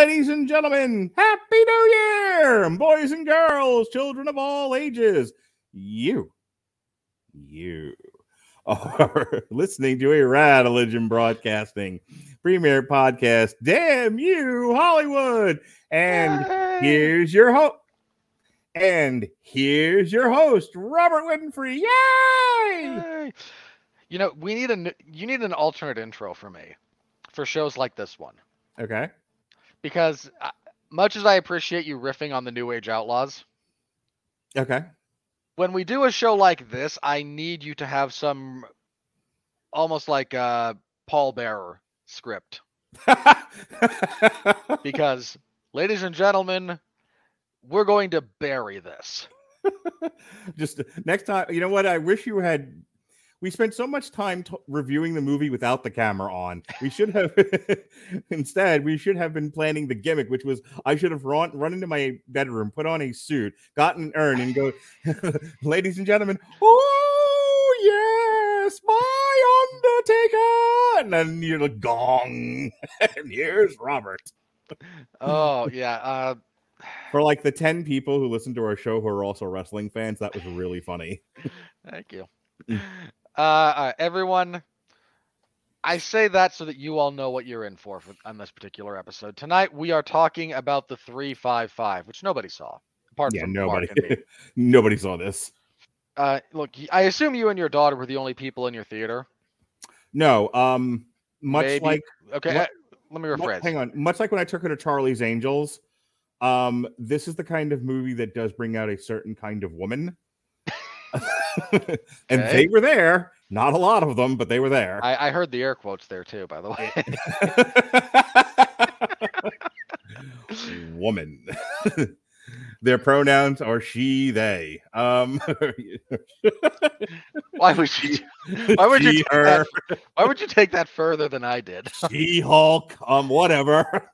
Ladies and gentlemen, Happy New Year! Boys and girls, children of all ages, you, you are listening to a Rad Religion Broadcasting premiere podcast. Damn you, Hollywood! And here's your host. And here's your host, Robert Winfree. Yay! Yay. You know, we need a n- you need an alternate intro for me for shows like this one Okay. Because uh, much as I appreciate you riffing on the New Age Outlaws, Okay. when we do a show like this, I need you to have some almost like a Paul Bearer script because, ladies and gentlemen, we're going to bury this. just next time you know what i wish you had we spent so much time t- reviewing the movie without the camera on. We should have instead we should have been planning the gimmick which was i should have run run into my bedroom put on a suit gotten an urn and go ladies and gentlemen oh yes my undertaker! And then you're like gong and here's robert. Oh yeah, uh, for like the 10 people who listen to our show who are also wrestling fans that was really funny. Thank you. Uh, everyone, I say that so that you all know what you're in for, for on this particular episode. Tonight we are talking about the three five five, which nobody saw apart yeah from nobody Mark and me. nobody saw this Uh, look, I assume you and your daughter were the only people in your theater. no um much Maybe- like Okay, uh, let me rephrase. hang on much like when i took her to charlie's angels um this is the kind of movie that does bring out a certain kind of woman and Okay. they were there not a lot of them but they were there I, I heard the air quotes there too, by the way. woman their pronouns are she they um why would you? Why would you? she, Take that, why would you take that further than I did? she hulk um whatever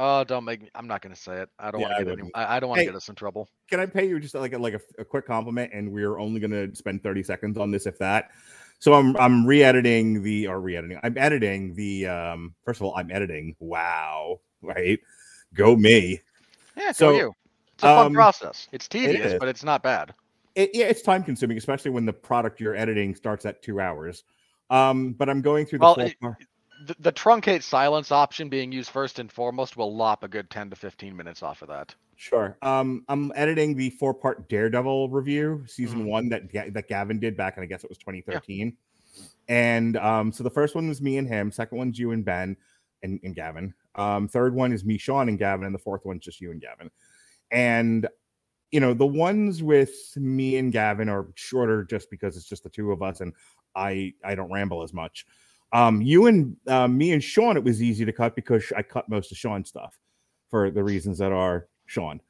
Oh, don't make me. I'm not going to say it. I don't Yeah, want to get any. I, I don't want to Hey, get us in trouble. can I pay you just like a, like a, a quick compliment? And we're only going to spend 30 seconds on this, if that. So I'm I'm re-editing the or re-editing. I'm editing the um. First of all, I'm editing. Wow, right? Go me. Yeah, So, you. It's a fun um, process. It's tedious, is. but it's not bad. It, yeah, it's time consuming, especially when the product you're editing starts at two hours. Um, but I'm going through the Well, it- The, the truncate silence option being used first and foremost will lop a good 10 to 15 minutes off of that. Sure. Um, I'm editing the four part Daredevil review, season Mhm. one that that Gavin did back, and I guess it was 2013. And um, so the first one was me and him. Second one's you and Ben and, and Gavin. Um, third one is me, Sean, and Gavin, and the fourth one's just you and Gavin. And you know, the ones with me and Gavin are shorter just because it's just the two of us, and I I don't ramble as much. Um, you and uh, me and Sean, it was easy to cut because I cut most of Sean's stuff for the reasons that are Sean.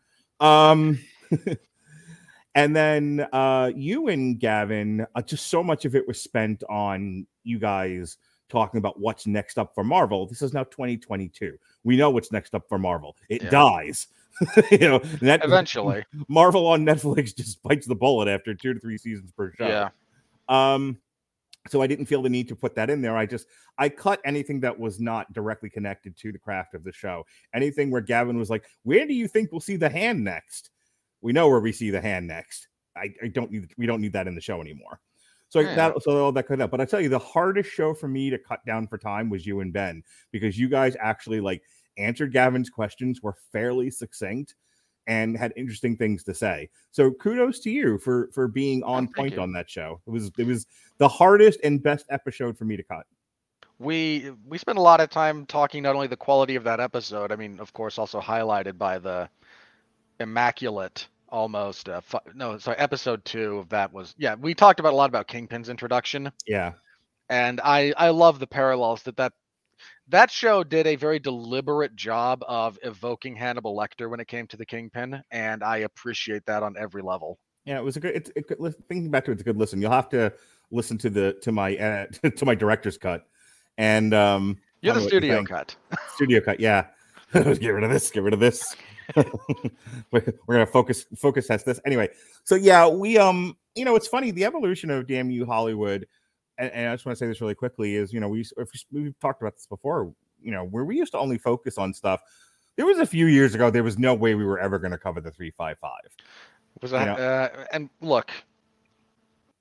Um, and then uh, you and Gavin, uh, just so much of it was spent on you guys talking about what's next up for Marvel. This is now 2022. We know what's next up for Marvel. It Yeah. dies. you know, that Eventually. Marvel on Netflix just bites the bullet after two to three seasons per show. Yeah. Um, so I didn't feel the need to put that in there. I just I cut anything that was not directly connected to the craft of the show. Anything where Gavin was like, "Where do you think we'll see the hand next?" We know where we see the hand next. I, I don't need we don't need that in the show anymore. So Yeah. that so all that cut out. But I tell you, the hardest show for me to cut down for time was you and Ben because you guys actually like answered Gavin's questions, were fairly succinct, and had interesting things to say. So kudos to you for for being on thank point you. on that show. It was it was the hardest and best episode for me to cut. We we spent a lot of time talking not only the quality of that episode, I mean, of course, also highlighted by the immaculate almost uh, fu- no sorry episode two of that was yeah we talked about a lot about kingpin's introduction Yeah. and i i love the parallels that that that show did a very deliberate job of evoking Hannibal Lecter when it came to the Kingpin, and I appreciate that on every level. Yeah, it was a good. It's it, thinking back to it, it's a good listen. You'll have to listen to the to my uh, to my director's cut, and um, You're the me what you studio cut. studio cut. Yeah, get rid of this. Get rid of this. we're, we're gonna focus focus test this anyway. So yeah, we um, you know, it's funny the evolution of Damn You Hollywood, and, and I just want to say this really quickly is you know we we've talked about this before. You know, where we used to only focus on stuff. There was a few years ago. There was no way we were ever going to cover the three five five. Was You that? know. Uh, and look,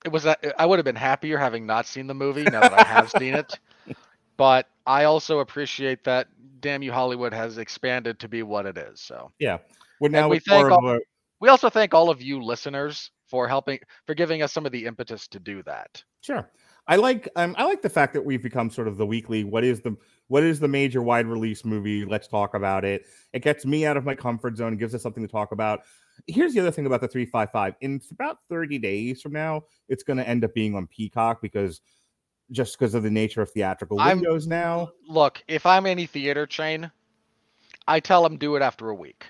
it was. that I would have been happier having not seen the movie now that I have seen it. But I also appreciate that Damn You Hollywood has expanded to be what it is. So Yeah, well now we thank of a we also thank all of you listeners for helping for giving us some of the impetus to do that. Sure. I like um, I like the fact that we've become sort of the weekly what is the what is the major wide release movie? Let's talk about it. It gets me out of my comfort zone gives us something to talk about. Here's the other thing about the 355. In about 30 days from now, it's going to end up being on Peacock because just because of the nature of theatrical I'm- windows now. Look, if I'm any theater chain, I tell them do it after a week.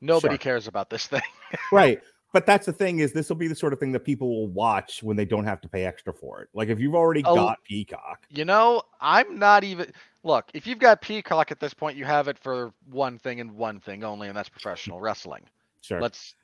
Nobody Sure. cares about this thing. Right. But that's the thing is this will be the sort of thing that people will watch when they don't have to pay extra for it. Like if you've already Oh. got Peacock. You know, I'm not even look, if you've got Peacock at this point, you have it for one thing and one thing only, and that's professional wrestling. Sure. Let's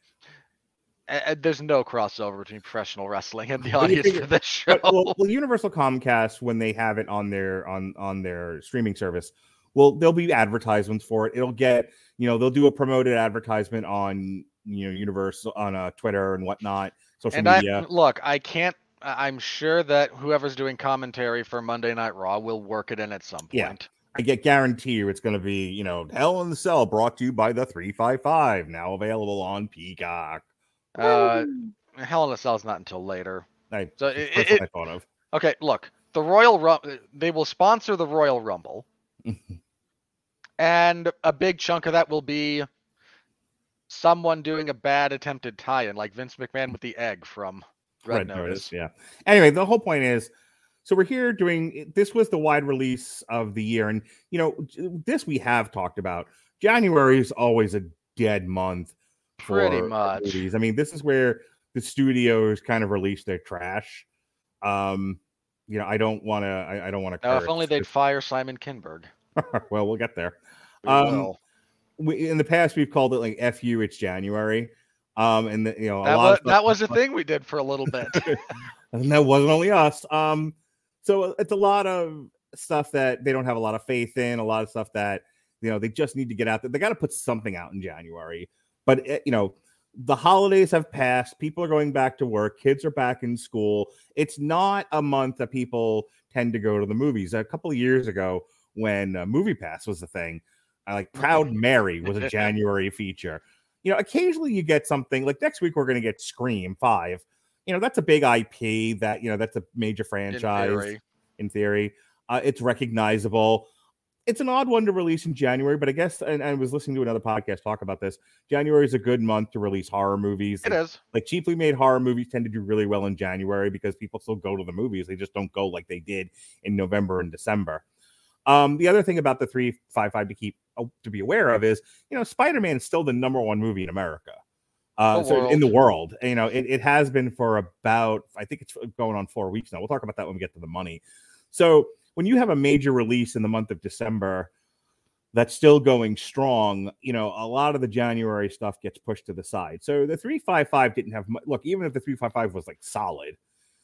a- there's no crossover between professional wrestling and the audience for this show. but, well, well, Universal Comcast when they have it on their on on their streaming service, well, there'll be advertisements for it. It'll get you know they'll do a promoted advertisement on you know universe on uh, Twitter and whatnot, social and I media. look, I can't. I- I'm sure that whoever's doing commentary for Monday Night Raw will work it in at some point. Yeah. I get guarantee you it's going to be you know Hell in the Cell brought to you by the three five five now available on Peacock. Uh, Hell in a Cell is not until later. I, So it- it- I thought of. Okay, look, the Royal Rumble, they will sponsor the Royal Rumble, and a big chunk of that will be someone doing a bad attempted tie-in, like Vince McMahon with the egg from Red, Notice. Yeah. Anyway, the whole point is, so we're here doing. This was the wide release of the year, and you know, this we have talked about. January is always a dead month. for Pretty much. movies. I mean, this is where the studios kind of release their trash. Um, you know, I don't want to. I, I don't want to. If only they'd fire Simon Kinberg. well, we'll get there. We Um. We, in the past, we've called it like "fu." It's January. Um, and the, you know, a That was, that was a thing we did for a little bit. and that wasn't only us. Um, so it's a lot of stuff that they don't have a lot of faith in, a lot of stuff that you know they just need to get out there. They got to put something out in January, but it, you know the holidays have passed. People are going back to work. Kids are back in school. It's not a month that people tend to go to the movies. A couple of years ago, when uh, Movie Pass was the thing, I like Proud Mary was a January feature. You know, occasionally you get something like next week we're going to get Scream Five you know that's a big IP that you know that's a major in franchise theory. in theory. Uh, it's recognizable. It's an odd one to release in January, but I guess and, and I was listening to another podcast talk about this. January is a good month to release horror movies. It Like, is. like cheaply made horror movies tend to do really well in January because people still go to the movies. They just don't go like they did in November and December. Um, the other thing about the 355 to keep uh, to be aware of is, you know, Spider-Man is still the number one movie in America. Uh, so in the world. world, you know, it, it has been for about, I think it's going on four weeks now. We'll talk about that when we get to the money. So when you have a major release in the month of December that's still going strong, you know, a lot of the January stuff gets pushed to the side. So the 355 didn't have much. Look, even if the 355 was like solid,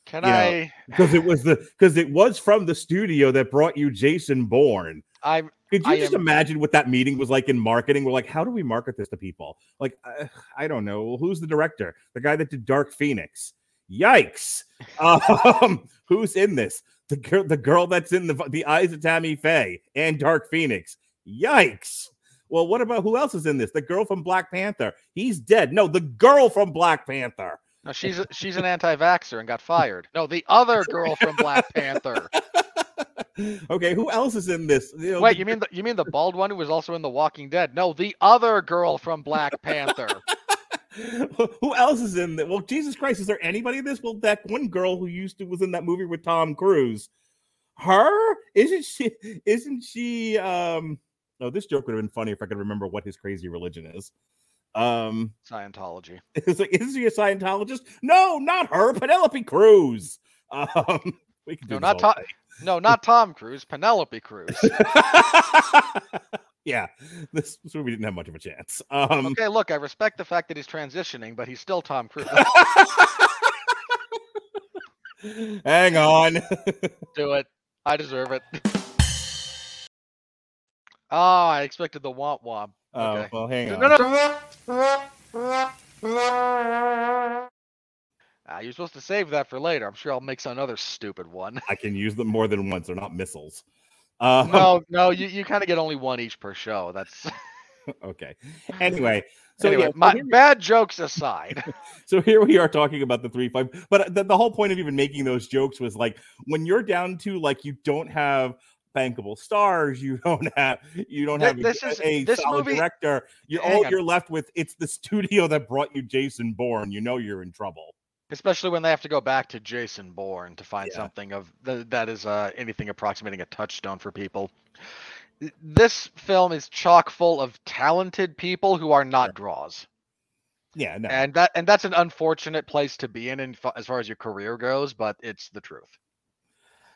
Can you I? because it was the because it was from the studio that brought you Jason Bourne. I'm. Could you I just am- imagine what that meeting was like in marketing? We're like, how do we market this to people? Like, uh, I don't know. Well, who's the director? The guy that did Dark Phoenix. Yikes! Um, who's in this? The girl, the girl that's in the the eyes of Tammy Faye and Dark Phoenix. Yikes! Well, what about who else is in this? The girl from Black Panther. He's dead. No, the girl from Black Panther. No, she's she's an anti-vaxxer and got fired. No, the other girl from Black Panther. okay, who else is in this? You know, Wait, the- you mean the you mean the bald one who was also in The Walking Dead? No, the other girl from Black Panther. who else is in that? Well, Jesus Christ, is there anybody in this? Well, that one girl who used to was in that movie with Tom Cruise. Her? Isn't she? Isn't she? Um. No, this joke would have been funny if I could remember what his crazy religion is. Um. Scientology. It's like, is he a Scientologist? No, not her. Penelope Cruz. Um. We can do No, not Tom. No, not Tom Cruise. Penelope Cruz. yeah, this, this movie didn't have much of a chance. Um. Okay, look, I respect the fact that he's transitioning, but he's still Tom Cruise. Hang on. Do it. I deserve it. Oh, I expected the womp womp. Oh, Okay. well, hang on. No, no. Ah, you're supposed to save that for later. I'm sure I'll make some another stupid one. I can use them more than once. They're not missiles. Um, no, no, you, you kind of get only one each per show. That's okay. Anyway, so anyway. yeah, my, here, bad jokes aside. so here we are talking about the three five. But the, the whole point of even making those jokes was like when you're down to like you don't have bankable stars, you don't have you don't have a- this is- a, this solid movie- director. You all on. you're left with it's the studio that brought you Jason Bourne. You know you're in trouble. especially when they have to go back to Jason Bourne to find Yeah. something of th- that is uh, anything approximating a touchstone for people. This film is chock full of talented people who are not draws, Yeah, no. and that and that's an unfortunate place to be in, in as far as your career goes. But it's the truth.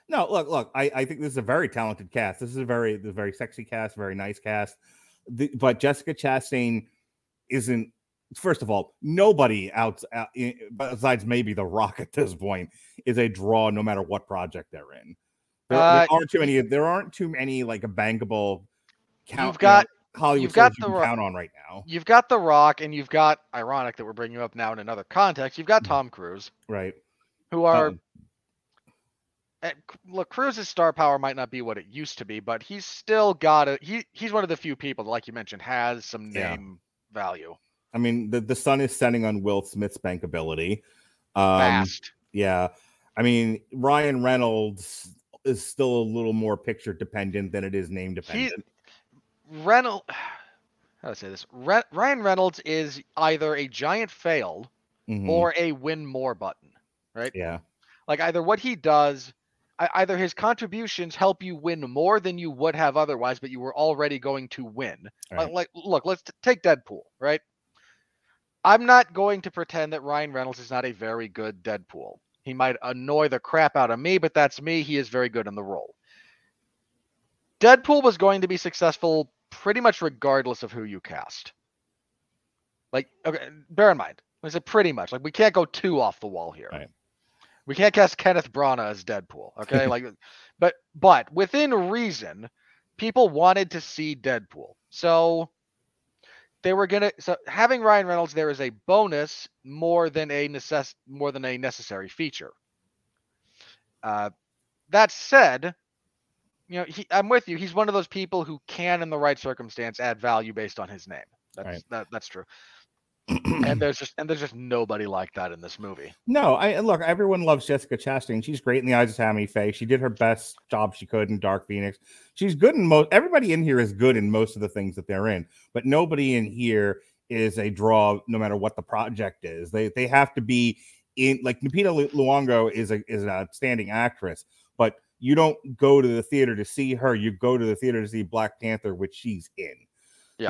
No, look, look. I, I think this is a very talented cast. This is a very, a very sexy cast, very nice cast. The, but Jessica Chastain isn't. First of all, nobody out, out i- besides maybe The Rock at this point is a draw, no matter what project they're in. There, there Uh, aren't too many. There aren't too many like a bankable. Count, You've got you know, Hollywood you've got you The Rock- count on right now, you've got The Rock, and you've got ironic that we're bringing you up now in another context. You've got Mhm. Tom Cruise, right? who are Um, look, Cruise's star power might not be what it used to be, but he's still got a He he's one of the few people, like you mentioned, has some Yeah. name value. I mean, the the sun is setting on Will Smith's bankability. Um, Fast. Yeah. I mean, Ryan Reynolds is still a little more picture dependent than it is name dependent. Reynolds. How do I say this? Re- Ryan Reynolds is either a giant fail Mhm. or a win more button, right? yeah. Like either what he does, either his contributions help you win more than you would have otherwise, but you were already going to win. Uh, Right. Like, look, let's t- take Deadpool, right? I'm not going to pretend that Ryan Reynolds is not a very good Deadpool. He might annoy the crap out of me, but that's me. He is very good in the role. Deadpool was going to be successful pretty much regardless of who you cast. Like, okay, bear in mind, I said pretty much. Like, we can't go too off the wall here. Right. We can't cast Kenneth Branagh as Deadpool. Okay, like, but but within reason, people wanted to see Deadpool, so they were gonna. So having Ryan Reynolds there is a bonus more than a necess more than a necessary feature. Uh, that said, you know, he, I'm with you. He's one of those people who can, in the right circumstance, add value based on his name. That's Right. that, that's true. And there's just and there's just nobody like that in this movie. No, I look, everyone loves Jessica Chastain. She's great in the eyes of Tammy Faye. She did her best job she could in Dark Phoenix. She's good in most everybody in here is good in most of the things that they're in, but nobody in here is a draw no matter what the project is. They they have to be in like Lupita Lu- Luongo is a is an outstanding actress, but you don't go to the theater to see her, you go to the theater to see Black Panther, which she's in.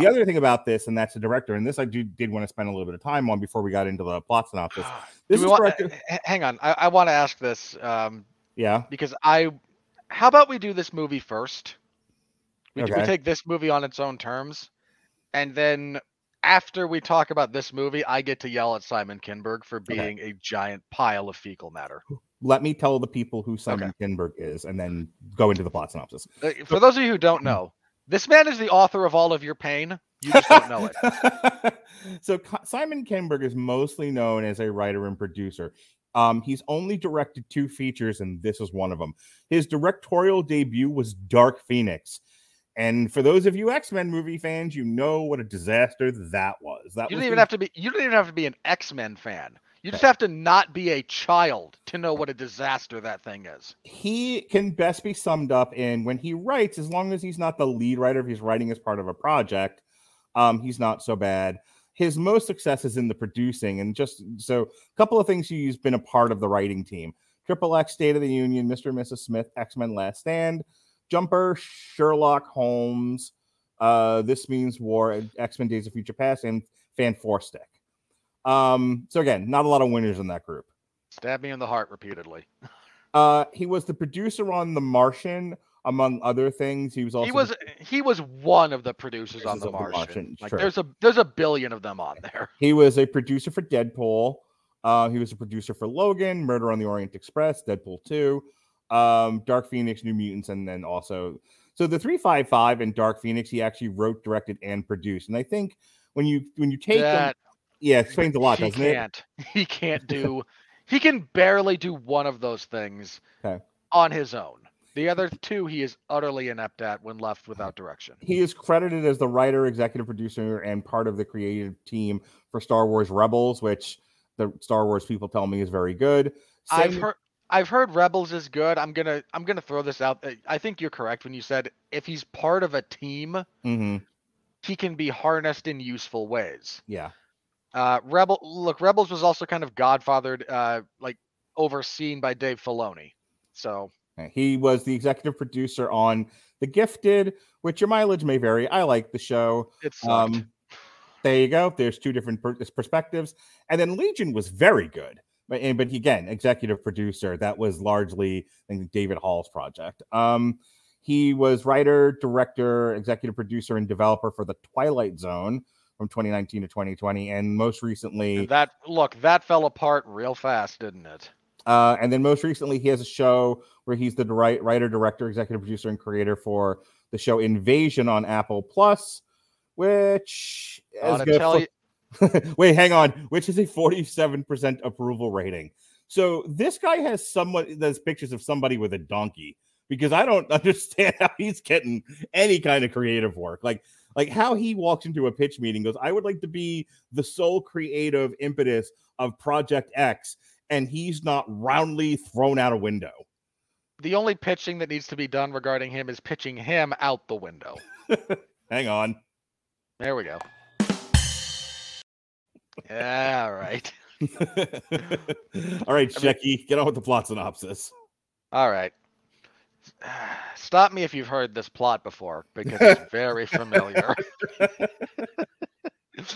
The other thing about this, and that's the director, and this I do did want to spend a little bit of time on before we got into the plot synopsis. This is want, h- hang on, I, I want to ask this um, yeah. because I. How about we do this movie first? We, we take this movie on its own terms, and then after we talk about this movie, I get to yell at Simon Kinberg for Okay. being a giant pile of fecal matter. Let me tell the people who Simon Kinberg is, and then go into the plot synopsis. Uh, For those of you who don't know, this man is the author of all of your pain. You just don't know it. so Simon Kinberg is mostly known as a writer and producer. Um, he's only directed two features, and this is one of them. His directorial debut was Dark Phoenix. And for those of you X-Men movie fans, you know what a disaster that was. That You don't even the- have to be. You don't even have to be an X Men fan. You just have to not be a child to know what a disaster that thing is. he can best be summed up in when he writes, as long as he's not the lead writer, if he's writing as part of a project, um, he's not so bad. His most success is in the producing, and just so a couple of things he's been a part of the writing team. Triple X, State of the Union, Mr. and Mrs. Smith, X Men Last Stand, Jumper, Sherlock Holmes, uh, This Means War, X Men Days of Future Past, and Fan Four Stick. Um, so again, not a lot of winners in that group. Stab me in the heart repeatedly. Uh, he was the producer on The Martian, among other things. He was also he was he was one of the producers on the of The Martian. Martian, Like there's a there's a billion of them on there. He was a producer for Deadpool. Uh, he was a producer for Logan, Murder on the Orient Express, Deadpool 2, um, Dark Phoenix, New Mutants, and then also so the 355 and Dark Phoenix, he actually wrote, directed, and produced. And I think when you when you take them, That yeah, it explains a lot, he doesn't it? can't. He can't do. he can barely do one of those things Okay. on his own. The other two, he is utterly inept at when left without direction. He is credited as the writer, executive producer, and part of the creative team for Star Wars Rebels, which the Star Wars people tell me is very good. I've heard. I've heard Rebels is good. I'm gonna I'm gonna throw this out. I think you're correct when you said if he's part of a team, Mhm, he can be harnessed in useful ways. yeah. Uh, Rebel look, Rebels was also kind of godfathered, uh, like overseen by Dave Filoni. So He was the executive producer on The Gifted, which your mileage may vary. I like the show. it sucked. Um, there you go. There's two different per- perspectives. And then Legion was very good. But, and- but again, executive producer. That was largely I think, David Hall's project. Um, he was writer, director, executive producer, and developer for The Twilight Zone from 2019 to 2020. And most recently, that look that fell apart real fast, didn't it? uh, and then most recently, he has a show where he's the writer, director, executive producer, and creator for the show Invasion on Apple Plus, which is want tell you, Wait, hang on. Which is a 47% approval rating. So this guy has someone there's pictures of somebody with a donkey because I don't understand how he's getting any kind of creative work. Like like how he walks into a pitch meeting goes, I would like to be the sole creative impetus of Project X, and he's not roundly thrown out a window. the only pitching that needs to be done regarding him is pitching him out the window. Hang on. There we go. Yeah, all right. All right, Shecky, get on with the plot synopsis. All right. Stop me if you've heard this plot before because it's very familiar.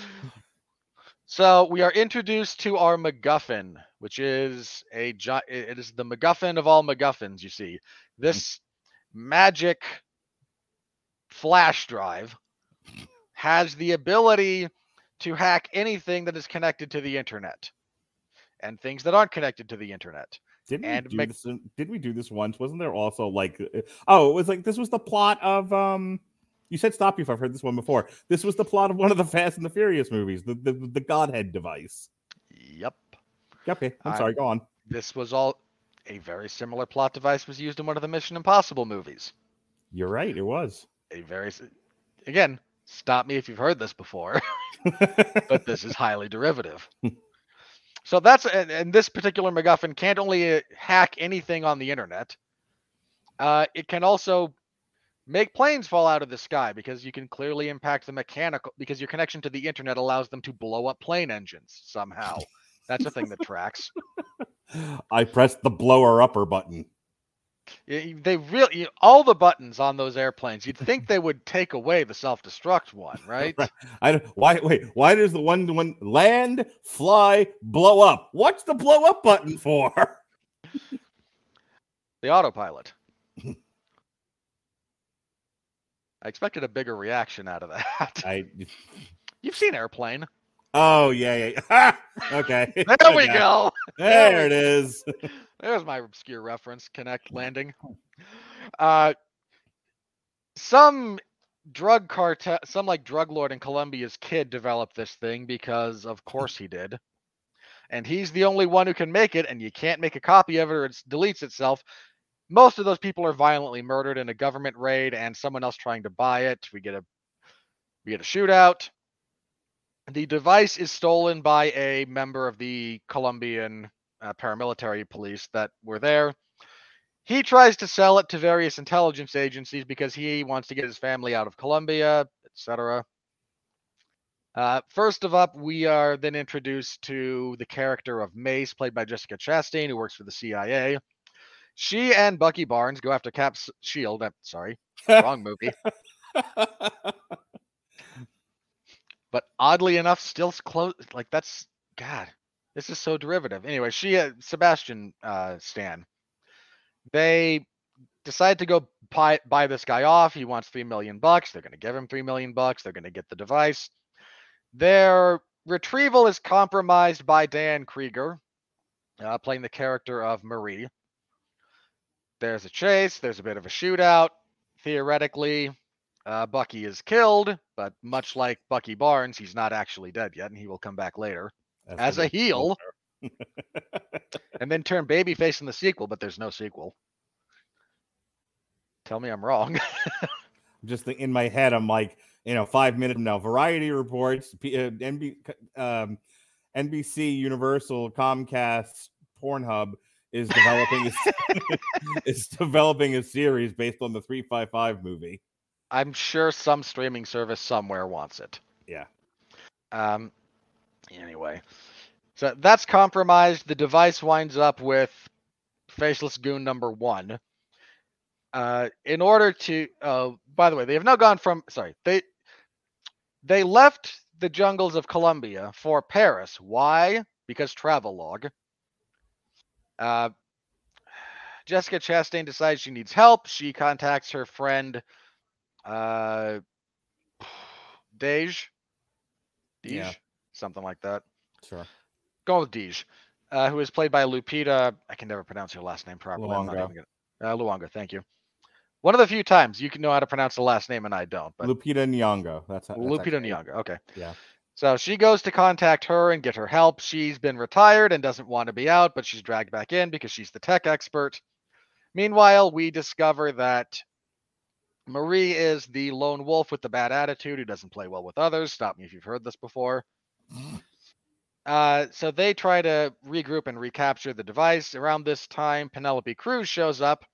so we are introduced to our MacGuffin, which is a it is the MacGuffin of all MacGuffins. You see, this magic flash drive has the ability to hack anything that is connected to the internet and things that aren't connected to the internet. Didn't And we do Mc- this? Did we do this once? Wasn't there also like, uh, oh, it was like this was the plot of um. You said stop you if I've heard this one before. This was the plot of one of the Fast and the Furious movies, the the, the Godhead device. Yep. Okay, I'm I- sorry. Go on. this was all a very similar plot device was used in one of the Mission Impossible movies. You're right. It was. A very again, stop me if you've heard this before, but this is highly derivative. so that's and, and this particular MacGuffin can't only uh, hack anything on the internet. Uh, it can also make planes fall out of the sky because you can clearly impact the mechanical because your connection to the internet allows them to blow up plane engines somehow. That's a thing that tracks. I pressed the blower upper button. They really all the buttons on those airplanes. You'd think they would take away the self-destruct one, right? Right. I don't. Why? Wait. Why does the one one land, fly, blow up? What's the blow up button for? The autopilot. I expected a bigger reaction out of that. I. You've seen Airplane. Oh yeah, yeah. okay. There we go. There it is. There's my obscure reference. Connect landing. Uh, some drug cartel, some like drug lord in Colombia's kid developed this thing because, of course, he did. And he's the only one who can make it, and you can't make a copy of it or it deletes itself. Most of those people are violently murdered in a government raid, and someone else trying to buy it. We get a we get a shootout. The device is stolen by a member of the Colombian uh, paramilitary police that were there. He tries to sell it to various intelligence agencies because he wants to get his family out of Colombia, etc. Uh, first of up, we are then introduced to the character of Mace, played by Jessica Chastain, who works for the CIA. She and Bucky Barnes go after Cap's shield. sorry, wrong movie. But oddly enough, still close. Like that's God. This is so derivative. Anyway, she, uh, Sebastian, uh, Stan, they decide to go buy, buy this guy off. He wants three million bucks. They're going to give him three million bucks. They're going to get the device. Their retrieval is compromised by Diane Kruger, uh, playing the character of Marie. There's a chase. There's a bit of a shootout. Theoretically, uh, Bucky is killed, but much like Bucky Barnes, he's not actually dead yet, and he will come back later That's as a heel, and then turn babyface in the sequel. But there's no sequel. Tell me I'm wrong. just the, in my head, I'm like, you know, five minutes from now, Variety reports, P, uh, NB, um, NBC, Universal, Comcast, Pornhub is developing a, is developing a series based on the 355 movie. I'm sure some streaming service somewhere wants it. Yeah. Um. Anyway, so that's compromised. The device winds up with faceless goon number one. Uh, in order to, uh, by the way, they have now gone from sorry they they left the jungles of Colombia for Paris. Why? Because travelogue. Uh, Jessica Chastain decides she needs help. She contacts her friend, uh, Dej, Dej, Yeah. something like that. Sure. Go with Dej, uh, who is played by Lupita. I can never pronounce her last name properly. Luongo. gonna, uh, Luongo, thank you. One of the few times you can know how to pronounce the last name and I don't. But Lupita Nyong'o. That's, how- that's Lupita actually- Nyong'o. Okay. Yeah. So she goes to contact her and get her help. She's been retired and doesn't want to be out, but she's dragged back in because she's the tech expert. Meanwhile, we discover that Marie is the lone wolf with the bad attitude who doesn't play well with others. Stop me if you've heard this before. Uh, so they try to regroup and recapture the device. Around this time, Penelope Cruz shows up.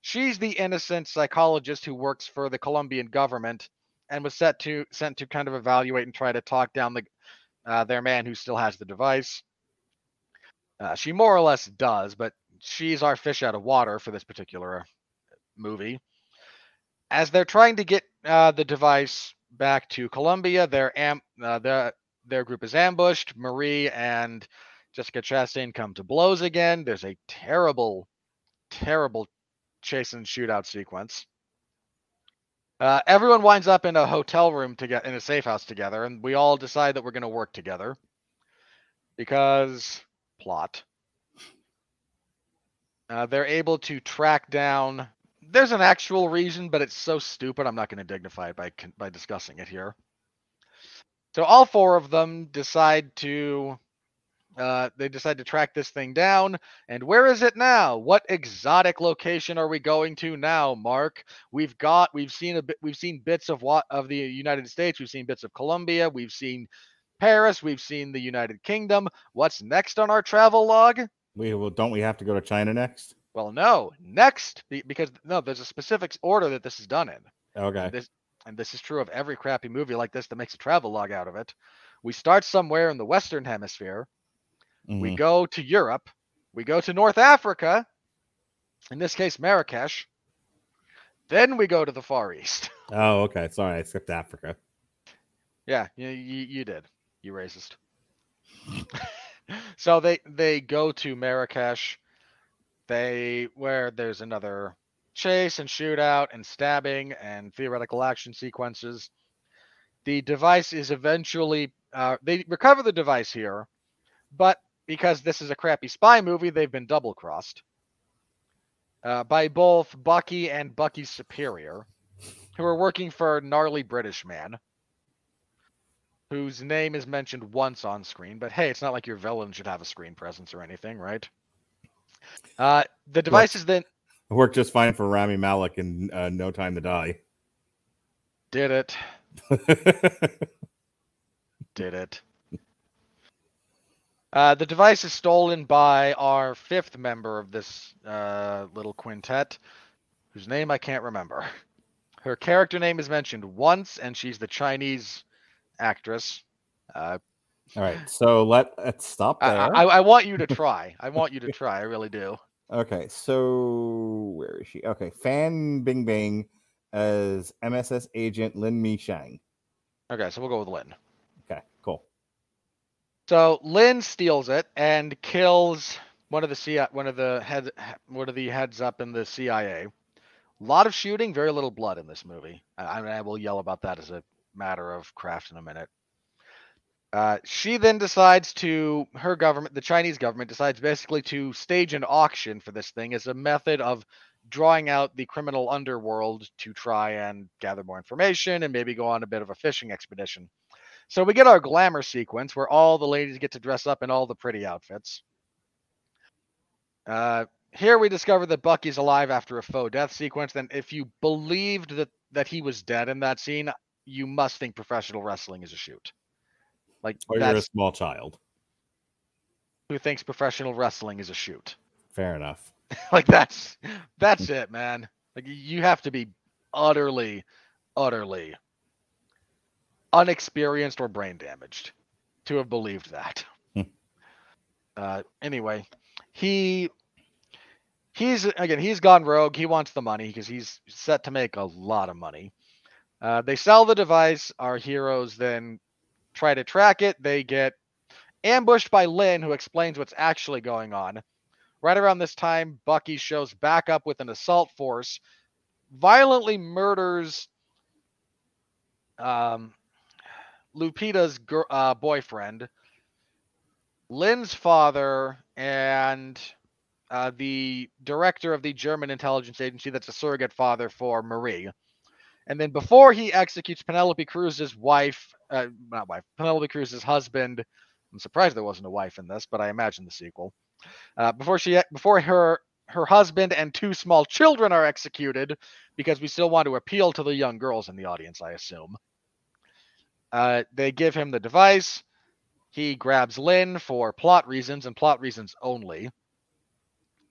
She's the innocent psychologist who works for the Colombian government and was set to sent to kind of evaluate and try to talk down the uh, their man who still has the device. Uh, she more or less does, but she's our fish out of water for this particular movie. As they're trying to get uh, the device back to Colombia, their am uh, the their group is ambushed. Marie and Jessica Chastain come to blows again. There's a terrible, terrible chase and shootout sequence. Uh, everyone winds up in a hotel room together in a safe house together, and we all decide that we're going to work together because plot. Uh, they're able to track down. There's an actual reason, but it's so stupid. I'm not going to dignify it by by discussing it here. So all four of them decide to. Uh, they decide to track this thing down. And where is it now? What exotic location are we going to now, Mark? We've got we've seen a bit we've seen bits of what of the United States, we've seen bits of Colombia, we've seen Paris, we've seen the United Kingdom. What's next on our travel log? We well, don't we have to go to China next? Well, no. Next because no, there's a specific order that this is done in. Okay. This and this is true of every crappy movie like this that makes a travel log out of it. We start somewhere in the western hemisphere. We Mhm. go to Europe. We go to North Africa. In this case, Marrakesh. Then we go to the Far East. Oh, okay. Sorry, I skipped Africa. yeah, you, you, you did. You racist. so they they go to Marrakesh. They where there's another chase and shootout and stabbing and theoretical action sequences. The device is eventually uh, they recover the device here, but because this is a crappy spy movie, they've been double crossed uh, by both Bucky and Bucky's superior, who are working for gnarly British man whose name is mentioned once on screen. But hey, it's not like your villain should have a screen presence or anything, right? Uh, the device is then worked just fine for Rami Malek in uh, No Time to Die. did it, did it. Uh, the device is stolen by our fifth member of this uh, little quintet, whose name I can't remember. Her character name is mentioned once, and she's the Chinese actress. Uh, All right, so let, let's stop I, there. I, I want you to try. I want you to try. I really do. Okay, so where is she? Okay, Fan Bing Bing as MSS agent Lin Mi Shang. Okay, so we'll go with Lin. Okay, cool. So Lin steals it and kills one of the CIA, one of the head, one of the heads up in the CIA. A lot of shooting, very little blood in this movie. I, I will yell about that as a matter of craft in a minute. Uh, she then decides to her government, the Chinese government, decides basically to stage an auction for this thing as a method of drawing out the criminal underworld to try and gather more information and maybe go on a bit of a fishing expedition. So we get our glamour sequence where all the ladies get to dress up in all the pretty outfits. Uh, here we discover that Bucky's alive after a faux death sequence. Then, if you believed that that he was dead in that scene, you must think professional wrestling is a shoot. Like Or you're a small child. who thinks professional wrestling is a shoot. Fair enough. like that's that's it, man. Like you have to be utterly, utterly unexperienced or brain damaged to have believed that. Hmm. uh, anyway, he he's again he's gone rogue. He wants the money because he's set to make a lot of money. Uh, they sell the device. Our heroes then try to track it. They get ambushed by Lin, who explains what's actually going on. Right around this time, Bucky shows back up with an assault force, violently murders um, Lupita's gir- uh, boyfriend, Lin's father, and uh, the director of the German intelligence agency that's a surrogate father for Marie. And then before he executes Penelope Cruz's wife, uh, not wife, Penelope Cruz's husband, I'm surprised there wasn't a wife in this, but I imagine the sequel. Uh, before she, before her her husband and two small children are executed, because we still want to appeal to the young girls in the audience, I assume. Uh, they give him the device. He grabs Lin for plot reasons and plot reasons only.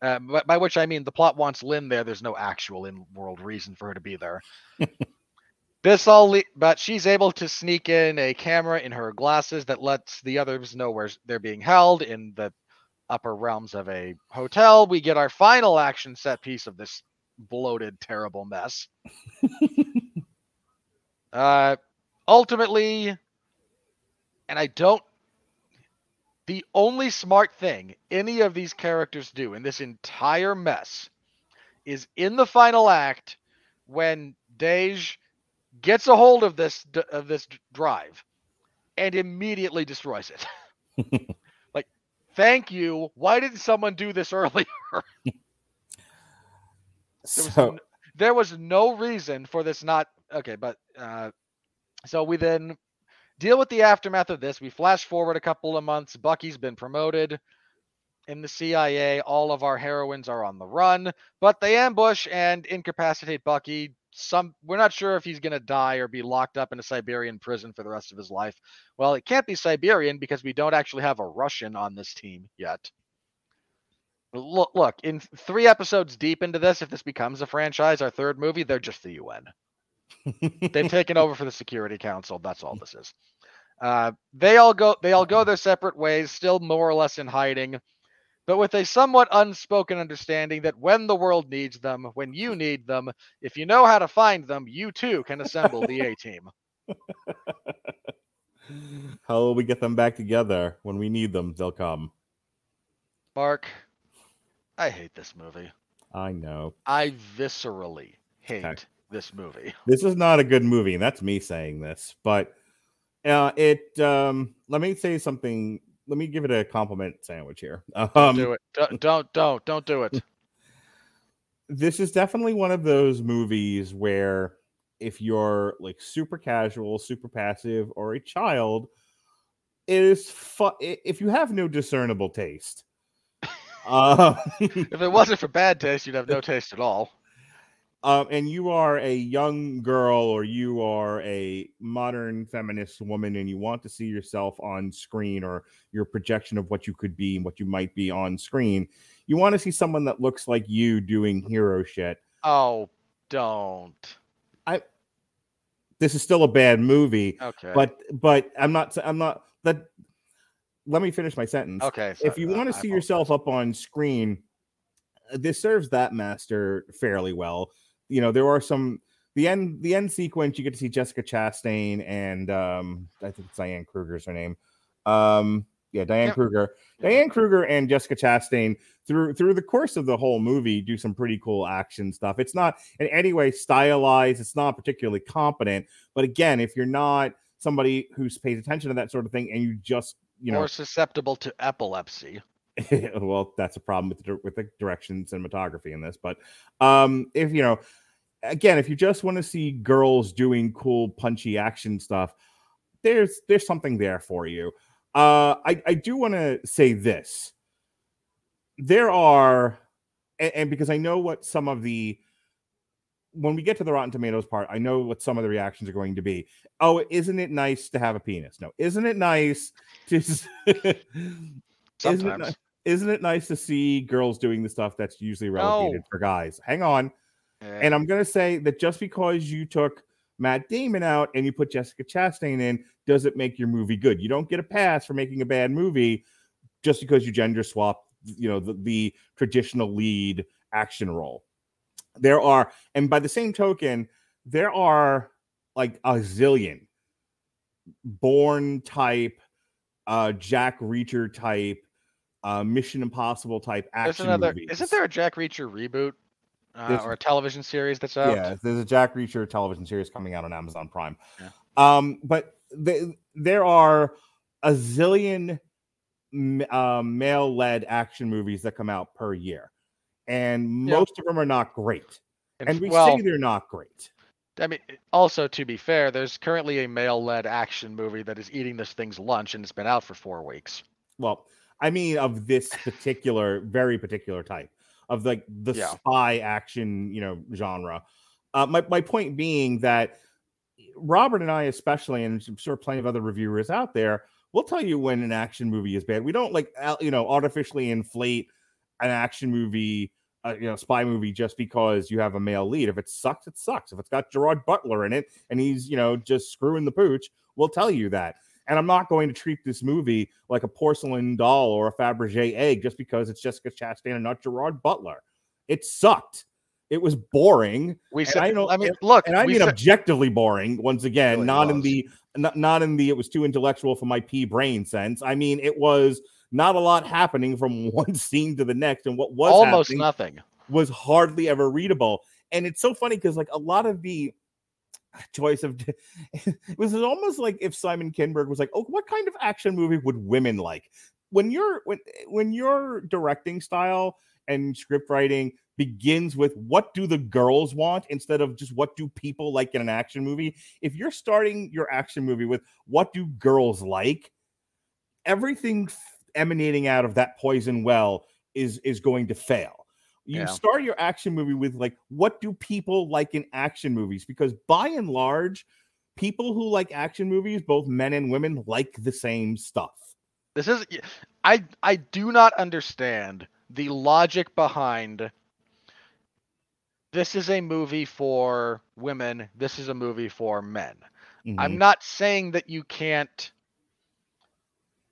Uh, by, by which I mean the plot wants Lin there. There's no actual in-world reason for her to be there. this all, le- but she's able to sneak in a camera in her glasses that lets the others know where they're being held in the upper realms of a hotel. We get our final action set piece of this bloated, terrible mess. uh, ultimately, and I don't. The only smart thing any of these characters do in this entire mess is in the final act when Dej gets a hold of this of this drive and immediately destroys it. like, thank you. Why didn't someone do this earlier? There was, So n- there was no reason for this not okay, but uh, so we then deal with the aftermath of this. We flash forward a couple of months. Bucky's been promoted in the CIA. All of our heroines are on the run, but they ambush and incapacitate Bucky. Some we're not sure if he's gonna die or be locked up in a Siberian prison for the rest of his life. Well, it can't be Siberian because we don't actually have a Russian on this team yet. Look, look, in three episodes deep into this, if this becomes a franchise, our third movie, they're just the UN. They've taken over for the Security Council. That's all this is. Uh, they all go. They all go their separate ways, still more or less in hiding, but with a somewhat unspoken understanding that when the world needs them, when you need them, if you know how to find them, you too can assemble the A team. how will we get them back together when we need them? They'll come. Mark, I hate this movie. I know. I viscerally hate Okay. This movie. This is not a good movie, and that's me saying this, but uh, it. Um, let me say something. Let me give it a compliment sandwich here. Don't Um, do it. Don't, don't, don't, don't do it. this is definitely one of those movies where if you're like super casual, super passive, or a child, it is fu- if you have no discernible taste. uh, If it wasn't for bad taste, you'd have no taste at all. Um, and you are a young girl or you are a modern feminist woman and you want to see yourself on screen or your projection of what you could be and what you might be on screen, you want to see someone that looks like you doing hero shit. Oh, don't. I this is still a bad movie, Okay. but but I'm not I'm not that let me finish my sentence. okay. if you uh, want to see yourself up on screen this serves that master fairly well. You know, there are some the end the end sequence you get to see Jessica Chastain and um I think it's Diane Kruger's her name. Um yeah, Diane. Kruger. Diane Kruger and Jessica Chastain through through the course of the whole movie do some pretty cool action stuff. It's not in any way stylized, it's not particularly competent, but again, if you're not somebody who pays attention to that sort of thing and you just, you know, or susceptible to epilepsy. well, that's a problem with the, with the direction cinematography in this. But um, if you know, again, if you just want to see girls doing cool, punchy action stuff, there's there's something there for you. Uh, I I do want to say this. There are, and, and because I know what some of the when we get to the Rotten Tomatoes part, I know what some of the reactions are going to be. Oh, isn't it nice to have a penis? No, isn't it nice to? it Sometimes. ni- isn't it nice to see girls doing the stuff that's usually relegated No. for guys? Hang on. And I'm going to say that just because you took Matt Damon out and you put Jessica Chastain in, does it make your movie good? You don't get a pass for making a bad movie just because you gender swap, you know, the, the traditional lead action role. There are, and by the same token, there are like a zillion Bourne type, uh, Jack Reacher type, uh, Mission Impossible type action. there's another. movies. Isn't there a Jack Reacher reboot uh, or a television series that's out? Yeah, there's a Jack Reacher television series coming out on Amazon Prime. Yeah. Um, but the, there are a zillion uh, male-led action movies that come out per year, and Yeah. most of them are not great. And, And we well, say they're not great. I mean, also to be fair, there's currently a male-led action movie that is eating this thing's lunch, and it's been out for four weeks. Well, I mean, of this particular, very particular type of like the Yeah. spy action, you know, genre. Uh, my my point being that Robert and I, especially, and I'm sure plenty of other reviewers out there, will tell you when an action movie is bad. We don't like you know artificially inflate an action movie, uh, you know, spy movie just because you have a male lead. If it sucks, it sucks. If it's got Gerard Butler in it and he's you know just screwing the pooch, we'll tell you that. And I'm not going to treat this movie like a porcelain doll or a Fabergé egg just because it's Jessica Chastain and not Gerard Butler. It sucked. It was boring, We said, I I, mean, look, and I mean said- objectively boring. Once again, Really not in the not, not in the it was too intellectual for my pea brain sense. I mean, it was not a lot happening from one scene to the next, and what was almost nothing. was hardly ever readable. And it's so funny because like a lot of the choice of it was almost like if Simon Kinberg was like, "Oh, what kind of action movie would women like?" When you're when when your directing style and script writing begins with what do the girls want instead of just what do people like in an action movie. If you're starting your action movie with what do girls like, everything emanating out of that poison well is is going to fail. You Yeah. start your action movie with like what do people like in action movies because by and large people who like action movies both men and women like the same stuff. This is I I do not understand the logic behind this is a movie for women, this is a movie for men. Mhm. I'm not saying that you can't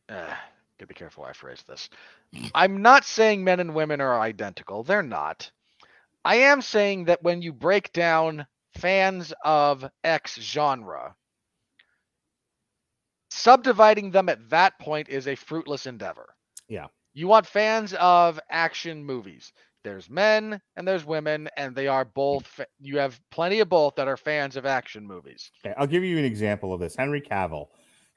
uh, gotta be careful how I phrase this. I'm not saying men and women are identical. They're not. I am saying that when you break down fans of X genre, subdividing them at that point is a fruitless endeavor. Yeah. You want fans of action movies. There's men and there's women, and they are both. fa- You have plenty of both that are fans of action movies. Okay, I'll give you an example of this. Henry Cavill.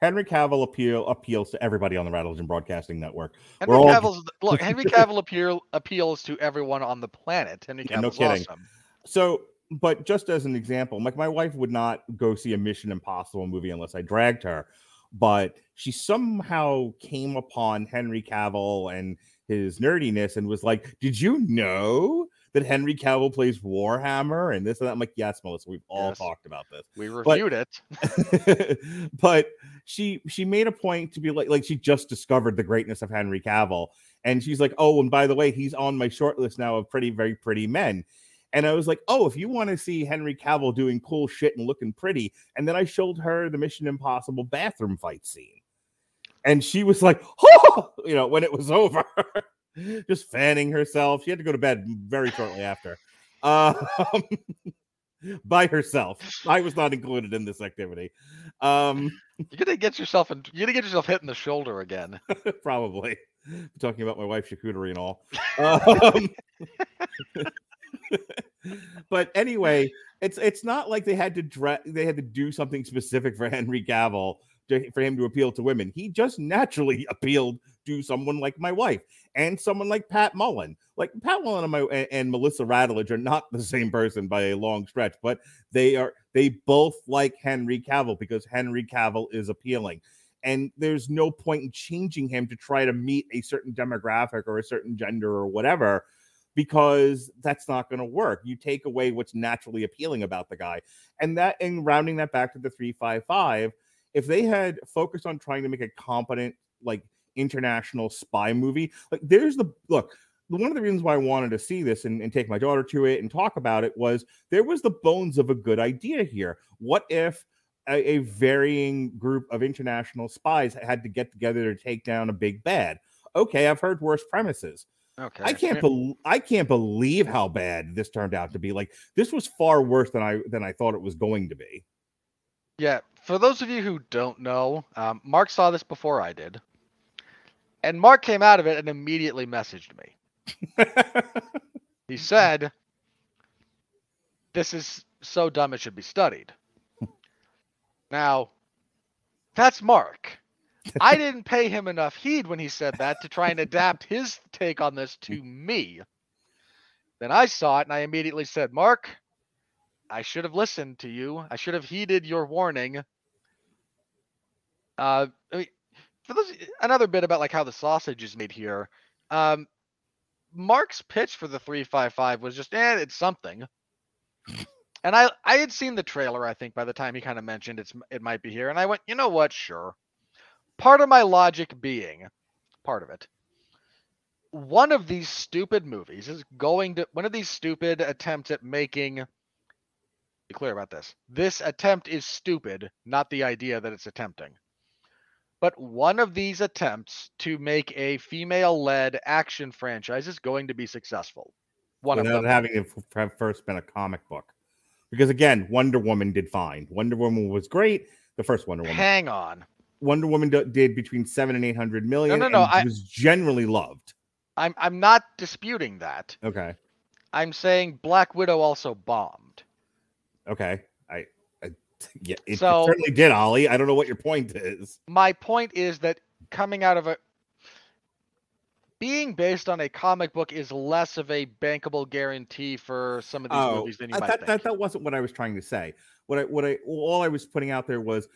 Henry Cavill appeal appeals to everybody on the Rattles and Broadcasting Network. Henry We're all- Cavill's look. Henry Cavill appeal appeals to everyone on the planet. Henry Yeah, no kidding. awesome. So, but just as an example, like my wife would not go see a Mission Impossible movie unless I dragged her, but she somehow came upon Henry Cavill and his nerdiness and was like, "Did you know that Henry Cavill plays Warhammer and this and that?" I'm like, "Yes, Melissa, we've all Yes. talked about this." We reviewed it. but she she made a point to be like like she just discovered the greatness of Henry Cavill and she's like oh and by the way he's on my short list now of pretty very pretty men and I was like oh if you want to see Henry Cavill doing cool shit and looking pretty and then I showed her the Mission Impossible bathroom fight scene and she was like oh you know when it was over just fanning herself. She had to go to bed very shortly after. Um, by herself. I was not included in this activity. Um, You're gonna get yourself and you're gonna get yourself hit in the shoulder again. probably talking about my wife's charcuterie and all. Um, but anyway, it's it's not like they had to dre- they had to do something specific for Henry Cavill to, for him to appeal to women. He just naturally appealed to someone like my wife and someone like Pat Mullen. Like Pat Mullen and, my, and, and Melissa Radulich are not the same person by a long stretch, but they are they both like Henry Cavill because Henry Cavill is appealing. And there's no point in changing him to try to meet a certain demographic or a certain gender or whatever because that's not going to work. You take away what's naturally appealing about the guy. And that, and rounding that back to the 355, if they had focused on trying to make a competent, like international spy movie, like there's the look. One of the reasons why I wanted to see this and, and take my daughter to it and talk about it was there was the bones of a good idea here. What if a, a varying group of international spies had to get together to take down a big bad? Okay, I've heard worse premises. Okay. I can't bel I can't believe how bad this turned out to be. Like this was far worse than I than I thought it was going to be. Yeah, for those of you who don't know, um, Mark saw this before I did, and Mark came out of it and immediately messaged me. He said, "This is so dumb it should be studied." now, that's Mark. I didn't pay him enough heed when he said that to try and adapt his take on this to me. Then I saw it and I immediately said, "Mark, I should have listened to you. I should have heeded your warning." Uh, I mean, for those another bit about like how the sausage is made here. Um, Mark's pitch for the 355 was just, eh, it's something. And I I had seen the trailer, I think, by the time he kind of mentioned it's it might be here. And I went, you know what, sure. Part of my logic being, part of it, one of these stupid movies is going to one of these stupid attempts at making be clear about this. This attempt is stupid, not the idea that it's attempting. But one of these attempts to make a female led action franchise is going to be successful. One Without of them. having it have first been a comic book. Because again, Wonder Woman did fine. Wonder Woman was great. The first Wonder Woman. Hang on. Wonder Woman did between seven and eight hundred million. no, no, and I- was generally loved. I'm I'm not disputing that. Okay, I'm saying Black Widow also bombed. okay. I, I yeah, it, So- certainly did, Ollie. I don't know what your point is. My point is that coming out of a being based on a comic book is less of a bankable guarantee for some of these Oh, movies than you uh, might that, think. that that wasn't what I was trying to say. What I what I all I was putting out there was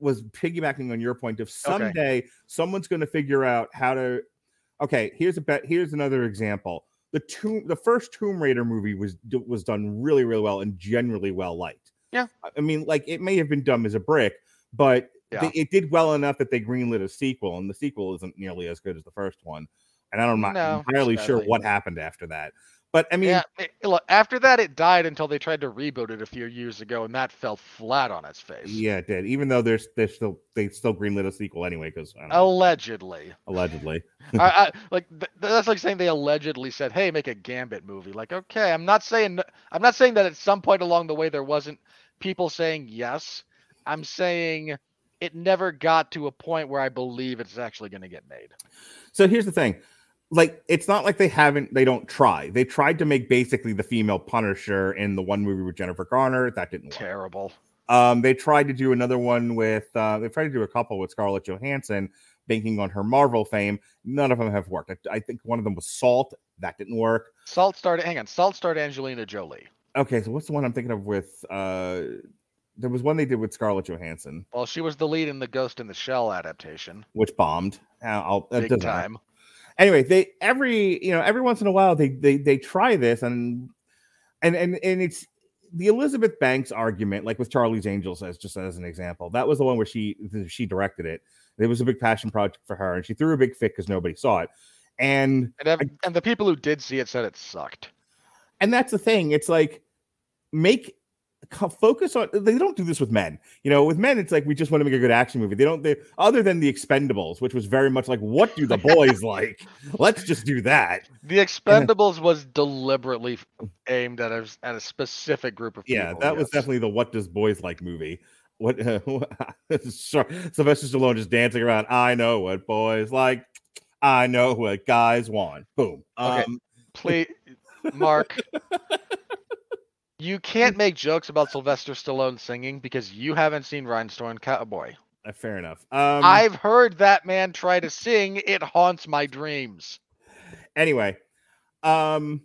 was piggybacking on your point of someday someone's going to figure out how to. Okay, here's a bet. Here's another example. The tomb, the first Tomb Raider movie was was done really really well and generally well liked. Yeah. I- mean, like it may have been dumb as a brick, but Yeah. they, it did well enough that they greenlit a sequel, and the sequel isn't nearly as good as the first one. And I'm not No, entirely sure what happened after that. But I mean, yeah, it- look, after that it died until they tried to reboot it a few years ago, and that fell flat on its face. Yeah, it did. Even though there's there's still they still greenlit a sequel anyway because. Allegedly. allegedly. I, I, like th- that's like saying they allegedly said, "Hey, make a Gambit movie." Like, okay, I'm not saying I'm not saying that at some point along the way there wasn't people saying yes. I'm saying it never got to a point where I believe it's actually going to get made. So here's the thing. Like it's not like they haven't they don't try. They tried to make basically the female Punisher in the one movie with Jennifer Garner. That didn't work. Terrible. Um, they tried to do another one with uh they tried to do a couple with Scarlett Johansson, banking on her Marvel fame. None of them have worked. I, I think one of them was Salt. That didn't work. Salt started. Hang on. Salt starred Angelina Jolie. Okay, so what's the one I'm thinking of with uh there was one they did with Scarlett Johansson, Well, she was the lead in the Ghost in the Shell adaptation. which bombed. I'll, Big matter. time. anyway they every you know every once in a while they they they try this and and and and it's the elizabeth banks argument like with charlie's angels as just as an example that was the one where she she directed it it was a big passion project for her and she threw a big fit because nobody saw it and And, and the people who did see it said it sucked. And that's the thing. It's like make focus on they don't do this with men. You know with men it's like we just want to make a good action movie. They don't they other than the expendables which was very much like what do the boys like? Let's just do that. The Expendables was deliberately aimed at a at a specific group of people. yeah that was definitely the what does boys like movie. What uh, sylvester stallone just dancing around i know what boys like. I know what guys want. Boom. Okay. um Please, Mark. You can't make jokes about Sylvester Stallone singing because you haven't seen Rhinestone Cowboy. uh, fair enough um I've heard that man try to sing. It haunts my dreams. anyway um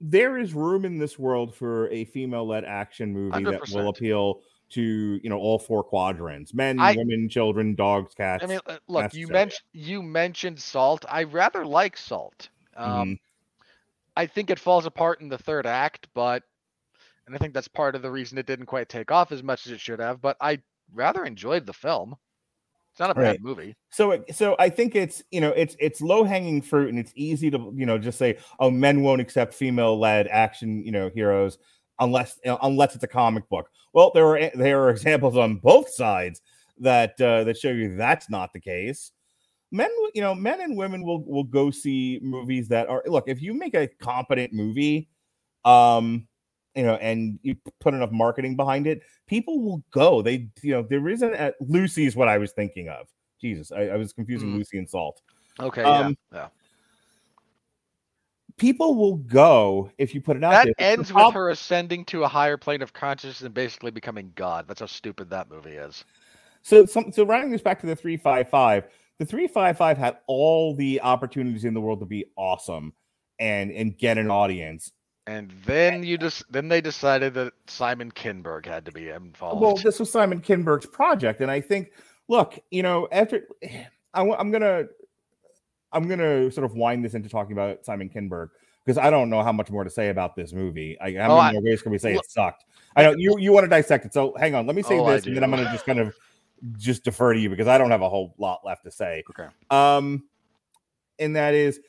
there is room in this world for a female-led action movie that will appeal to you know all four quadrants men I- women children dogs cats I mean, uh, look, you mentioned you mentioned Salt. I rather like Salt. Um, Mhm. I think it falls apart in the third act, but and I think that's part of the reason it didn't quite take off as much as it should have. But I rather enjoyed the film. It's not a bad movie. so it- so i think it's you know it's it's low-hanging fruit and it's easy to you know just say oh men won't accept female-led action you know heroes unless unless it's a comic book well there are there are examples on both sides that uh, that show you that's not the case men you know men and women will will go see movies that are look if you make a competent movie um you know and you put enough marketing behind it people will go they you know there isn't a, lucy is what i was thinking of jesus i, I was confusing Mm. lucy and salt Okay, Um, yeah, yeah. people will go if you put it out That there ends with her ascending to a higher plane of consciousness and basically becoming God. That's how stupid that movie is. So, some, so rounding this back to the 355, the 355 had all the opportunities in the world to be awesome and and get an audience. And then you just then they decided that Simon Kinberg had to be involved. Well, this was Simon Kinberg's project, and I think, look, you know, after I, am gonna, I'm gonna sort of wind this into talking about Simon Kinberg because I don't know how much more to say about this movie. I, how Oh, many I- ways can we say look- it sucked? I know you you want to dissect it, so hang on. Let me say Oh, this, and then I'm gonna just kind of just defer to you because I don't have a whole lot left to say. Okay. Um, and that is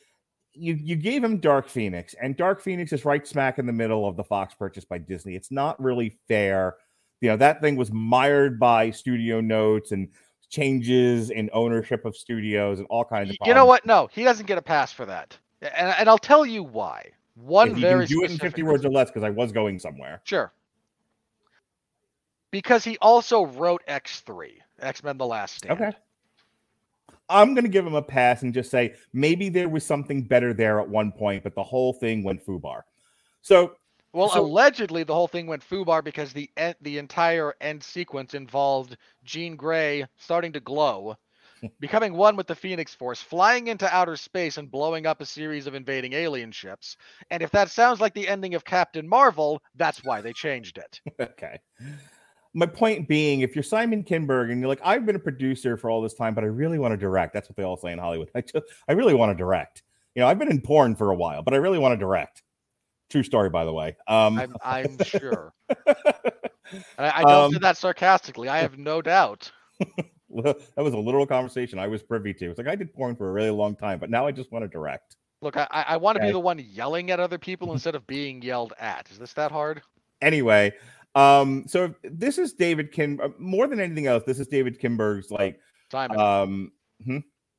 you you gave him Dark Phoenix, and Dark Phoenix is right smack in the middle of the Fox purchase by Disney. It's not really fair. You know, that thing was mired by studio notes and changes in ownership of studios and all kinds of Y- you know what? No, he doesn't get a pass for that. And, and I'll tell you why. One If you very can do it in specific 50 words or less, because I was going somewhere. Sure. Because he also wrote X3, X Men The Last Stand. Okay. I'm going to give him a pass and just say maybe there was something better there at one point, but the whole thing went foobar. So Well, So- allegedly, the whole thing went foobar because the en- the entire end sequence involved Jean Grey starting to glow, becoming one with the Phoenix Force, flying into outer space and blowing up a series of invading alien ships. And if that sounds like the ending of Captain Marvel, that's why they changed it. okay. My point being, if you're Simon Kinberg and you're like, I've been a producer for all this time, but I really want to direct. That's what they all say in Hollywood. I just, I really want to direct. You know, I've been in porn for a while, but I really want to direct. True story, by the way. Um, I'm, I'm sure. I, I don't say Um, that sarcastically. I have no doubt. that was a literal conversation I was privy to. It's like I did porn for a really long time, but now I just want to direct. Look, I, I want to Okay. be the one yelling at other people instead of being yelled at. Is this that hard? Anyway, um, so this is David Kim. uh, More than anything else, this is David Kinberg's like Simon, um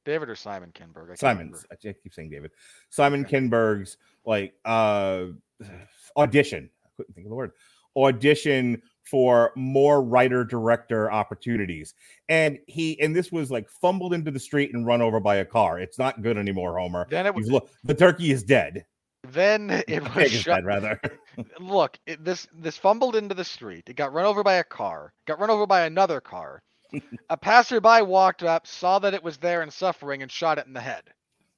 David or Simon Kinberg? I Simon's. I keep saying David. Simon Kinberg's like uh audition. I couldn't think of the word. Audition for more writer director opportunities. And he and this was like fumbled into the street and run over by a car. It's not good anymore, Homer. Then it was. You've lo- the turkey is dead. Then it was. shot- rather. Look, it, this this fumbled into the street. It got run over by a car. Got run over by another car. a passerby walked up, saw that it was there and suffering, and shot it in the head.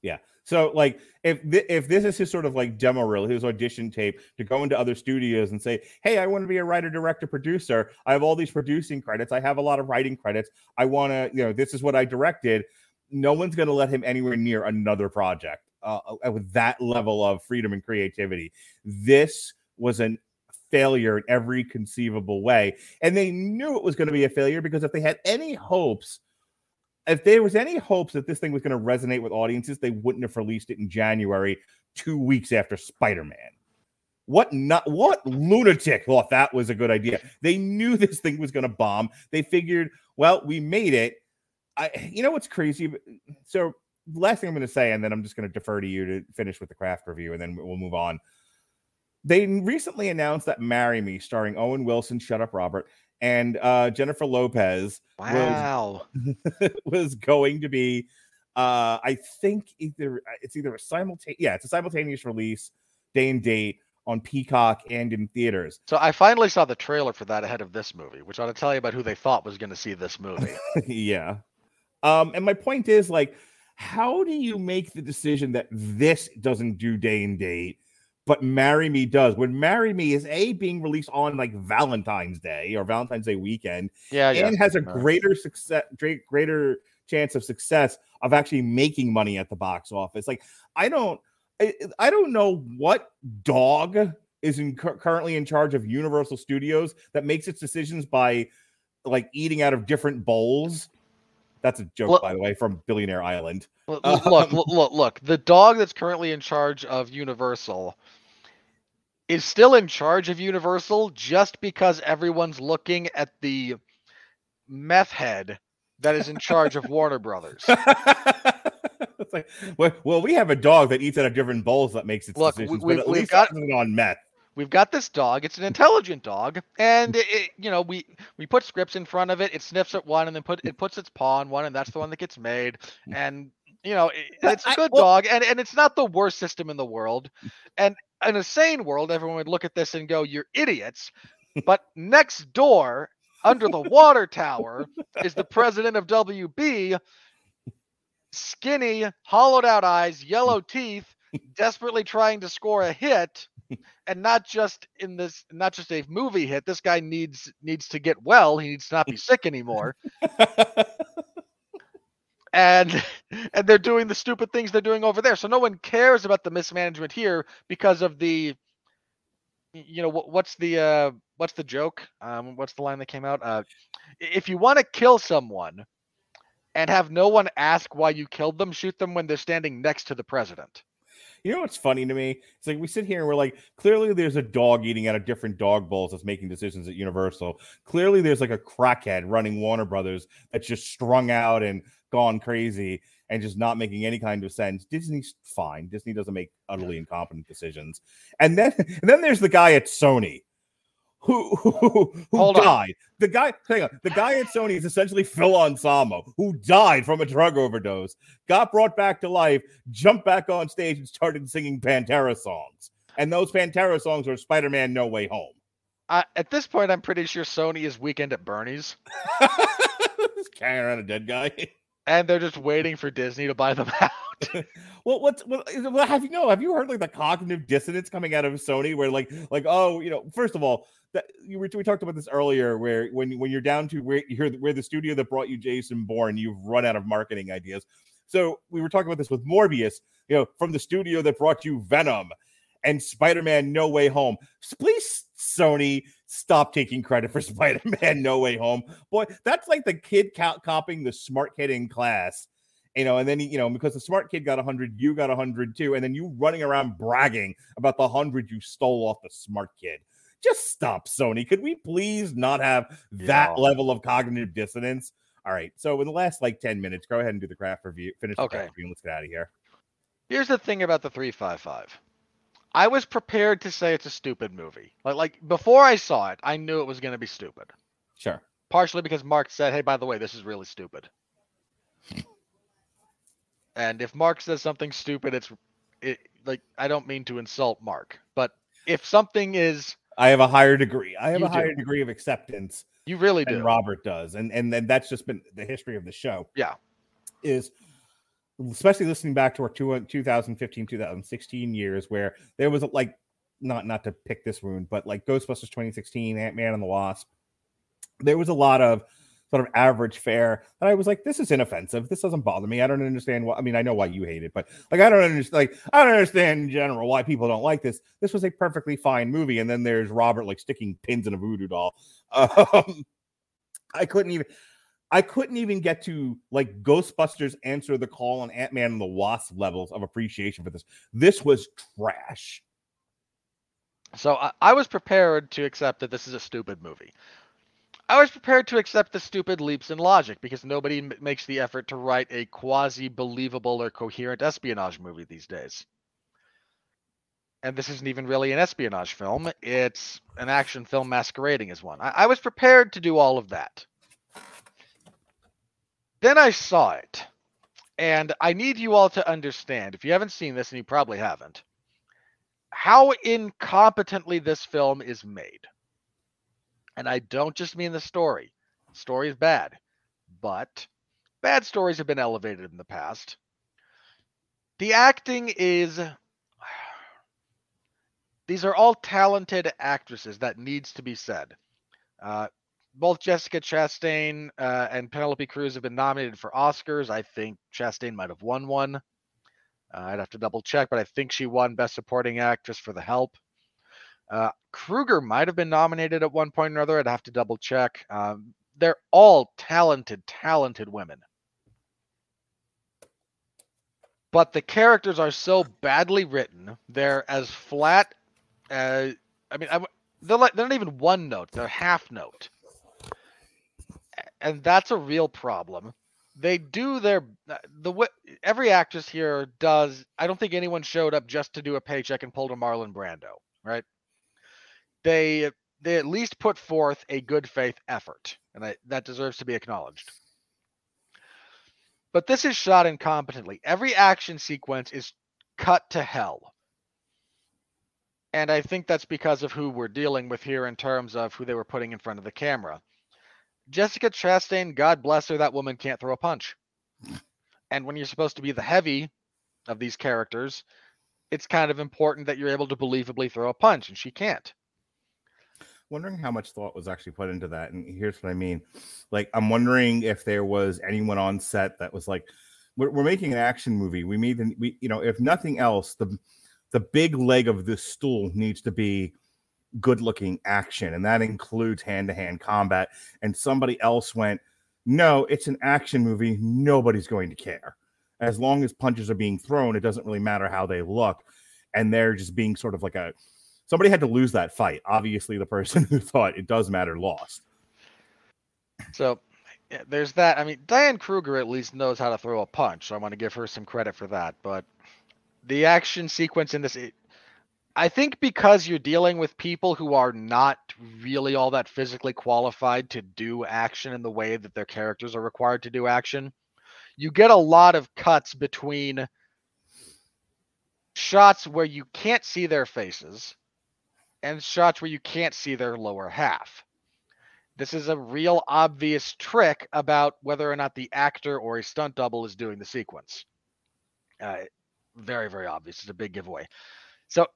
Yeah. So, like, if thi- if this is his sort of like demo reel, his audition tape to go into other studios and say, "Hey, I want to be a writer, director, producer. I have all these producing credits. I have a lot of writing credits. I want to, you know, this is what I directed." No one's going to let him anywhere near another project uh, uh, with that level of freedom and creativity. This was an failure in every conceivable way, and they knew it was going to be a failure because if they had any hopes if there was any hopes that this thing was going to resonate with audiences, they wouldn't have released it in January, two weeks after Spider Man. What not what lunatic thought that was a good idea? They knew this thing was gonna bomb. They figured, well, we made it. I you know what's crazy? So last thing I'm gonna say, and then I'm just gonna defer to you to finish with the craft review, and then we'll move on. They recently announced that Marry Me, starring Owen Wilson, Shut Up Robert, and uh, Jennifer Lopez, was Wow. was going to be uh I think either it's either a simultaneous yeah, it's a simultaneous release day and date on Peacock and in theaters. So I finally saw the trailer for that ahead of this movie, which ought to tell you about who they thought was going to see this movie. yeah. Um and my point is like how do you make the decision that this doesn't do day and date but Marry Me does? When Marry Me is a being released on like Valentine's Day or Valentine's Day weekend Yeah, yeah. and has a Uh, greater success greater chance of success of actually making money at the box office like i don't i, I don't know what dog is in, currently in charge of universal studios that makes its decisions by like eating out of different bowls that's a joke Well- by the way from billionaire island Look, look, look, look, look, look. The dog that's currently in charge of Universal is still in charge of Universal just because everyone's looking at the meth head that is in charge of Warner Brothers. it's like well, well we have a dog that eats out of different bowls that makes its Look, we- decisions we've- but at least got on meth We've got this dog. It's an intelligent dog, and it, it- you know we we put scripts in front of it. It sniffs at one, and then put it puts its paw on one, and that's the one that gets made. Mm. And you know it, it's a good well- dog, and and it's not the worst system in the world. And in a sane world, everyone would look at this and go, "You're idiots." But next door, under the water tower, is the president of WB. Skinny, hollowed out eyes, yellow teeth, desperately trying to score a hit and not just in this not just a movie hit this guy needs needs to get well he needs to not be sick anymore. And and they're doing the stupid things they're doing over there. So no one cares about the mismanagement here because of the you know what, what's the uh what's the joke? Um what's the line that came out? Uh if you want to kill someone and have no one ask why you killed them shoot them when they're standing next to the president You know what's funny to me? It's like we sit here and we're like, clearly there's a dog eating out of different dog bowls that's making decisions at Universal. Clearly there's like a crackhead running Warner Brothers that's just strung out and gone crazy and just not making any kind of sense. Disney's fine. Disney doesn't make utterly incompetent decisions. And then and then there's the guy at Sony who who, who Hold on. died. The guy, hang on, the guy at Sony is essentially Phil Anselmo, who died from a drug overdose, got brought back to life, jumped back on stage and started singing Pantera songs. And those Pantera songs are Spider-Man No Way Home. uh, at this point i'm pretty sure sony is weekend at bernie's carrying around a dead guy. and they're just waiting for Disney to buy them out. Well, what's what, have you know? Have you heard like the cognitive dissonance coming out of Sony, where like like oh, you know, first of all, that you were we talked about this earlier, where when when you're down to where you're where the studio that brought you Jason Bourne, you've run out of marketing ideas. So we were talking about this with Morbius, you know, from the studio that brought you Venom and Spider-Man No Way Home. Please, Sony, stop taking credit for Spider-Man No Way Home. Boy, that's like the kid co- copying the smart kid in class you know, and then you know, because the smart kid got a 100, you got a 100 too, and then you running around bragging about the 100 you stole off the smart kid. Just stop, Sony. Could we please not have that Yeah. level of cognitive dissonance? All right. So in the last like 10 minutes, go ahead and do the craft review. Finish the Okay. craft review and let's get out of here. Here's the thing about the 355. I was prepared to say it's a stupid movie. Like like before I saw it, I knew it was going to be stupid. Sure. Partially because Mark said, "Hey, by the way, this is really stupid." And if Mark says something stupid, it's it, like I don't mean to insult Mark, but if something is I have a higher degree. I have a higher do. degree of acceptance you really than do. Robert does. And and then that's just been the history of the show. Yeah. Is especially listening back to our two, 2015, 2016 years where there was like not not to pick this wound, but like Ghostbusters 2016, Ant-Man and the Wasp. There was a lot of sort of average fare that I was like, this is inoffensive. This doesn't bother me. I don't understand why. I mean, I know why you hate it, but like I don't understand. Like I don't understand in general why people don't like this. This was a perfectly fine movie, and then there's Robert like sticking pins in a voodoo doll. Um, I couldn't even. I couldn't even get to like Ghostbusters answer the call on Ant Man and the Wasp levels of appreciation for this. This was trash. So I, I was prepared to accept that this is a stupid movie. I was prepared to accept the stupid leaps in logic because nobody m- makes the effort to write a quasi believable or coherent espionage movie these days. And this isn't even really an espionage film, it's an action film masquerading as one. I, I was prepared to do all of that. Then I saw it. And I need you all to understand, if you haven't seen this, and you probably haven't, how incompetently this film is made. And I don't just mean the story. Story is bad, but bad stories have been elevated in the past. The acting is these are all talented actresses that needs to be said. Uh, both Jessica Chastain uh, and Penelope Cruz have been nominated for Oscars. I think Chastain might have won one. Uh, I'd have to double check, but I think she won Best Supporting Actress for The Help. Uh, Kruger might have been nominated at one point or another. I'd have to double check. Um, they're all talented, talented women. But the characters are so badly written. They're as flat as I mean, I, they're like they're not even one note. They're half note, and that's a real problem. They do their the way every actress here does. I don't think anyone showed up just to do a paycheck and pulled a Marlon Brando, right? They they at least put forth a good faith effort, and I, that deserves to be acknowledged. But this is shot incompetently. Every action sequence is cut to hell. And I think that's because of who we're dealing with here in terms of who they were putting in front of the camera. Jessica Chastain, God bless her, that woman can't throw a punch. And when you're supposed to be the heavy of these characters, it's kind of important that you're able to believably throw a punch, and she can't. Wondering how much thought was actually put into that and here's what i mean. Like i'm wondering if there was anyone on set that was like we're, we're making an action movie. We made an, we you know if nothing else the the big leg of this stool needs to be good looking action and that includes hand-to-hand combat and somebody else went no it's an action movie. Nobody's going to care. As long as punches are being thrown it doesn't really matter how they look and they're just being sort of like a somebody had to lose that fight. Obviously, the person who thought it does matter lost. So yeah, there's that. I mean, Diane Kruger at least knows how to throw a punch, so I want to give her some credit for that. But the action sequence in this, it, I think, because you're dealing with people who are not really all that physically qualified to do action in the way that their characters are required to do action, you get a lot of cuts between shots where you can't see their faces and shots where you can't see their lower half. This is a real obvious trick about whether or not the actor or a stunt double is doing the sequence. Uh, very, very obvious. It's a big giveaway. So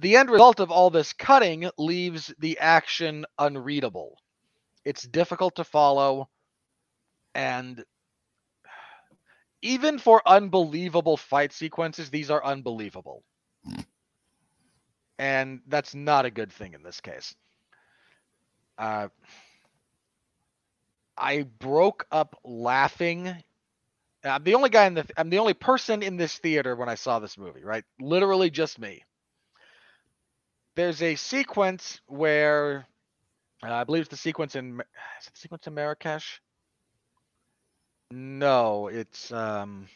the end result of all this cutting leaves the action unreadable. It's difficult to follow, and even for unbelievable fight sequences, these are unbelievable and that's not a good thing in this case. Uh, I broke up laughing. I'm the only guy in the. I'm the only person in this theater when I saw this movie. Right, literally just me. There's a sequence where uh, I believe it's the sequence in. Is it the sequence in Marrakesh? No, it's um.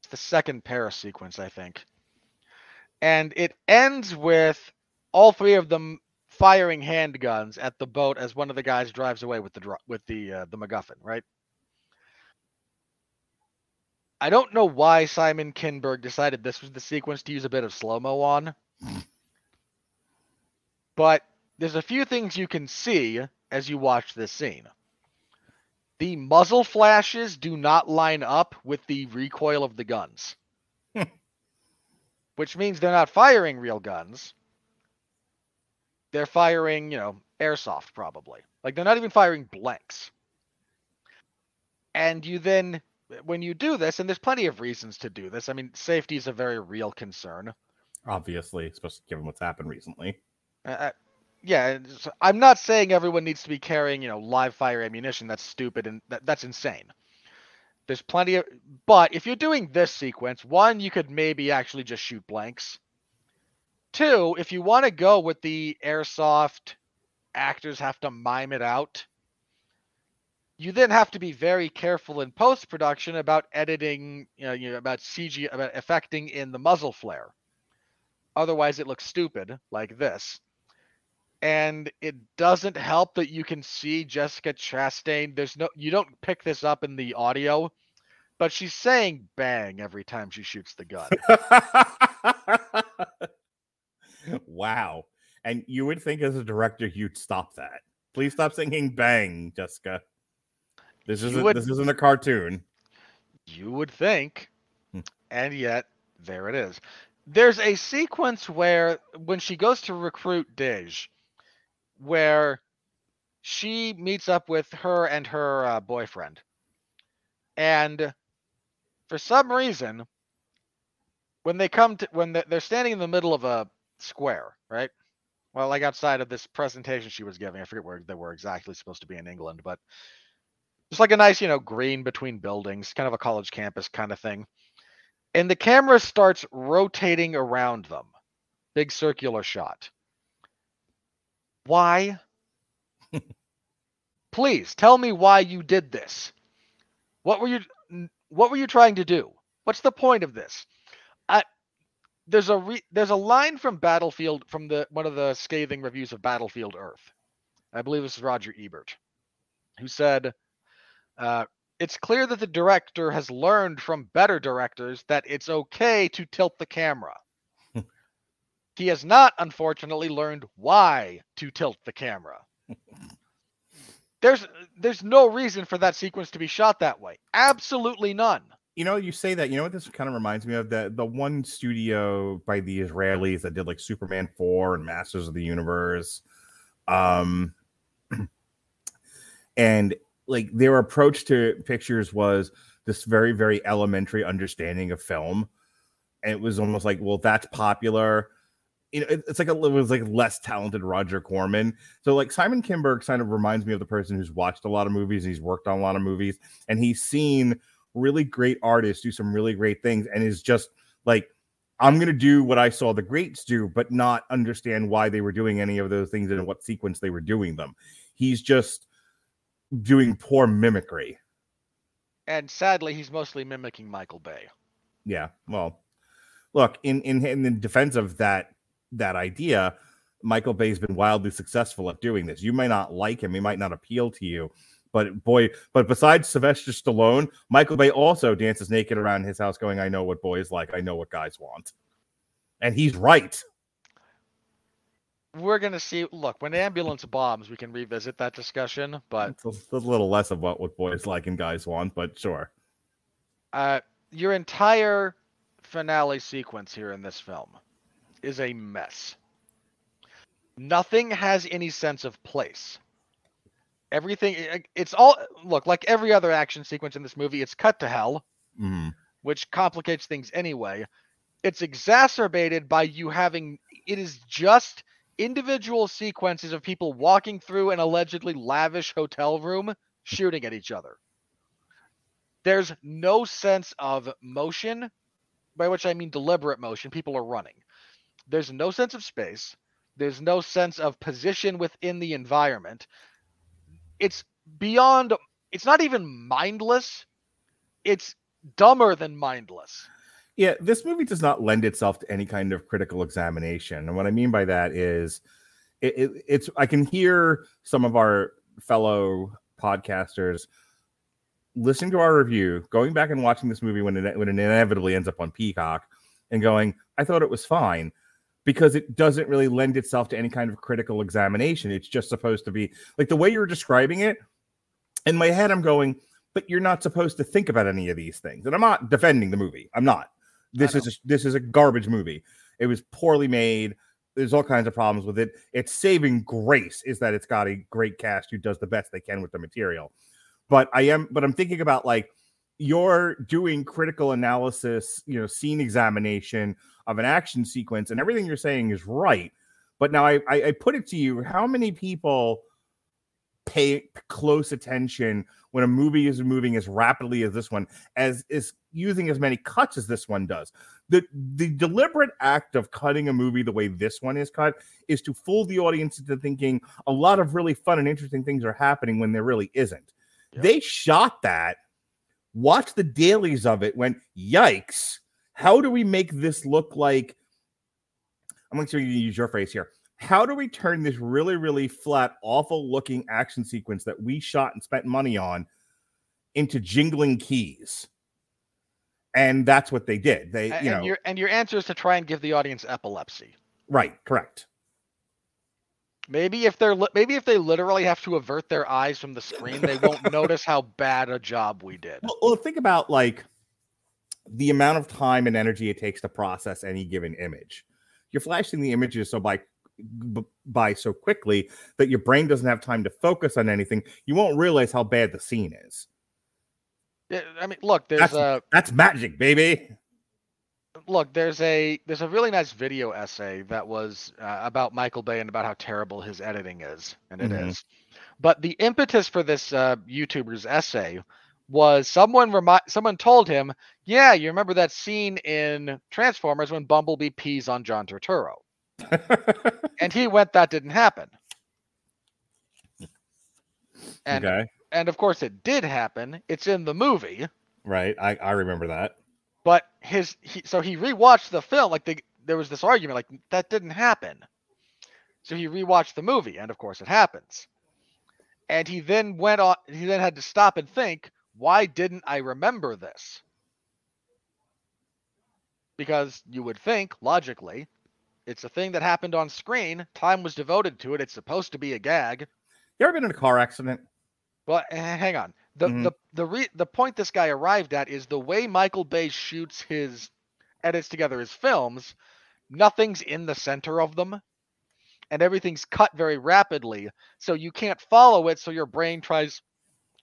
It's the second Paris sequence, I think and it ends with all three of them firing handguns at the boat as one of the guys drives away with the with the uh, the MacGuffin, right? I don't know why Simon Kinberg decided this was the sequence to use a bit of slow mo on, but there's a few things you can see as you watch this scene. The muzzle flashes do not line up with the recoil of the guns which means they're not firing real guns. They're firing, you know, airsoft probably. Like they're not even firing blanks. And you then, when you do this, and there's plenty of reasons to do this. I mean, safety is a very real concern. Obviously, especially given what's happened recently. Uh, yeah, I'm not saying everyone needs to be carrying, you know, live fire ammunition. That's stupid and that, that's insane. There's plenty of, but if you're doing this sequence, one, you could maybe actually just shoot blanks. Two, if you want to go with the airsoft actors have to mime it out, you then have to be very careful in post production about editing, you know, you know, about CG, about affecting in the muzzle flare. Otherwise, it looks stupid like this. And it doesn't help that you can see Jessica Chastain. There's no, you don't pick this up in the audio, but she's saying bang every time she shoots the gun. wow. And you would think as a director you'd stop that. Please stop singing bang, Jessica. This isn't would- this isn't a cartoon. You would think, Hmm. and yet there it is. There's a sequence where when she goes to recruit Dej, where she meets up with her and her uh, boyfriend, and for some reason, when they come to when they- they're standing in the middle of a square, right? Well, like outside of this presentation she was giving, I forget where they were exactly supposed to be in England, but just like a nice, you know, green between buildings, kind of a college campus kind of thing. And the camera starts rotating around them. Big circular shot. Why? Please tell me why you did this. What were you what were you trying to do? What's the point of this? I there's a re, there's a line from Battlefield from the one of the scathing reviews of Battlefield Earth. I believe this is Roger Ebert, who said uh, it's clear that the director has learned from better directors that it's okay to tilt the camera. He has not, unfortunately, learned why to tilt the camera. there's there's no reason for that sequence to be shot that way. Absolutely none. You know, you say that. You know what this kind of reminds me of? The the one studio by the Israelis that did like Superman four and Masters of the Universe, um, and like their approach to pictures was this very very elementary understanding of film, and it was almost like, well, that's popular. You know, it- it's like a it was like less talented Roger Corman. So like Simon Kinberg kind of reminds me of the person who's watched a lot of movies, and he's worked on a lot of movies, and he's seen really great artists do some really great things and is just like i'm going to do what i saw the greats do but not understand why they were doing any of those things and in what sequence they were doing them he's just doing poor mimicry And sadly, he's mostly mimicking Michael Bay. yeah well look in in in the defense of that that idea michael bay's been wildly successful at doing this you may not like him he might not appeal to you but boy but besides sylvester stallone michael bay also dances naked around his house going i know what boys like i know what guys want and he's right We're gonna see. Look, when ambulance bombs, we can revisit that discussion. But it's a, it's a little less of what what boys like and guys want but sure uh, your entire finale sequence here in this film is a mess. Nothing has any sense of place. Everything, it's all look like every other action sequence in this movie. It's cut to hell, Mhm. which complicates things anyway. It's exacerbated by you having it is just individual sequences of people walking through an allegedly lavish hotel room shooting at each other. There's no sense of motion, by which I mean deliberate motion. People are running. There's no sense of space. There's no sense of position within the environment. It's beyond, it's not even mindless. It's dumber than mindless. Yeah, this movie does not lend itself to any kind of critical examination. And what I mean by that is it, it, it's I can hear some of our fellow podcasters listening to our review, going back and watching this movie when it when it inevitably ends up on Peacock and going, I thought it was fine because it doesn't really lend itself to any kind of critical examination. It's just supposed to be like the way you're describing it. In my head, I'm going, but you're not supposed to think about any of these things. And I'm not defending the movie. I'm not. This is a, this is a garbage movie. It was poorly made. There's all kinds of problems with it. Its saving grace is that it's got a great cast who does the best they can with the material. But I am, but I'm thinking about like you're doing critical analysis, you know, scene examination of an action sequence, and everything you're saying is right. But now I, I, I put it to you: how many people pay close attention when a movie is moving as rapidly as this one, as is using as many cuts as this one does. The the deliberate act of cutting a movie the way this one is cut is to fool the audience into thinking a lot of really fun and interesting things are happening when there really isn't. Yep. They shot that, watched the dailies of it, went, yikes, how do we make this look like I'm going to use your phrase here. How do we turn this really, really flat, awful looking action sequence that we shot and spent money on into jingling keys? And that's what they did. They, you and know, your and your answer is to try and give the audience epilepsy. right, correct. Maybe if they're li- maybe if they literally have to avert their eyes from the screen, they won't notice how bad a job we did. Well, well, think about like the amount of time and energy it takes to process any given image. You're flashing the images so by by so quickly that your brain doesn't have time to focus on anything. You won't realize how bad the scene is. Yeah, I mean, look, there's That's- a That's magic, baby. Look, there's a there's a really nice video essay that was uh, about Michael Bay and about how terrible his editing is, and it is. Mhm. But the impetus for this uh, YouTuber's essay was someone remi- someone told him, "Yeah, you remember that scene in Transformers when Bumblebee pees on John Turturro?" And he went, "That didn't happen." And okay, and of course it did happen. It's in the movie. right. I, I remember that. But his he, so he rewatched the film. Like the, there was this argument, like that didn't happen. So he rewatched the movie, and of course it happens. And he then went on. He then had to stop and think, why didn't I remember this? Because you would think logically, it's a thing that happened on screen. Time was devoted to it. It's supposed to be a gag. You ever been in a car accident? Well, hang on. The Mhm. the the re- the point this guy arrived at is the way Michael Bay shoots his edits together his films, nothing's in the center of them and everything's cut very rapidly, so you can't follow it so your brain tries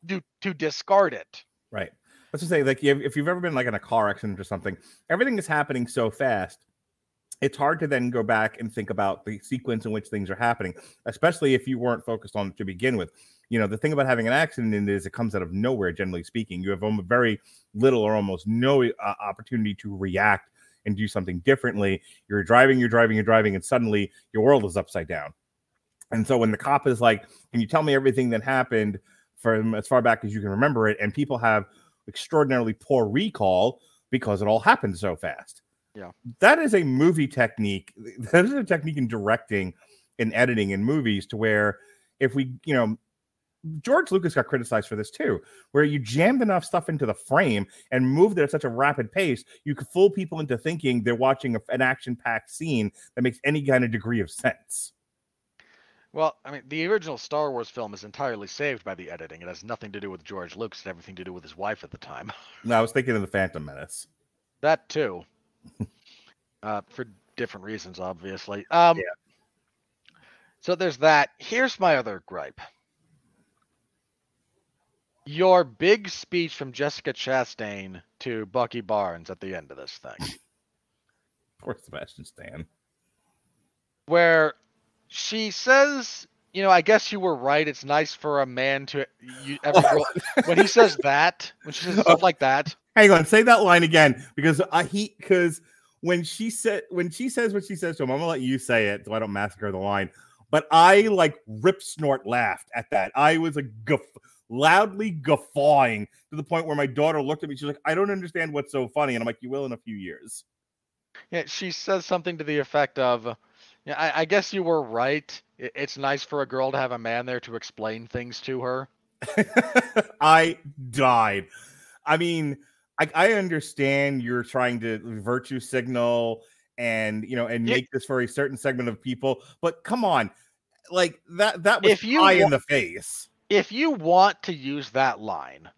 to to discard it. Right. Let's just say, like, if if you've ever been like in a car accident or something, everything is happening so fast. It's hard to then go back and think about the sequence in which things are happening, especially if you weren't focused on it to begin with. You know, the thing about having an accident is it comes out of nowhere, generally speaking. You have very little or almost no uh, opportunity to react and do something differently. You're driving, you're driving, you're driving, and suddenly your world is upside down. And so when the cop is like, Can you tell me everything that happened from as far back as you can remember it? And people have extraordinarily poor recall because it all happened so fast. Yeah. That is a movie technique. That is a technique in directing and editing in movies to where if we, you know, George Lucas got criticized for this too, where you jammed enough stuff into the frame and moved it at such a rapid pace, you could fool people into thinking they're watching a, an action packed scene that makes any kind of degree of sense. Well, I mean, the original Star Wars film is entirely saved by the editing. It has nothing to do with George Lucas and everything to do with his wife at the time. No, I was thinking of the Phantom Menace. That too. uh, for different reasons, obviously. Um, Yeah. So there's that. Here's my other gripe. Your big speech from Jessica Chastain to Bucky Barnes at the end of this thing, Poor Sebastian Stan. where she says, "You know, I guess you were right. It's nice for a man to." You, every girl, when he says that, when she says stuff like that, Hang on, say that line again because I he because when she said when she says what she says to him, I'm gonna let you say it so I don't massacre the line. But I like rip snort laughed at that. I was a guff, loudly guffawing to the point where my daughter looked at me. She's like, "I don't understand what's so funny," and I'm like, "You will in a few years." Yeah, she says something to the effect of, "Yeah, I, I guess you were right. It's nice for a girl to have a man there to explain things to her." I died. I mean, I, I understand you're trying to virtue signal and you know and Yeah. make this for a certain segment of people, but come on, like that that was If you pie in the face. If you want to use that line,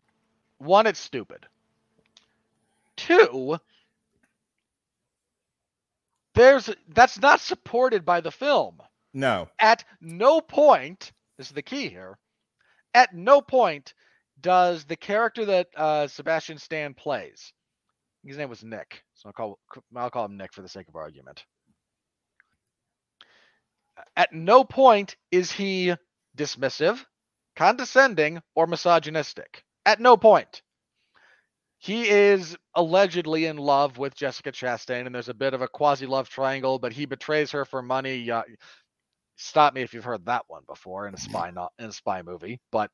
one, it's stupid. Two, there's that's not supported by the film. No, At no point, this is the key here. At no point does the character that uh, Sebastian Stan plays, his name was Nick, so I'll call I'll call him Nick for the sake of argument. At no point is he dismissive, condescending or misogynistic. At no point. He is allegedly in love with Jessica Chastain, and there's a bit of a quasi love triangle, but he betrays her for money. Uh, stop me if you've heard that one before in a spy not in a spy movie, but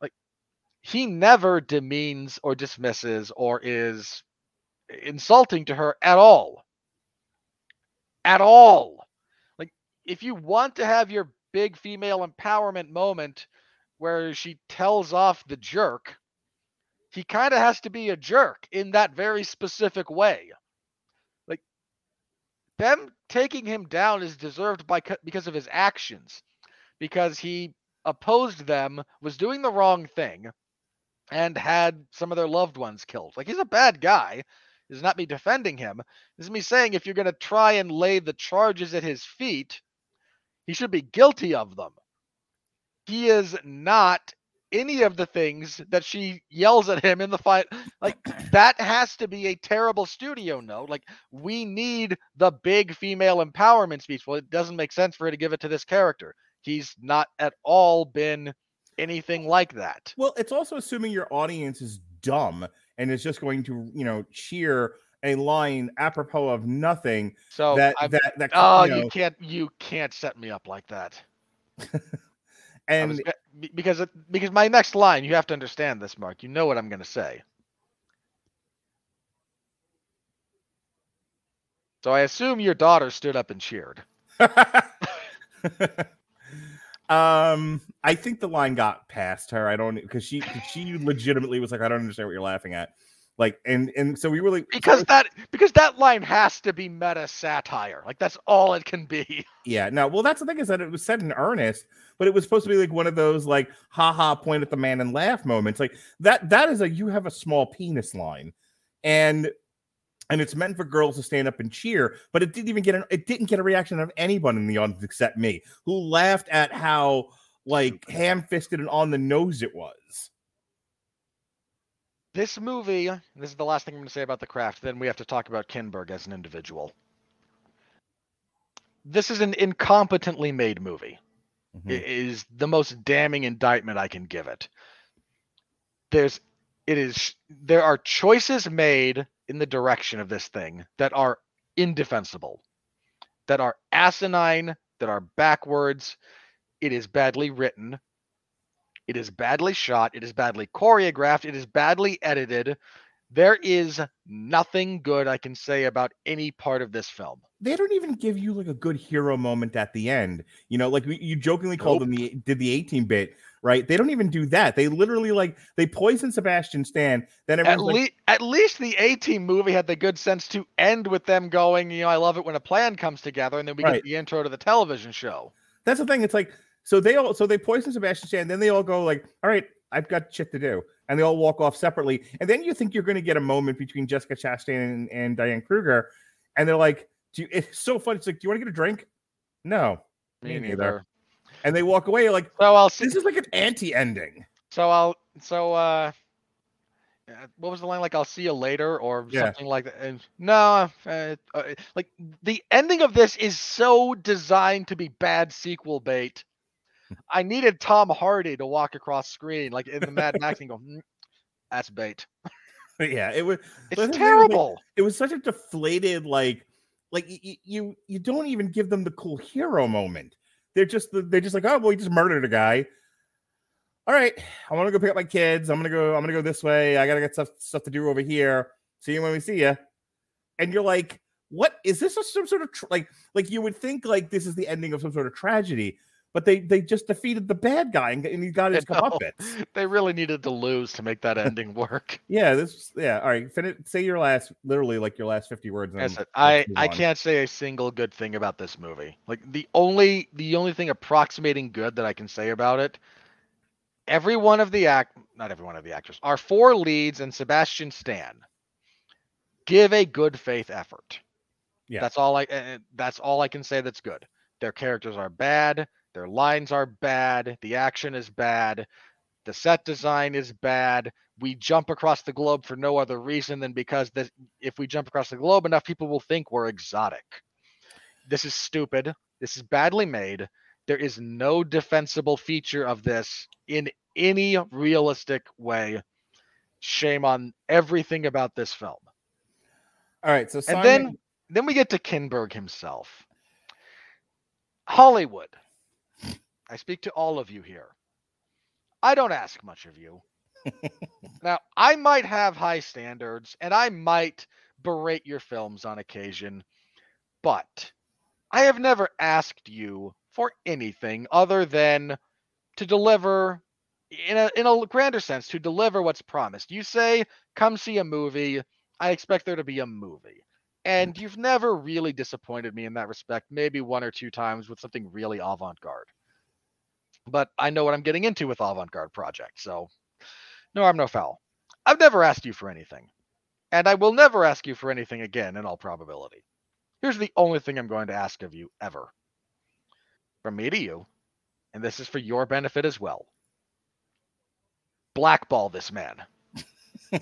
like he never demeans or dismisses or is insulting to her at all. At all. Like if you want to have your big female empowerment moment where she tells off the jerk, he kind of has to be a jerk in that very specific way. Like them taking him down is deserved by because of his actions, because he opposed them, was doing the wrong thing, and had some of their loved ones killed. Like he's a bad guy. This is not me defending him. This is me saying if you're going to try and lay the charges at his feet, he should be guilty of them. He is not any of the things that she yells at him in the fight. Like that has to be a terrible studio note. Like we need the big female empowerment speech. Well, it doesn't make sense for her to give it to this character. He's not at all been anything like that. Well, it's also assuming your audience is dumb and is just going to, you know, cheer a line apropos of nothing. So that I've- that that oh, you you, can't you can't set me up like that. And was- because because my next line, you have to understand this, Mark. You know what I'm going to say. So I assume your daughter stood up and cheered. um I think the line got past her. I don't because she she legitimately was like, I don't understand what you're laughing at. Like and and so we really Because that because that line has to be meta satire. Like that's all it can be. Yeah, no, well, that's the thing is that it was said in earnest, but it was supposed to be like one of those like haha point at the man and laugh moments. Like that that is a you have a small penis line. And and it's meant for girls to stand up and cheer, but it didn't even get an it didn't get a reaction of anyone in the audience except me, who laughed at how like ham-fisted and on the nose it was. This movie, this is the last thing I'm going to say about the craft. Then we have to talk about Kinberg as an individual. This is an incompetently made movie. Mhm. i- is the most damning indictment I can give it. There's it is there are choices made in the direction of this thing that are indefensible. That are asinine, that are backwards. It is badly written. It is badly shot, it is badly choreographed, it is badly edited. There is nothing good I can say about any part of this film. they don't even give you like a good hero moment at the end. You know, like you jokingly called Nope. them the did the 18 bit, right? They don't even do that. They literally like they poison Sebastian Stan. Then At, everyone's like, least, at least the A Team movie had the good sense to end with them going, you know, I love it when a plan comes together, and then we Right. get the intro to the television show. that's the thing. It's like so they all so they poison Sebastian Stan. Then they all go like, all right, I've got shit to do, and they all walk off separately. And then you think you're going to get a moment between Jessica Chastain and, and Diane Kruger, and they're like, do you, it's so funny. It's like, do you want to get a drink? No. Me neither. And they walk away. Like, So I'll see. this is like an anti-ending. So I'll. So uh, uh, what was the line like? I'll see you later, or Yeah. something like that. And no, uh, uh, like the ending of this is so designed to be bad sequel bait. I needed Tom Hardy to walk across screen, like in the Mad Max, and go, "Mm, "That's bait." yeah, it was. It's But the like, terrible. it was such a deflated like like y- y- you you don't even give them the cool hero moment. They're just they're just like oh well he just murdered a guy. All right i want to go pick up my kids. I'm gonna go i'm gonna go this way. I gotta get stuff stuff to do over here. See you when we see you and you're like what? Is this a, some sort of tr- like like you would think like this is the ending of some sort of tragedy but they they just defeated the bad guy and, and he got his comeuppance They really needed to lose to make that ending work. yeah this yeah all right finish say your last literally like your last 50 words. I I can't say a single good thing about this movie. Like the only the only thing approximating good that I can say about it, every one of the act not every one of the actors, our four leads and Sebastian Stan give a good faith effort. Yeah. That's all I uh, that's all I can say that's good. Their characters are bad, their lines are bad, the action is bad, the set design is bad. We jump across the globe for no other reason than because this, if we jump across the globe enough, people will think we're exotic. This is stupid. This is badly made. There is no defensible feature of this in any realistic way. Shame on everything about this film. All right, so Simon, And then then we get to Kinberg himself. Hollywood. I speak to all of you here. I don't ask much of you. now, I might have high standards and I might berate your films on occasion, but I have never asked you for anything other than to deliver in a in a grander sense to deliver what's promised. You say come see a movie, I expect there to be a movie. And mm. you've never really disappointed me in that respect, maybe one or two times with something really avant-garde. But I know what I'm getting into with avant-garde projects, so no harm, no foul. I've never asked you for anything. And I will never ask you for anything again in all probability. Here's the only thing I'm going to ask of you ever. From me to you, and this is for your benefit as well. Blackball this man.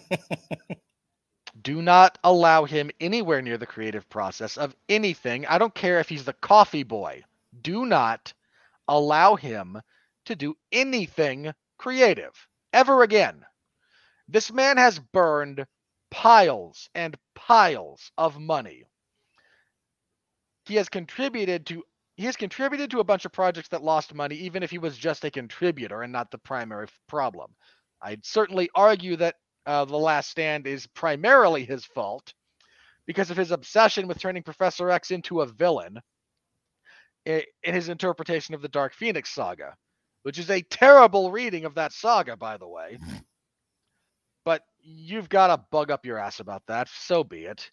Do not allow him anywhere near the creative process of anything. I don't care if he's the coffee boy. Do not allow him to do anything creative ever again. This man has burned piles and piles of money. He has contributed to he has contributed to a bunch of projects that lost money even if he was just a contributor and not the primary problem. I'd certainly argue that uh, The Last Stand is primarily his fault because of his obsession with turning Professor X into a villain in his interpretation of the Dark Phoenix saga, which is a terrible reading of that saga, by the way. Mm-hmm. But you've got to bug up your ass about that. So be it.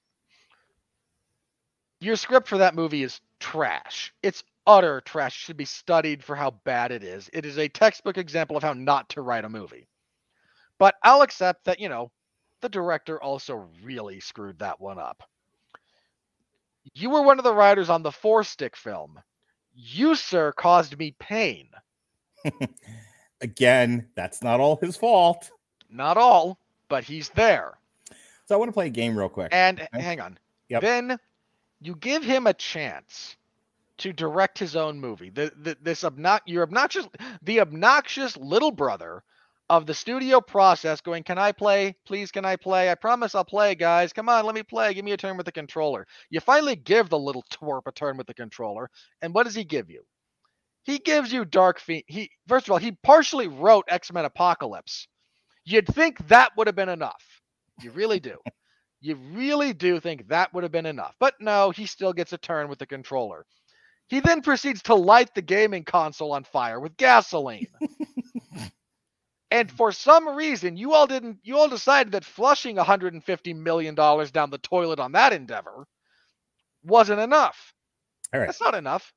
Your script for that movie is trash. It's utter trash. It should be studied for how bad it is. It is a textbook example of how not to write a movie. But I'll accept that, you know, the director also really screwed that one up. You were one of the writers on the four stick film. You, sir, caused me pain. again, that's not all his fault. Not all, but he's there. So I want to play a game real quick. And Okay. hang on. Yep. Then you give him a chance to direct his own movie. The, the this obnox your obnoxious the obnoxious little brother of the studio process going, Can I play? Please can I play? I promise I'll play, guys. Come on, let me play. Give me a turn with the controller. You finally give the little twerp a turn with the controller, and what does he give you? He gives you Dark Phoenix. He first of all, he partially wrote X-Men Apocalypse. You'd think that would have been enough. You really do. You really do think that would have been enough. But no, he still gets a turn with the controller. He then proceeds to light the gaming console on fire with gasoline. and for some reason, you all didn't you all decided that flushing 150 million dollars down the toilet on that endeavor wasn't enough. All right. That's not enough.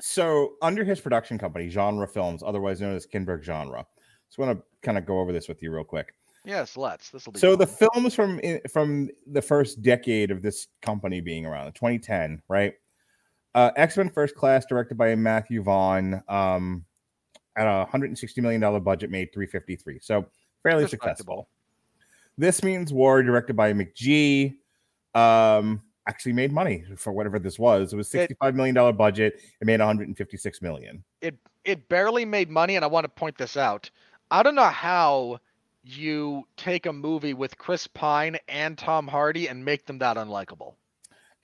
So under his production company, Genre Films, otherwise known as Kinberg Genre. So I want to kind of go over this with you real quick. Yes, let's. This will be So the films from from the first decade of this company being around, 2010, right? Uh, X Men First Class, directed by Matthew Vaughn, um, at a 160 million dollar budget, made 353. So fairly successful. This means War, directed by McG, um, actually made money for whatever this was. It was It- 65 million dollar budget. It made 156 million. it it barely made money and i want to point this out i don't know how you take a movie with chris pine and tom hardy and make them that unlikable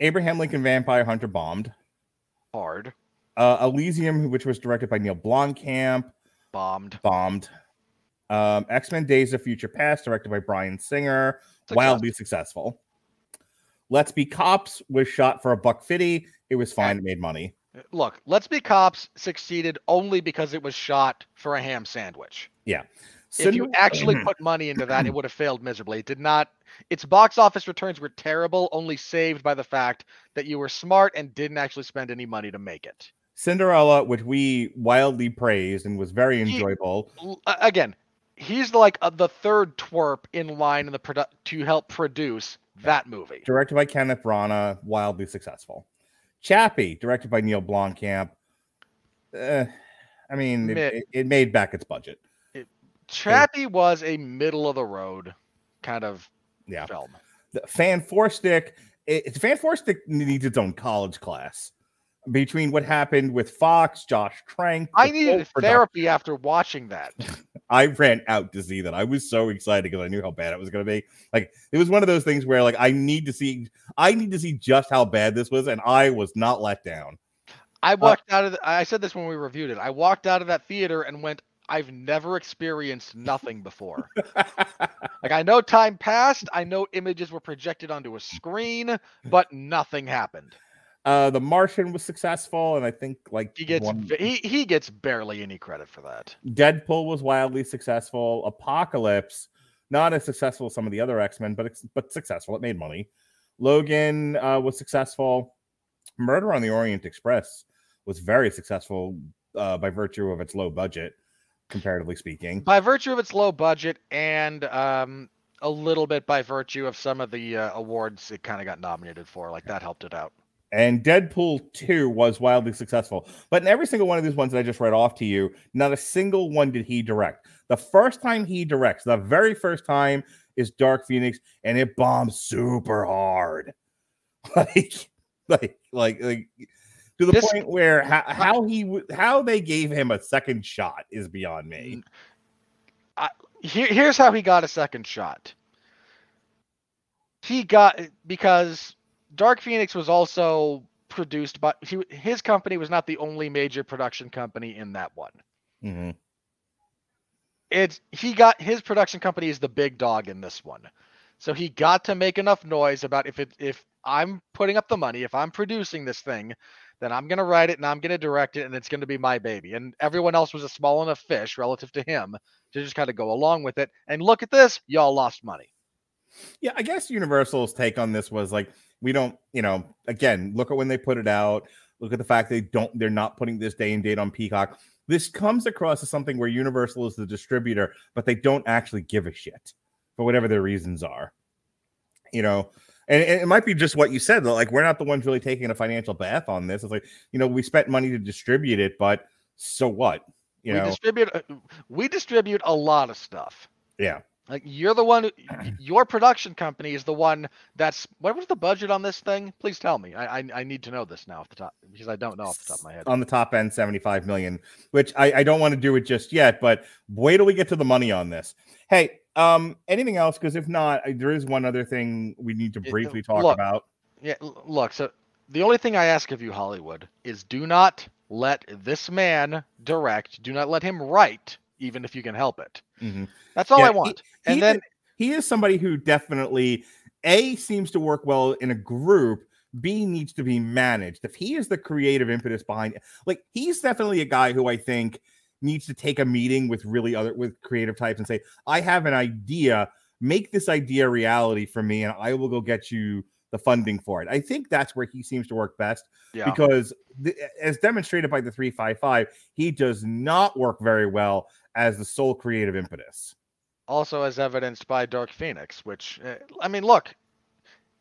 Abraham Lincoln Vampire Hunter bombed. hard Uh, Elysium, which was directed by Neil Blomkamp, bombed bombed. Um, X Men Days of Future Past, directed by Bryan Singer, Success. wildly successful. Let's Be Cops was shot for a buck fifty. It was fine. It made money. look let's be cops succeeded only because it was shot for a ham sandwich Yeah. if you actually put money into that it would have failed miserably it did not its box office returns were terrible only saved by the fact that you were smart and didn't actually spend any money to make it Cinderella, which we wildly praised and was very enjoyable. a- again, he's like uh, the third twerp in line in the produ- to help produce that movie. Directed by Kenneth Branagh, wildly successful. Chappie, directed by Neil Blomkamp. Uh, I mean, it, it- it made back its budget. Chappie was a middle of the road kind of Yeah. film. the fan four stick it, it's fan four stick needs its own college class between what happened with Fox, Josh Trank. I needed therapy after watching that. I ran out to see that. I was so excited because I knew how bad it was going to be. Like it was one of those things where like I need to see, I need to see just how bad this was, and I was not let down. I uh, walked out of. The, I said this when we reviewed it. I walked out of that theater and went. I've never experienced nothing before. like I know time passed. I know images were projected onto a screen, but nothing happened. Uh, the Martian was successful, and I think like He gets one- he he gets barely any credit for that. Deadpool was wildly successful. Apocalypse, not as successful as some of the other X Men, but but successful. It made money. Logan uh, was successful. Murder on the Orient Express was very successful uh, by virtue of its low budget, comparatively speaking. By virtue of its low budget and um a little bit by virtue of some of the uh, awards it kind of got nominated for, like that helped it out. And Deadpool 2 was wildly successful. But in every single one of these ones that I just read off to you, not a single one did he direct. The first time he directs, the very first time is Dark Phoenix, and it bombs super hard. Like, like, like, like to the This- point where how, how he how they gave him a second shot is beyond me. Here, here's how he got a second shot. He got because Dark Phoenix was also produced by he, his company was not the only major production company in that one. Mhm. It's he got his production company is the big dog in this one. So he got to make enough noise about if it if I'm putting up the money, if I'm producing this thing, then I'm gonna write it and I'm gonna direct it and it's gonna be my baby. And everyone else was a small enough fish relative to him to just kind of go along with it. And look at this, y'all lost money. Yeah, I guess Universal's take on this was like we don't, you know, again, look at when they put it out. Look at the fact they don't, they're not putting this day and date on Peacock. This comes across as something where Universal is the distributor, but they don't actually give a shit for whatever their reasons are. You know, and, and it might be just what you said, though. Like, we're not the ones really taking a financial bath on this. It's like, you know, we spent money to distribute it, but so what? You we know, distribute uh, we distribute a lot of stuff. yeah. Like you're the one, who- your production company is the one that's. What was the budget on this thing? Please tell me. I I, I need to know this now off the top because I don't know off the top of my head. on the top end 75 million which i, I don't want to do it just yet but wait till we get to the money on this hey um anything else because if not there is one other thing we need to briefly talk look. about Yeah, look. So the only thing I ask of you, Hollywood, is do not let this man direct. Do not let him write, even if you can help it. Mhm. That's all Yeah, I want. he, and then he is somebody who definitely a seems to work well in a group b needs to be managed if he is the creative impetus behind like he's definitely a guy who i think needs to take a meeting with really other with creative types and say i have an idea make this idea reality for me and i will go get you the funding for it i think that's where he seems to work best yeah, because the, as demonstrated by the 355 he does not work very well as the sole creative impetus also as evidenced by Dark Phoenix, which uh, I mean, look,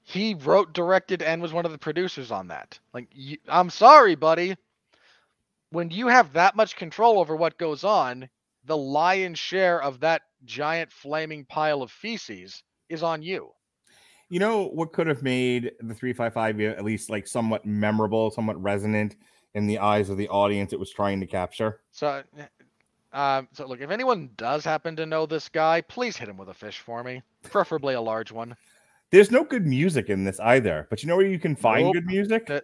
he wrote, directed, and was one of the producers on that. Like, you, I'm sorry, buddy. When you have that much control over what goes on, the lion's share of that giant flaming pile of feces is on you. You know what could have made the 355 at least like somewhat memorable, somewhat resonant in the eyes of the audience it was trying to capture? So, um, so look, if anyone does happen to know this guy, please hit him with a fish for me, preferably a large one. There's no good music in this either, but you know where you can find Nope. good music? the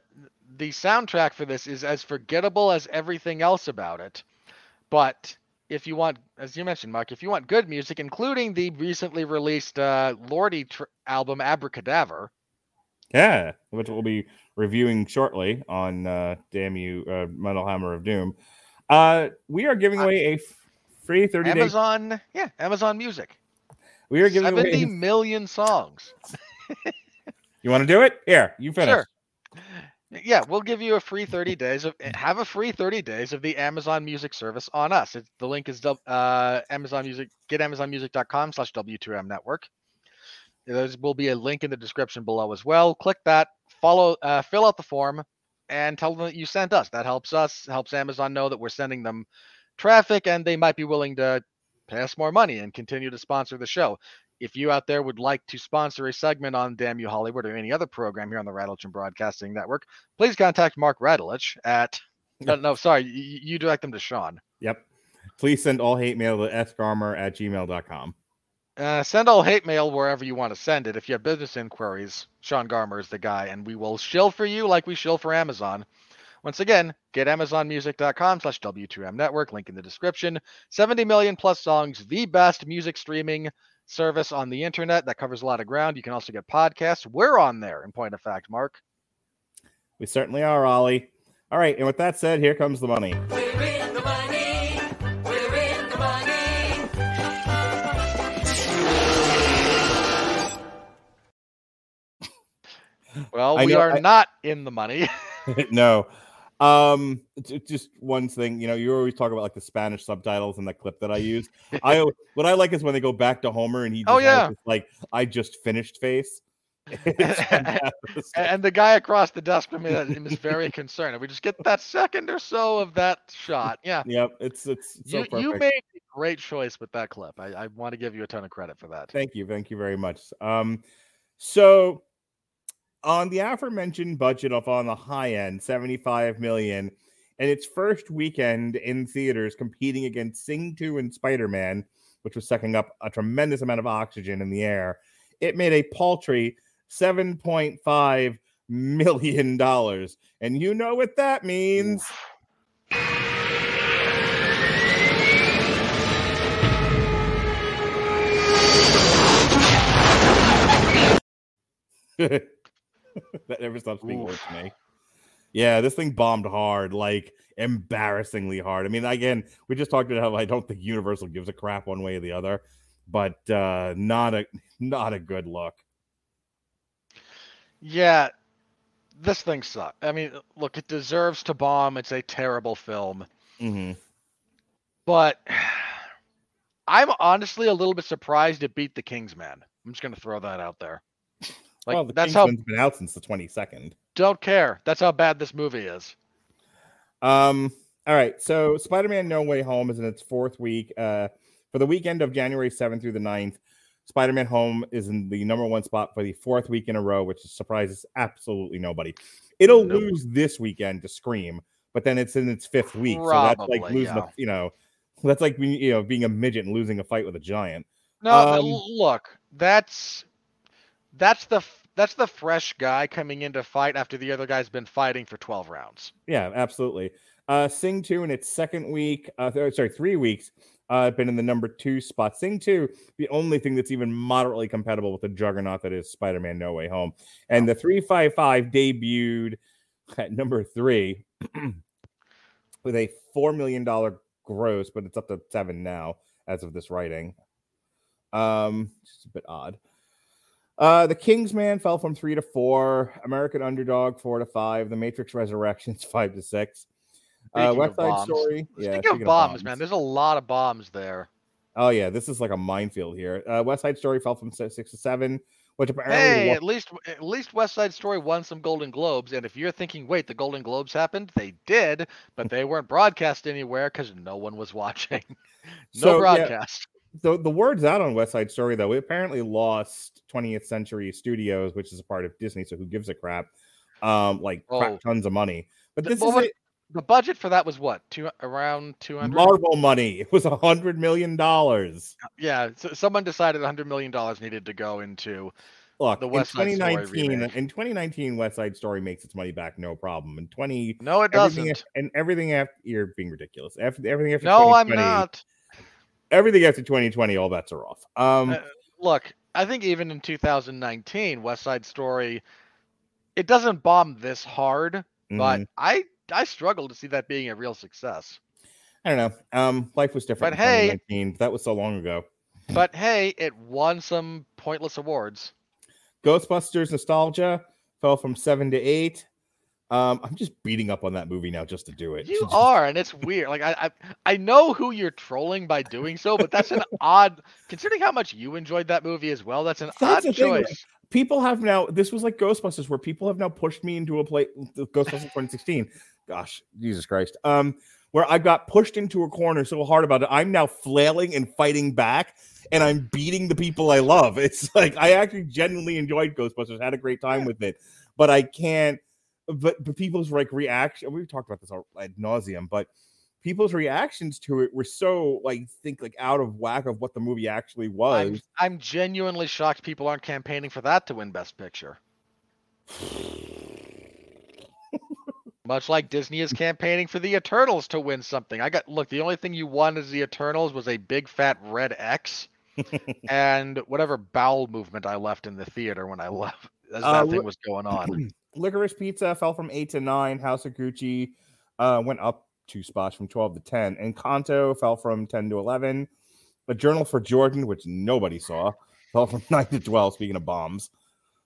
the soundtrack for this is as forgettable as everything else about it. But if you want, as you mentioned, Mark, if you want good music, including the recently released uh, Lordi tr- album Abracadaver, Yeah, which we'll be reviewing shortly on uh, Damn You, uh, Metal Hammer of Doom. Uh, we are giving away a free 30 day. Amazon, yeah, Amazon Music, We are giving seventy away. million songs. You want to do it? Here, you finish. Sure. Yeah, we'll give you a free 30 days of have a free 30 days of the Amazon Music service on us. It's, the link is uh, Amazon Music getamazonmusic.com slash W2M network. There will be a link in the description below as well. Click that, follow, uh, fill out the form, and tell them that you sent us. That helps us, helps Amazon know that we're sending them traffic, and they might be willing to pay us more money and continue to sponsor the show. if you out there would like to sponsor a segment on Damn You Hollywood or any other program here on the Radulich and Broadcasting Network, please contact Mark Radulich at. No, no, sorry, you, you direct them to Sean. Yep. Please send all hate mail to sgarmer at gmail.com. Uh, send all hate mail wherever you want to send it. If you have business inquiries, Sean Garmer is the guy, and we will shill for you like we shill for Amazon. Once again, get amazonmusic.com slash W2M network, link in the description. 70 million plus songs, the best music streaming service on the internet that covers a lot of ground. You can also get podcasts. We're on there, in point of fact, Mark. We certainly are, Ollie. All right, and with that said, here comes the money. Well, we know- are I- not in the money. no. Um, just one thing, you know, you always talk about like the Spanish subtitles in the clip that I use. I what I like is when they go back to Homer and he Oh, yeah. this, like I just finished face. And the guy across the desk from me is very concerned. If we just get that second or so of that shot, yeah. yep, it's it's so you, perfect. you made a great choice with that clip. I, I want to give you a ton of credit for that. Thank you, thank you very much. Um, so on the aforementioned budget of on the high end, 75 million, and its first weekend in theaters competing against Sing 2 and Spider-Man, which was sucking up a tremendous amount of oxygen in the air, it made a paltry 7.5 million dollars. And you know what that means. that never stops being weird to me. Yeah, this thing bombed hard, like embarrassingly hard. I mean, again, we just talked about how I don't think Universal gives a crap one way or the other, but uh not a not a good look. Yeah, this thing sucks. I mean, look, it deserves to bomb. It's a terrible film, hmm but I'm honestly a little bit surprised it beat The Kingsman. I'm just gonna throw that out there. Like well, the that's how Kingsman's been out since the 22nd. don't care. That's how bad this movie is. Um, all right. So Spider-Man No Way Home is in its fourth week. Uh for the weekend of January 7th through the 9th. Spider-Man Home is in the number one spot for the fourth week in a row, which surprises absolutely nobody. It'll Nope. lose this weekend to Scream, but then it's in its fifth week. so that's like losing, yeah. a, you know, that's like being, you know being a midget and losing a fight with a giant. No, Um, look, that's that's the that's the fresh guy coming in to fight after the other guy's been fighting for 12 rounds. Yeah, absolutely. Uh, Sing 2 in its second week, uh, th- sorry, three weeks, uh, been in the number two spot. Sing 2, the only thing that's even moderately compatible with the juggernaut that is Spider Man No Way Home. And the 355 debuted at number three with a $4 million gross, but it's up to seven now as of this writing. Um, just a bit odd. Uh, the Kingsman fell from three to four. American Underdog four to five. The Matrix Resurrections five to six. Uh, West of Side bombs. Story. Yeah, Speaking of bombs, man, there's a lot of bombs there. Oh yeah, this is like a minefield here. Uh, West Side Story fell from six to seven, which apparently Hey, wa- at least at least West Side Story won some Golden Globes, and if you're thinking, wait, the Golden Globes happened, they did, but they weren't broadcast anywhere because no one was watching. no So, broadcast. The the word's out on West Side Story though. We apparently lost 20th Century Studios, which is a part of Disney. So who gives a crap? Um, like crap Oh. tons of money. But Th- this well, is a The budget for that was what? Two around 200. Marvel money. It was a hundred million dollars. Yeah, so someone decided a 100 million dollars needed to go into Look, The in West Side Story 2019, remake. in 2019, West Side Story makes its money back, no problem. In 20, No, it doesn't. and everything after you're being ridiculous. After everything after No, I'm not. Everything after 2020, all bets are off. Um, Uh, Look, I think even in 2019, West Side Story, it doesn't bomb this hard, but mhm. I I struggle to see that being a real success. I don't know. Um, life was different. But in hey- that was so long ago. But hey, it won some pointless awards. Ghostbusters nostalgia fell from seven to eight. Um, I'm just beating up on that movie now just to do it. You are, and it's weird. Like I, I I know who you're trolling by doing so, but that's an odd considering how much you enjoyed that movie as well. That's an That's odd the thing, choice. people have now this was like ghostbusters where people have now pushed me into a play ghostbusters 2016 gosh jesus christ um where I got pushed into a corner so hard about it. I'm now flailing and fighting back, and I'm beating the people I love. It's like I actually genuinely enjoyed Ghostbusters, had a great time with it, but I can't. But but people's like reaction. We've talked about this ad nauseum, but people's reactions to it were so like think like out of whack of what the movie actually was. I'm, I'm genuinely shocked people aren't campaigning for that to win Best Picture. Much like Disney is campaigning for the Eternals to win something. I got look, the only thing you won as the Eternals was a big fat red X and whatever bowel movement I left in the theater when I left as that Uh, thing was going on. Licorice Pizza fell from eight to nine. House of Gucci uh, went up two spots from 12 to 10. Encanto fell from 10 to 11. A Journal for Jordan, which nobody saw, fell from 9 to 12. Speaking of bombs,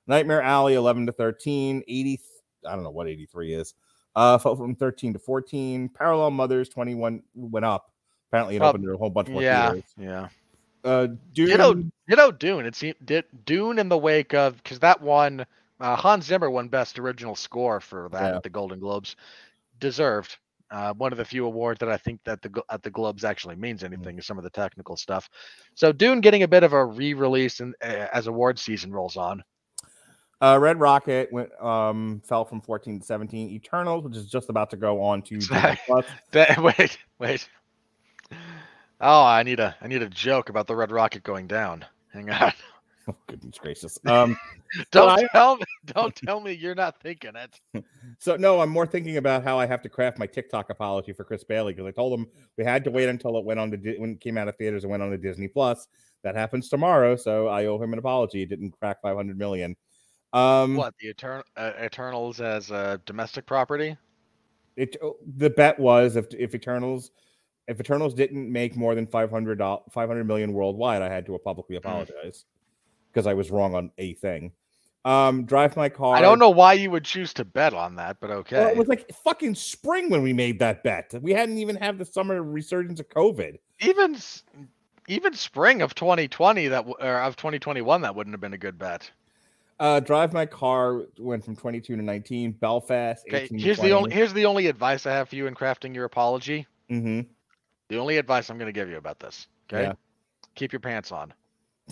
Nightmare Alley 11 to 13. 80, I don't know what 83 is, uh, fell from 13 to 14. Parallel Mothers 21 went up. Apparently, it opened a whole bunch more yeah, theaters. yeah. Uh, Dune, Ditto, ditto Dune. It seemed did Dune in the wake of because that won uh, Hans Zimmer won Best Original Score for that Yeah. at the Golden Globes, deserved. Uh, one of the few awards that I think that the at the Globes actually means anything is some of the technical stuff. So Dune getting a bit of a re-release and uh, as award season rolls on. Uh, Red Rocket went um fell from 14 to 17. Eternals, which is just about to go on to That- wait, wait. Oh, I need a I need a joke about the Red Rocket going down. Hang on. Oh, goodness gracious. Um, Don't I- tell me. Don't tell me you're not thinking it. so no, I'm more thinking about how I have to craft my TikTok apology for Chris Bailey because I told him we had to wait until it went on to when it came out of theaters and went on to Disney Plus. That happens tomorrow, so I owe him an apology. It didn't crack 500 million. Um, What the Etern- uh, Eternals as a domestic property? it oh, the bet was if if Eternals if Eternals didn't make more than 500 500 million worldwide, I had to publicly apologize because I was wrong on a thing. Um, drive my car. I don't know why you would choose to bet on that, but okay. Well, it was like fucking spring when we made that bet. We hadn't even had the summer resurgence of COVID. even even spring of 2020 that or of 2021 that wouldn't have been a good bet. Uh, drive my car went from 22 to 19. Belfast. Okay, 18 to here's the only here's the only advice I have for you in crafting your apology. Mm-hmm. The only advice I'm going to give you about this. Okay, Yeah. keep your pants on.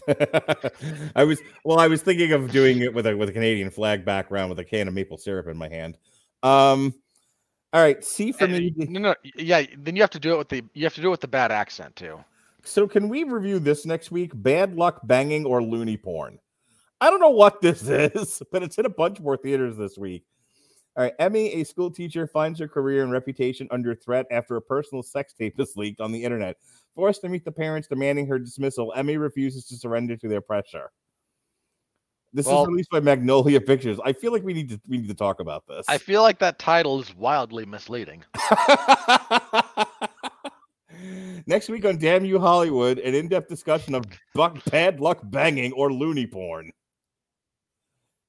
I was well. I was thinking of doing it with a with a Canadian flag background with a can of maple syrup in my hand. Um. All right. C for Uh, me. No, no, yeah. Then you have to do it with the you have to do it with the bad accent too. So can we review this next week? Bad luck banging or loony porn? I don't know what this is, but it's in a bunch more theaters this week. All right, Emmy, a school teacher, finds her career and reputation under threat after a personal sex tape is leaked on the internet. Forced to meet the parents demanding her dismissal, Emmy refuses to surrender to their pressure. This Well- is released by Magnolia Pictures. I feel like we need to we need to talk about this. I feel like that title is wildly misleading. Next week on Damn You Hollywood, an in-depth discussion of buck bad luck banging or loony porn.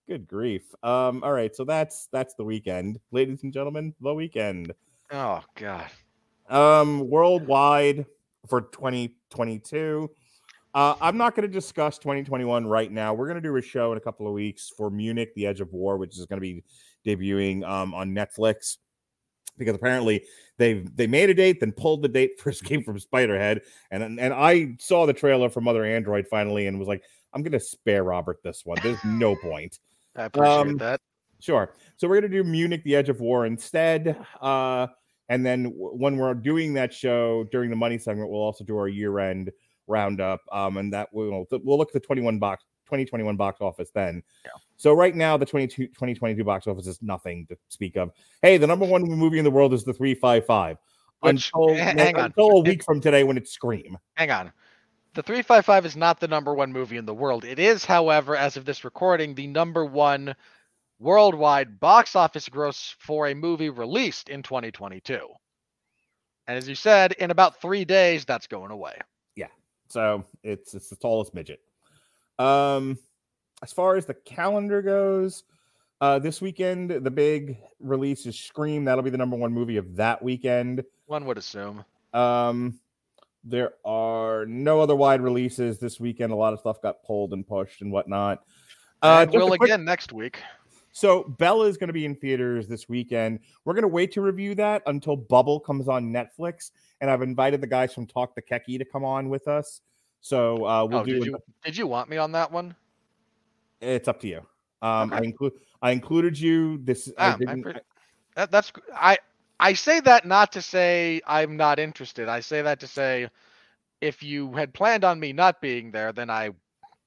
Good grief. Um, all right, so that's that's the weekend. Ladies and gentlemen, the weekend. Oh God. Um, worldwide for 2022. Uh, I'm not going to discuss 2021 right now. We're going to do a show in a couple of weeks for Munich, The Edge of War, which is going to be debuting um, on Netflix because apparently they they made a date, then pulled the date for Escape from Spiderhead, and and I saw the trailer for Mother Android finally and was like, I'm going to spare Robert this one. There's no point. I appreciate Um, that. Sure. So we're gonna do Munich, The Edge of War instead. Uh, and then w- when we're doing that show during the money segment, we'll also do our year-end roundup. Um, and that will we'll look at the 21 box 2021 box office then. Yeah. So right now the 22 2022 box office is nothing to speak of. Hey, the number one movie in the world is the 355. Which- Until, h- hang on. until a week from today when it's Scream. Hang on. The 355 is not the number one movie in the world. It is, however, as of this recording, the number one worldwide box office gross for a movie released in 2022. And as you said, in about three days, that's going away. Yeah. So it's it's the tallest midget. Um, as far as the calendar goes, uh, this weekend the big release is Scream. That'll be the number one movie of that weekend. One would assume. Um, there are no other wide releases this weekend. A lot of stuff got pulled and pushed and whatnot. Uh, and will quick- again next week. So Belle is going to be in theaters this weekend. We're going to wait to review that until Bubble comes on Netflix, and I've invited the guys from Talk the Keki to come on with us. So uh, we'll oh, do. did you did you want me on that one? It's up to you. Um, I include I included you. This I Ah, I didn't- pre- That, that's I I say that not to say I'm not interested. I say that to say if you had planned on me not being there, then I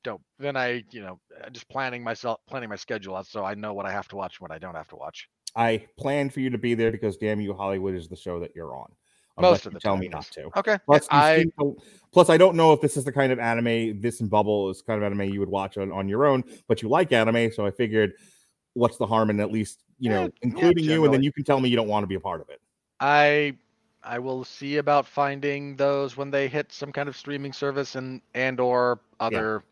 don't. Then I you know uh, just planning myself planning my schedule out so I know what I have to watch and what I don't have to watch. I plan for you to be there because Damn You Hollywood is the show that you're on. Most of you the tell me not to. Okay. Plus, I seen plus, I don't know if this is the kind of anime. This and Bubble is kind of anime you would watch on, on your own, but you like anime, so I figured, what's the harm in at least you know yeah, including you, and then you can tell me you don't want to be a part of it. I I will see about finding those when they hit some kind of streaming service and and or other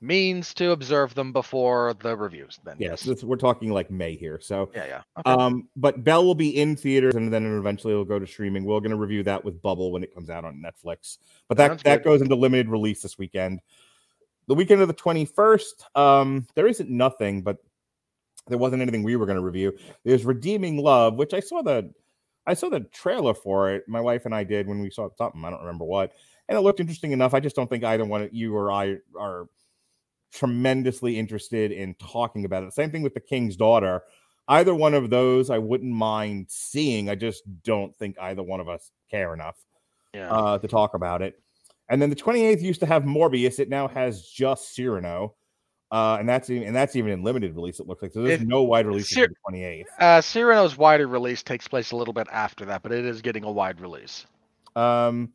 means to observe them before the reviews. Then Yes, we're talking like May here, so. Yeah, yeah. Okay. Um, but Belle will be in theaters and then eventually it'll go to streaming. We're going to review that with Bubble when it comes out on Netflix. But that Sounds that good. goes into limited release this weekend. The weekend of the 21st, um, there isn't nothing, but there wasn't anything we were going to review. There's Redeeming Love, which I saw the I saw the trailer for it. My wife and I did when we saw something. I don't remember what, and it looked interesting enough. I just don't think either one of you or I are tremendously interested in talking about it. Same thing with The King's Daughter. Either one of those, I wouldn't mind seeing. I just don't think either one of us care enough yeah. uh, to talk about it. And then the 28th used to have Morbius. It now has just Cyrano. Uh, and that's even and that's even in limited release. It looks like so. There's no wide release for the 28th. Uh, Cyrano's wider release takes place a little bit after that, but it is getting a wide release. Um,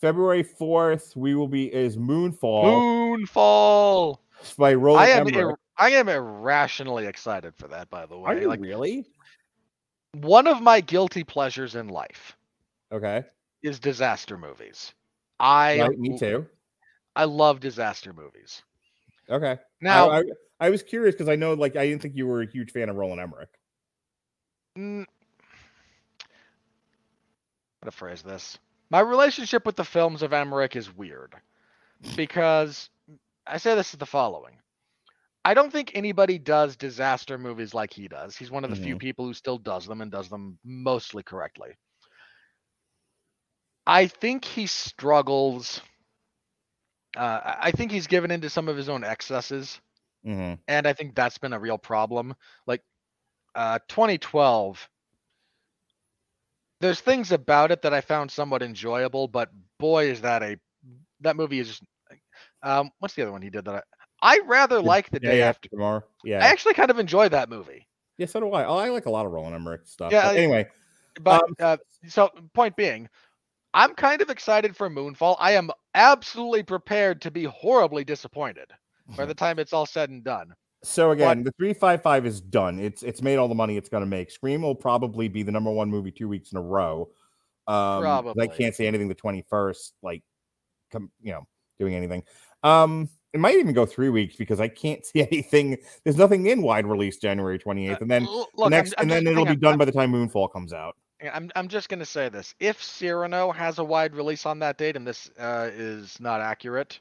February 4th, we will be is Moonfall Moonfall. by Roland I am Emmerich. ir- I am irrationally excited for that. By the way, Are you like really? one of my guilty pleasures in life Okay. is disaster movies. I Right, me too. I love disaster movies. Okay. Now, I, I, I was curious because I know, like, I didn't think you were a huge fan of Roland Emmerich. Mm, how to phrase this? My relationship with the films of Emmerich is weird because I say this is the following. I don't think anybody does disaster movies like he does. He's one of the few people who still does them and does them mostly correctly. I think he struggles. Uh, I- I think he's given into some of his own excesses Mm-hmm. and I think that's been a real problem. Like uh 2012 there's things about it that I found somewhat enjoyable, but boy is that a that movie is just um what's the other one he did that I I rather like the day after. tomorrow. Yeah. I actually kind of enjoy that movie. yeah, so do I. Oh, I like a lot of Roland Emmerich stuff. Yeah, But anyway, But Um, uh, so point being, I'm kind of excited for Moonfall. I am absolutely prepared to be horribly disappointed by the time it's all said and done. So again, the 355 is done. It's it's made all the money it's going to make. Scream will probably be the number one movie two weeks in a row. Um 'cause I can't say anything the 21st, like come, you know, doing anything. Um it might even go three weeks because I can't see anything. There's nothing in wide release January 28th, and then the look, I'm- next, I'm and just- then it'll be on, done by the time Moonfall comes out. I'm I'm just gonna say this: if Cyrano has a wide release on that date, and this uh, is not accurate,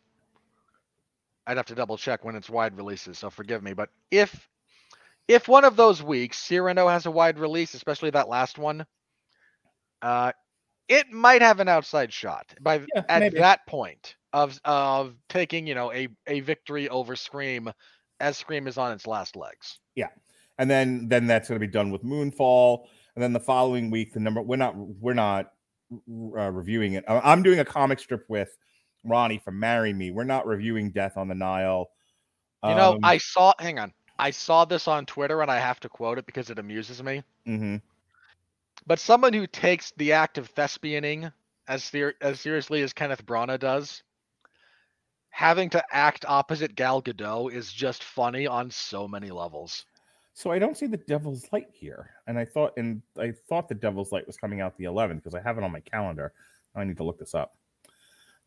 I'd have to double check when it's wide releases. So forgive me, but if if one of those weeks Cyrano has a wide release, especially that last one, uh, it might have an outside shot by Yeah, at maybe. that point of of taking you know a a victory over Scream as Scream is on its last legs. Yeah, and then then that's going to be done with Moonfall, and then the following week the number we're not we're not uh, reviewing it. I'm doing a comic strip with Ronnie from Marry Me. We're not reviewing Death on the Nile. You know, Um, I saw. Hang on, I saw this on Twitter, and I have to quote it because it amuses me. mhm. But someone who takes the act of thespianing as ser- as seriously as Kenneth Branagh does, having to act opposite Gal Gadot is just funny on so many levels. So I don't see the Devil's Light here, and I thought and I thought the Devil's Light was coming out the 11th because I have it on my calendar. I need to look this up.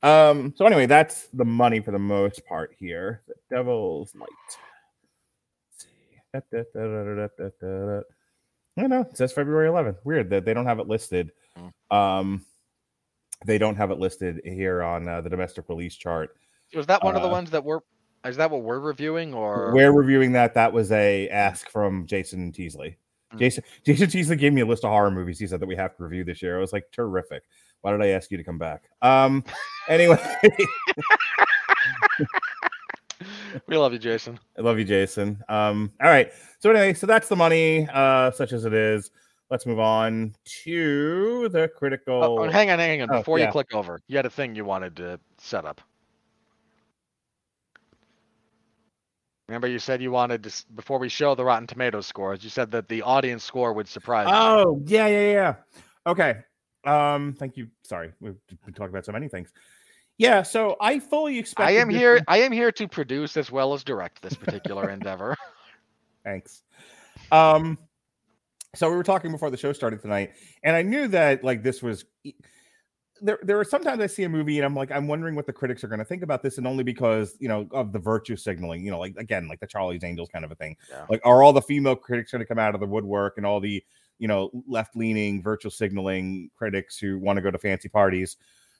Um. So anyway, that's the money for the most part here. The Devil's Light. Let's see. It says February 11th. Weird that they don't have it listed. Um, they don't have it listed here on uh, the domestic release chart. Was that one of the Uh, ones that we're Is that what we're reviewing, or We're reviewing that. That was a ask from Jason Teasley. Mm. Jason Jason Teasley gave me a list of horror movies. He said that we have to review this year. I was like, terrific. Why did I ask you to come back? Um. Anyway, we love you, Jason? I love you, Jason. Um. All right. So anyway, so that's the money, uh, such as it is. Let's move on to the critical. Oh, oh, hang on, hang on. Oh, Before yeah. you click over, you had a thing you wanted to set up. Remember, you said you wanted to before we show the Rotten Tomatoes scores. You said that the audience score would surprise. you. Oh, yeah, yeah, yeah. Okay. Um, thank you. Sorry, we've been talking about so many things. Yeah, so I fully expect. I am here. I am here to produce as well as direct this particular endeavor. Thanks. Um, so we were talking before the show started tonight, and I knew that like this was. There, there are sometimes I see a movie and I'm like, I'm wondering what the critics are going to think about this, and only because you know of the virtue signaling, you know, like again, like the Charlie's Angels kind of a thing. Yeah. Like, are all the female critics going to come out of the woodwork, and all the you know left leaning virtual signaling critics who want to go to fancy parties,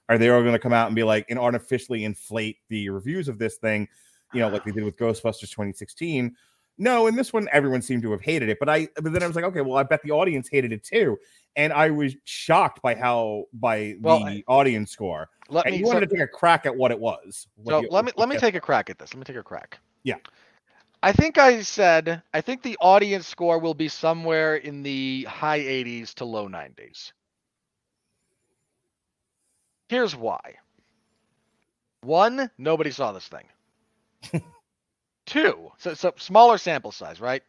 are they all going to come out and be like and artificially inflate the reviews of this thing, you know, like they did with Ghostbusters 2016? No, in this one, everyone seemed to have hated it, but I but then I was like, okay, well, I bet the audience hated it too, and I was shocked by how by Well, the audience score. Let And me. you so- wanted to take a crack at what it was. So let me let me take a crack at this. Let me take a crack. Yeah. I think I said I think the audience score will be somewhere in the high 80s to low 90s. Here's why. One, nobody saw this thing. Two, so, so smaller sample size, right?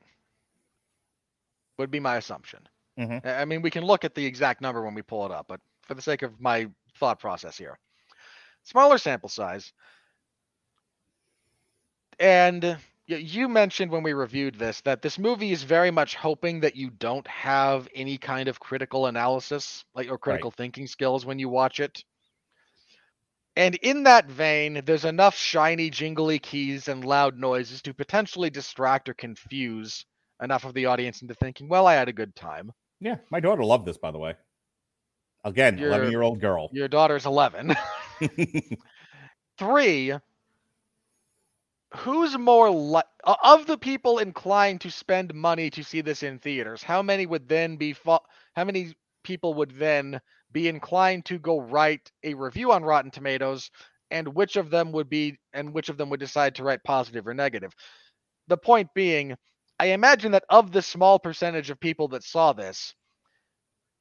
Would be my assumption. Mhm. I mean, we can look at the exact number when we pull it up, but for the sake of my thought process here, smaller sample size. And you mentioned when we reviewed this that this movie is very much hoping that you don't have any kind of critical analysis, like or critical thinking skills when you watch it. And in that vein, there's enough shiny, jingly keys and loud noises to potentially distract or confuse enough of the audience into thinking, well, I had a good time. Yeah, my daughter loved this, by the way. Again, 11 year old girl. Your daughter's 11. Three, who's more li- of the people inclined to spend money to see this in theaters? How many would then be fo- how many people would then be inclined to go write a review on Rotten Tomatoes and which of them would be and which of them would decide to write positive or negative? The point being, I imagine that of the small percentage of people that saw this,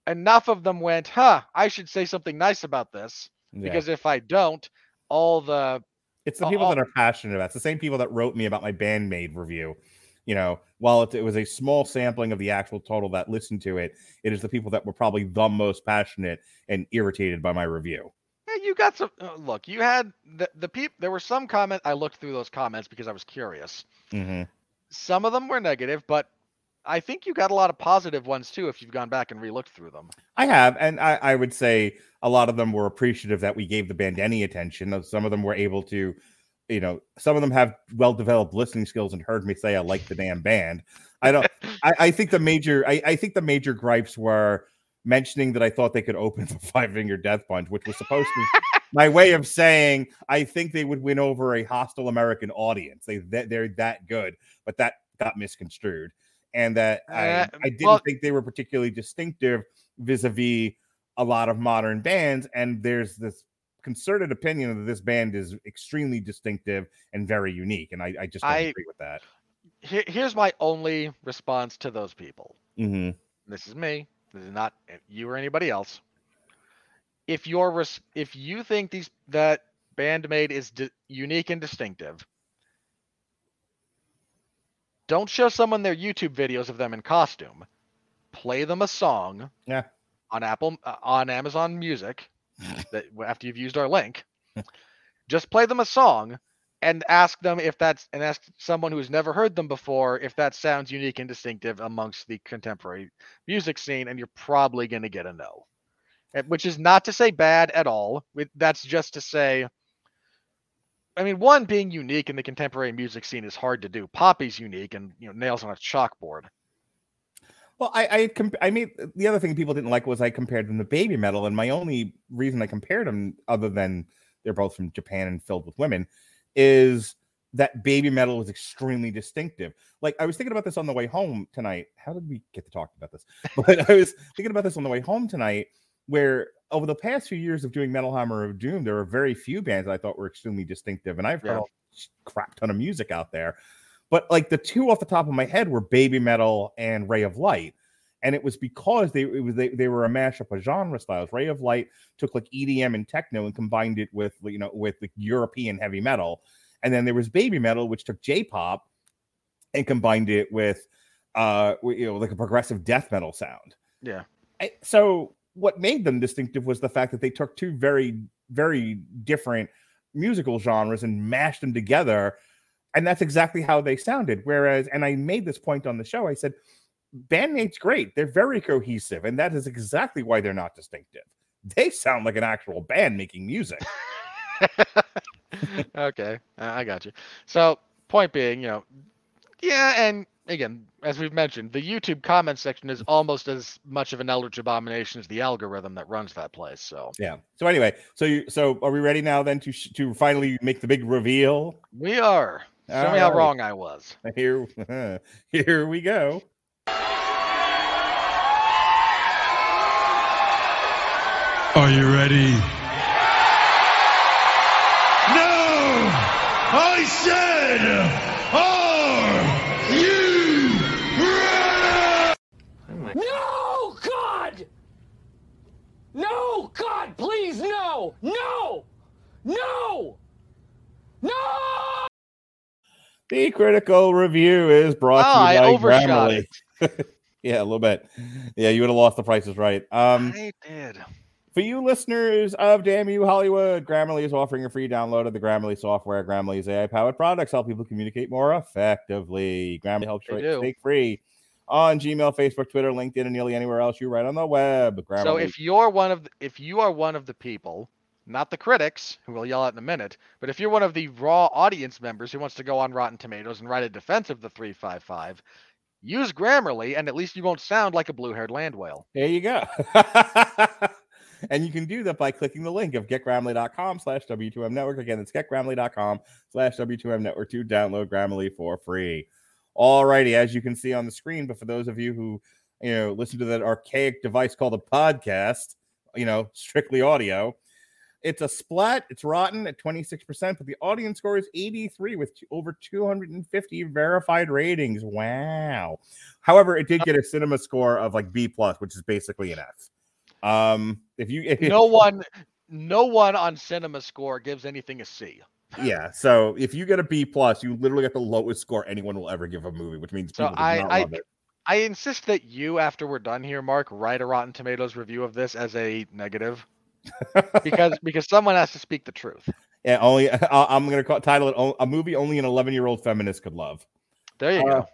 enough of them went, "Huh, I should say something nice about this." Yeah. because if I don't, all the It's the I'll- people that are passionate about. It's the same people that wrote me about my Band-Maid review. You know, while it, it was a small sampling of the actual total that listened to it, it is the people that were probably the most passionate and irritated by my review. yeah, you got some. Uh, look, you had the the peop. There were some comment. I looked through those comments because I was curious. Mm-hmm. Some of them were negative, but I think you got a lot of positive ones too. If you've gone back and relooked through them. I have, and I, I would say a lot of them were appreciative that we gave the band any attention. Some of them were able to, you know, some of them have well developed listening skills and heard me say I like the damn band. I don't. I, I think the major. I, I think the major gripes were mentioning that I thought they could open the Five Finger Death Punch, which was supposed to my way of saying I think they would win over a hostile American audience. They they're that good, but that got misconstrued, and that I, Uh, I didn't well- think they were particularly distinctive vis-a-vis a lot of modern bands. And there's this concerted opinion that this band is extremely distinctive and very unique, and I, I just don't I- agree with that. Here, here's my only response to those people. hmm This is me. This is not uh, you or anybody else. If you're if you think these that Band-Maid is di- unique and distinctive, don't show someone their YouTube videos of them in costume. Play them a song. Yeah. On Apple uh, on Amazon Music, that after you've used our link, just play them a song and ask them if that's and ask someone who's never heard them before if that sounds unique and distinctive amongst the contemporary music scene and you're probably going to get a no which is not to say bad at all that's just to say i mean one being unique in the contemporary music scene is hard to do poppy's unique and you know nails on a chalkboard Well, I I, comp- I the other thing people didn't like was I compared them to Babymetal, and my only reason I compared them, other than they're both from Japan and filled with women, is that Babymetal is extremely distinctive. Like I was thinking about this on the way home tonight. How did we get to talk about this? But I was thinking about this on the way home tonight, where over the past few years of doing Metal Hammer of Doom, there were very few bands I thought were extremely distinctive, and I've heard Yeah. a crap ton of music out there. But like the two off the top of my head were Babymetal and Ray of Light. And it was because they it was they, they were a mashup of genre styles. Ray of Light took like EDM and techno and combined it with you know with the European heavy metal. And then there was Babymetal, which took J-pop and combined it with uh you know like a progressive death metal sound. Yeah. I- so what made them distinctive was the fact that they took two very very different musical genres and mashed them together. And that's exactly how they sounded. Whereas and i made this point on the show i said Band-Maid's great. They're very cohesive. And that is exactly why they're not distinctive. They sound like an actual band making music. Okay, I got you. So, point being, you know, yeah, and again, as we've mentioned, the YouTube comment section is almost as much of an eldritch abomination as the algorithm that runs that place. So, yeah so anyway so you so are we ready now then to sh- to finally make the big reveal we are. Show me how Alright. wrong I was. here here we go Are you ready? No! I said, please, no! No! No! No! The critical review is brought Oh, to you by overshot Grammarly. yeah, a little bit. Yeah, you would have lost the prices right. Um, I did. for you listeners of Damn You Hollywood, Grammarly is offering a free download of the Grammarly software. Grammarly's AI-powered products help people communicate more effectively. Grammarly helps you do. stay free on Gmail, Facebook, Twitter, LinkedIn, and nearly anywhere else you write on the web. So if you're one of the, if you are one of the people, not the critics who will yell at in a minute, but if you're one of the raw audience members who wants to go on Rotten Tomatoes and write a defense of the 355, use Grammarly and at least you won't sound like a blue-haired land whale. There you go. and you can do that by clicking the link of getgrammarly.com slash W2M network. Again, it's getgrammarly.com slash W2M network to download Grammarly for free. All righty, as you can see on the screen, but for those of you who you know listen to that archaic device called a podcast, you know, strictly audio, it's a splat, it's rotten at 26%, but the audience score is 83 with over 250 verified ratings. Wow. However, it did get a cinema score of like B plus, which is basically an F. Um, if you if, No one no one on Cinema Score gives anything a C. yeah, so if you get a B plus, you literally get the lowest score anyone will ever give a movie, which means So people do I- not I- love it. I insist that you, after we're done here, Mark, write a Rotten Tomatoes review of this as a negative. because because someone has to speak the truth. Yeah, only I- I'm gonna call, title it a movie only an 11 year old feminist could love. There you Uh, go.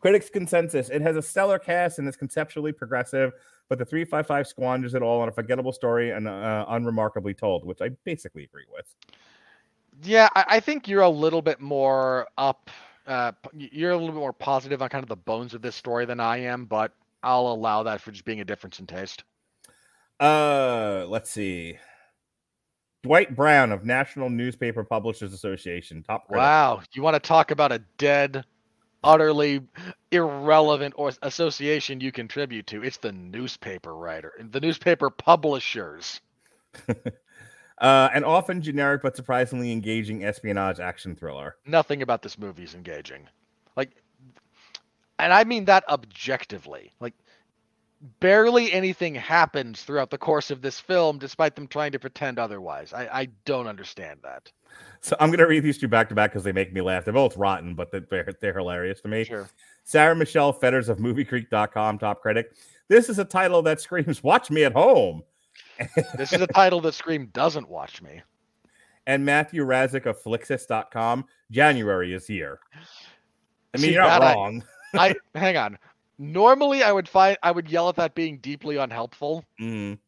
Critics' consensus: It has a stellar cast and is conceptually progressive, but the 355 squanders it all on a forgettable story and uh, unremarkably told, which I basically agree with. Yeah, I, I think you're a little bit more up. Uh, you're a little bit more positive on kind of the bones of this story than I am, but I'll allow that for just being a difference in taste. Uh, let's see. Dwight Brown of National Newspaper Publishers Association, top critic. Wow, you want to talk about a dead, utterly irrelevant or association you contribute to? It's the newspaper writer, the newspaper publishers. Uh, an often generic but surprisingly engaging espionage action thriller. Nothing about this movie is engaging. Like, and I mean that objectively. Like, barely anything happens throughout the course of this film, despite them trying to pretend otherwise. I, I don't understand that. So I'm gonna read these two back to back because they make me laugh. They're both rotten, but they're, they're, they're hilarious to me. Sure. Sarah Michelle Fetters of MovieFreak.com, top critic. This is a title that screams "Watch me at home." This is a title that Scream doesn't watch me. And Matthew Razak of Flixist.com. January is here. I mean, See, you're not that I- wrong. I hang on. Normally, I would find I would yell at that being deeply unhelpful. Mm.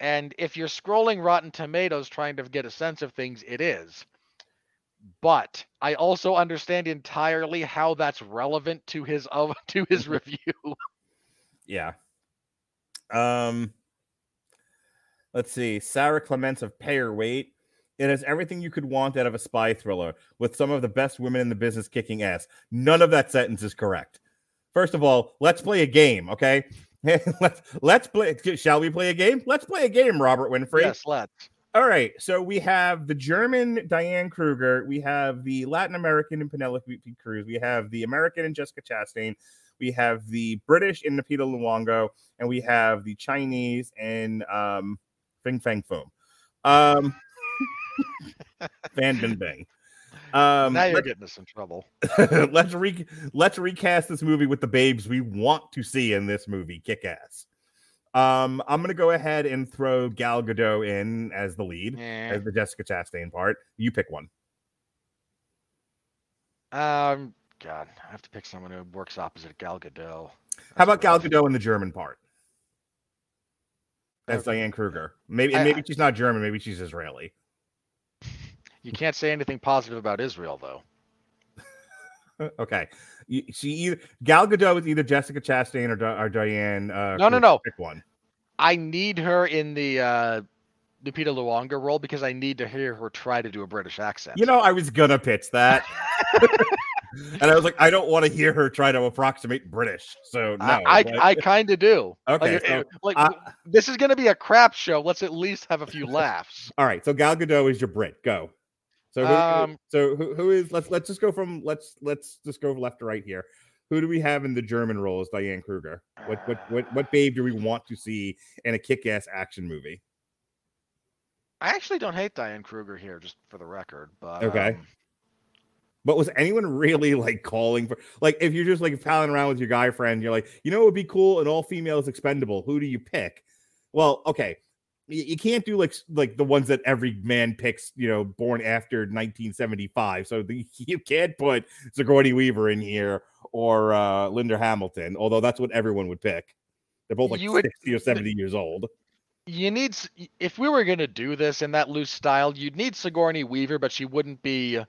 And if you're scrolling Rotten Tomatoes trying to get a sense of things, it is. But I also understand entirely how that's relevant to his of to his review. Yeah. Um let's see. Sarah Clements of Payer Weight. It has everything you could want out of a spy thriller with some of the best women in the business kicking ass. None of that sentence is correct. First of all, let's play a game, okay? let's let's play. Shall we play a game? Let's play a game, Robert Winfree. Yes, let's. All right. So we have the German Diane Kruger. We have the Latin American in Penelope Cruz. We have the American in Jessica Chastain. We have the British in Napita Luongo, and we have the Chinese in um, Fing Fang Foom. Um, Fan Bin Bing. Um, now you're getting us in trouble. let's re- let's recast this movie with the babes we want to see in this movie. Kick ass. Um, I'm gonna go ahead and throw Gal Gadot in as the lead, as the Jessica Chastain part. You pick one. Um, God, I have to pick someone who works opposite Gal Gadot. How about Gal? Gadot in the German part? As Okay. Diane Kruger. Maybe I- maybe she's not German, maybe she's Israeli. You can't say anything positive about Israel, though. Okay. She either Gal Gadot is either Jessica Chastain or, or Diane. Uh, No, no, Kruger. no. Pick one. I need her in the uh, Lupita Luongo role because I need to hear her try to do a British accent. You know, I was gonna pitch that. and I was like, I don't want to hear her try to approximate British. So no. I I, I kind of do. Okay, Like, so, like uh, this is gonna be a crap show. Let's at least have a few laughs. all right. So Gal Gadot is your Brit. Go. So who, Um, so who, who is let's let's just go from let's let's just go left to right here. Who do we have in the German role as Diane Kruger? What what what what babe do we want to see in a kick-ass action movie? I actually don't hate Diane Kruger here, just for the record. But Okay. um, But was anyone really like calling for like if you're just like palling around with your guy friend, you're like, you know, it would be cool and all females expendable. Who do you pick? Well, okay, you, you can't do like like the ones that every man picks, you know, born after 1975. So the, you can't put Sigourney Weaver in here or uh Linda Hamilton, although that's what everyone would pick. They're both like You would- 60 or 70 years old. you need if we were gonna do this in that loose style, you'd need Sigourney Weaver, but she wouldn't be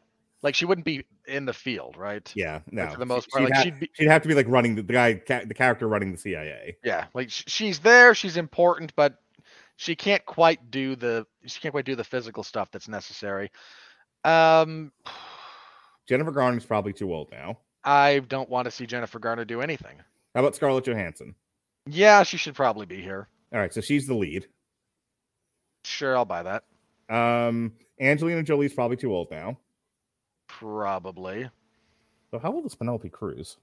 like she wouldn't be in the field, right? Yeah, no. Like, for the most part, she'd like ha- she'd be she'd have to be like running the, the guy, ca- the character running the CIA. yeah, like sh- she's there, she's important, but she can't quite do the she can't quite do the physical stuff that's necessary. Um, Jennifer Garner's probably too old now. I don't want to see Jennifer Garner do anything. How about Scarlett Johansson? Yeah, she should probably be here. All right, so she's the lead. Sure, I'll buy that. Um, Angelina Jolie's probably too old now. Probably So how old is Penelope Cruz?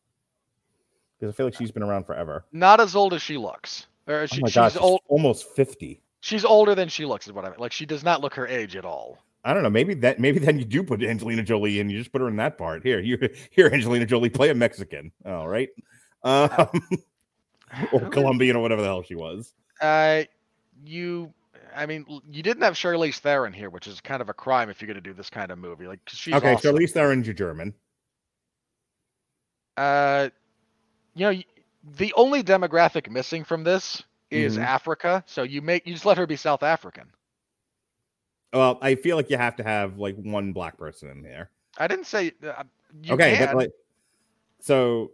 Because I feel like she's been around forever. not as old as she looks. Or she, oh my she's gosh, she's old. almost fifty. She's older than she looks, is what I mean. Like she does not look her age at all. I don't know. Maybe that. Maybe then you do put Angelina Jolie in. You just put her in that part. Here, you here, Angelina Jolie, play a Mexican. All right. Um, or Colombian or whatever the hell she was. Uh, you. I mean, you didn't have Charlize Theron here, which is kind of a crime if you're going to do this kind of movie. Like, she's okay, awesome. Charlize Theron's your German. Uh, you know, the only demographic missing from this is Mhm. Africa. So you make you just let her be South African. Well, I feel like you have to have like one black person in there. I didn't say. Uh, you okay, can. but like, so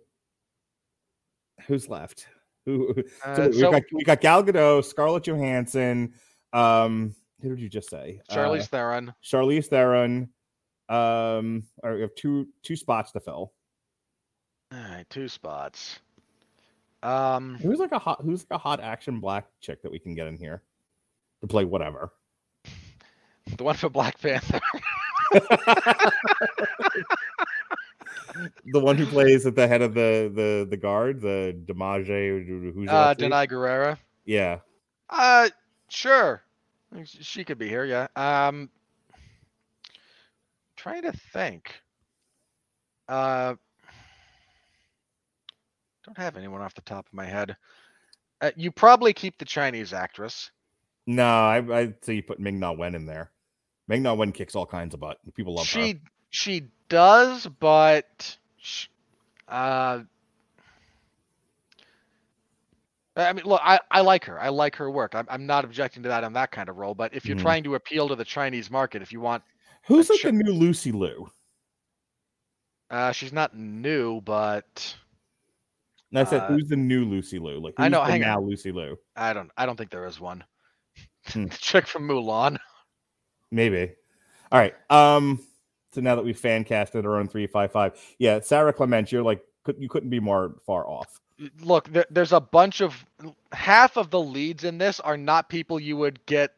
who's left? Who? who- Uh, we so got we got Gal Gadot, Scarlett Johansson. Um, who did you just say? Charlize Uh, Theron. Charlize Theron. Um, or we have two two spots to fill. All right, two spots. Um, Who's like a hot who's like a hot action black chick that we can get in here to play whatever. the one for Black Panther. the one who plays at the head of the the the guard, the Damage, who's Uh, Danai Gurira. Yeah, Uh, sure. She could be here, yeah. Um, trying to think. Uh, don't have anyone off the top of my head. Uh, you probably keep the Chinese actress. no, I I'd say you put Ming Na Wen in there. Ming Na Wen kicks all kinds of butt. People love she her. she she does, but sh- uh, I mean, look, I, I like her. I like her work. I'm, I'm not objecting to that on that kind of role. But if you're Mhm. trying to appeal to the Chinese market, if you want Who's like sure. the new Lucy Liu? Uh, she's not new, but And I said, Uh, who's the new Lucy Liu? Like, who's I know, the hang on. now Lucy Liu? I don't. I don't think there is one. Hmm. the chick from Mulan. Maybe. All right. Um. So now that we fan casted our own three five five, yeah, Sarah Clement, you're like you couldn't be more far off. Look, there, there's a bunch of half of the leads in this are not people you would get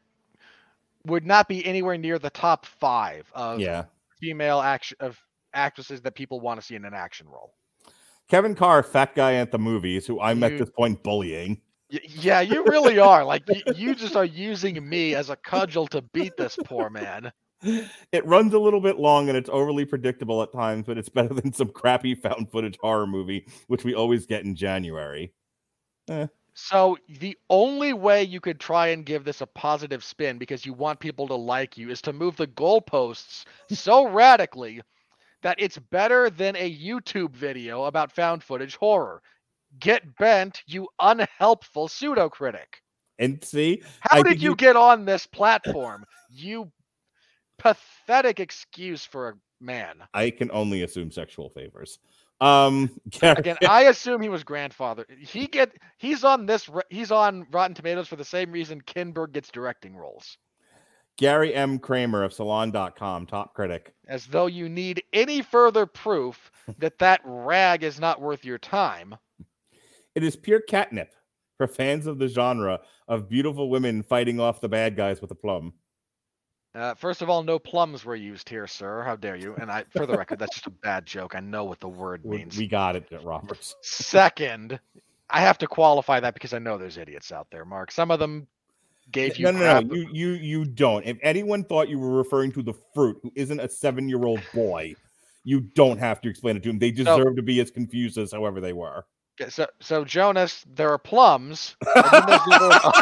would not be anywhere near the top five of Yeah. female action of actresses that people want to see in an action role. Kevin Carr, fat guy at the movies, who I'm at this point bullying. Y- yeah, you really are. Like y- you just are using me as a cudgel to beat this poor man. It runs a little bit long and it's overly predictable at times, but it's better than some crappy found footage horror movie, which we always get in January. Eh. So the only way you could try and give this a positive spin because you want people to like you is to move the goalposts so radically that it's better than a YouTube video about found footage horror. Get bent, you unhelpful pseudo critic. And see, How I did you- get on this platform? You pathetic excuse for a man. I can only assume sexual favors. Um, Gary, Again, I assume he was grandfather. He get he's on this he's on Rotten Tomatoes for the same reason Kinberg gets directing roles. Gary M. Kramer of Salon.com, top critic. As though you need any further proof that that rag is not worth your time. It is pure catnip for fans of the genre of beautiful women fighting off the bad guys with a plum. Uh, first of all, no plums were used here, sir. How dare you? And I, for the record, that's just a bad joke. I know what the word means. we got it, Roberts. Second, I have to qualify that because I know there's idiots out there, Mark. Some of them gave you No, no, no. You, you, you don't. If anyone thought you were referring to the fruit, who isn't a seven-year-old boy, you don't have to explain it to him. They deserve to be as confused as however they were. So, so Jonas, there are plums. and then there's the other-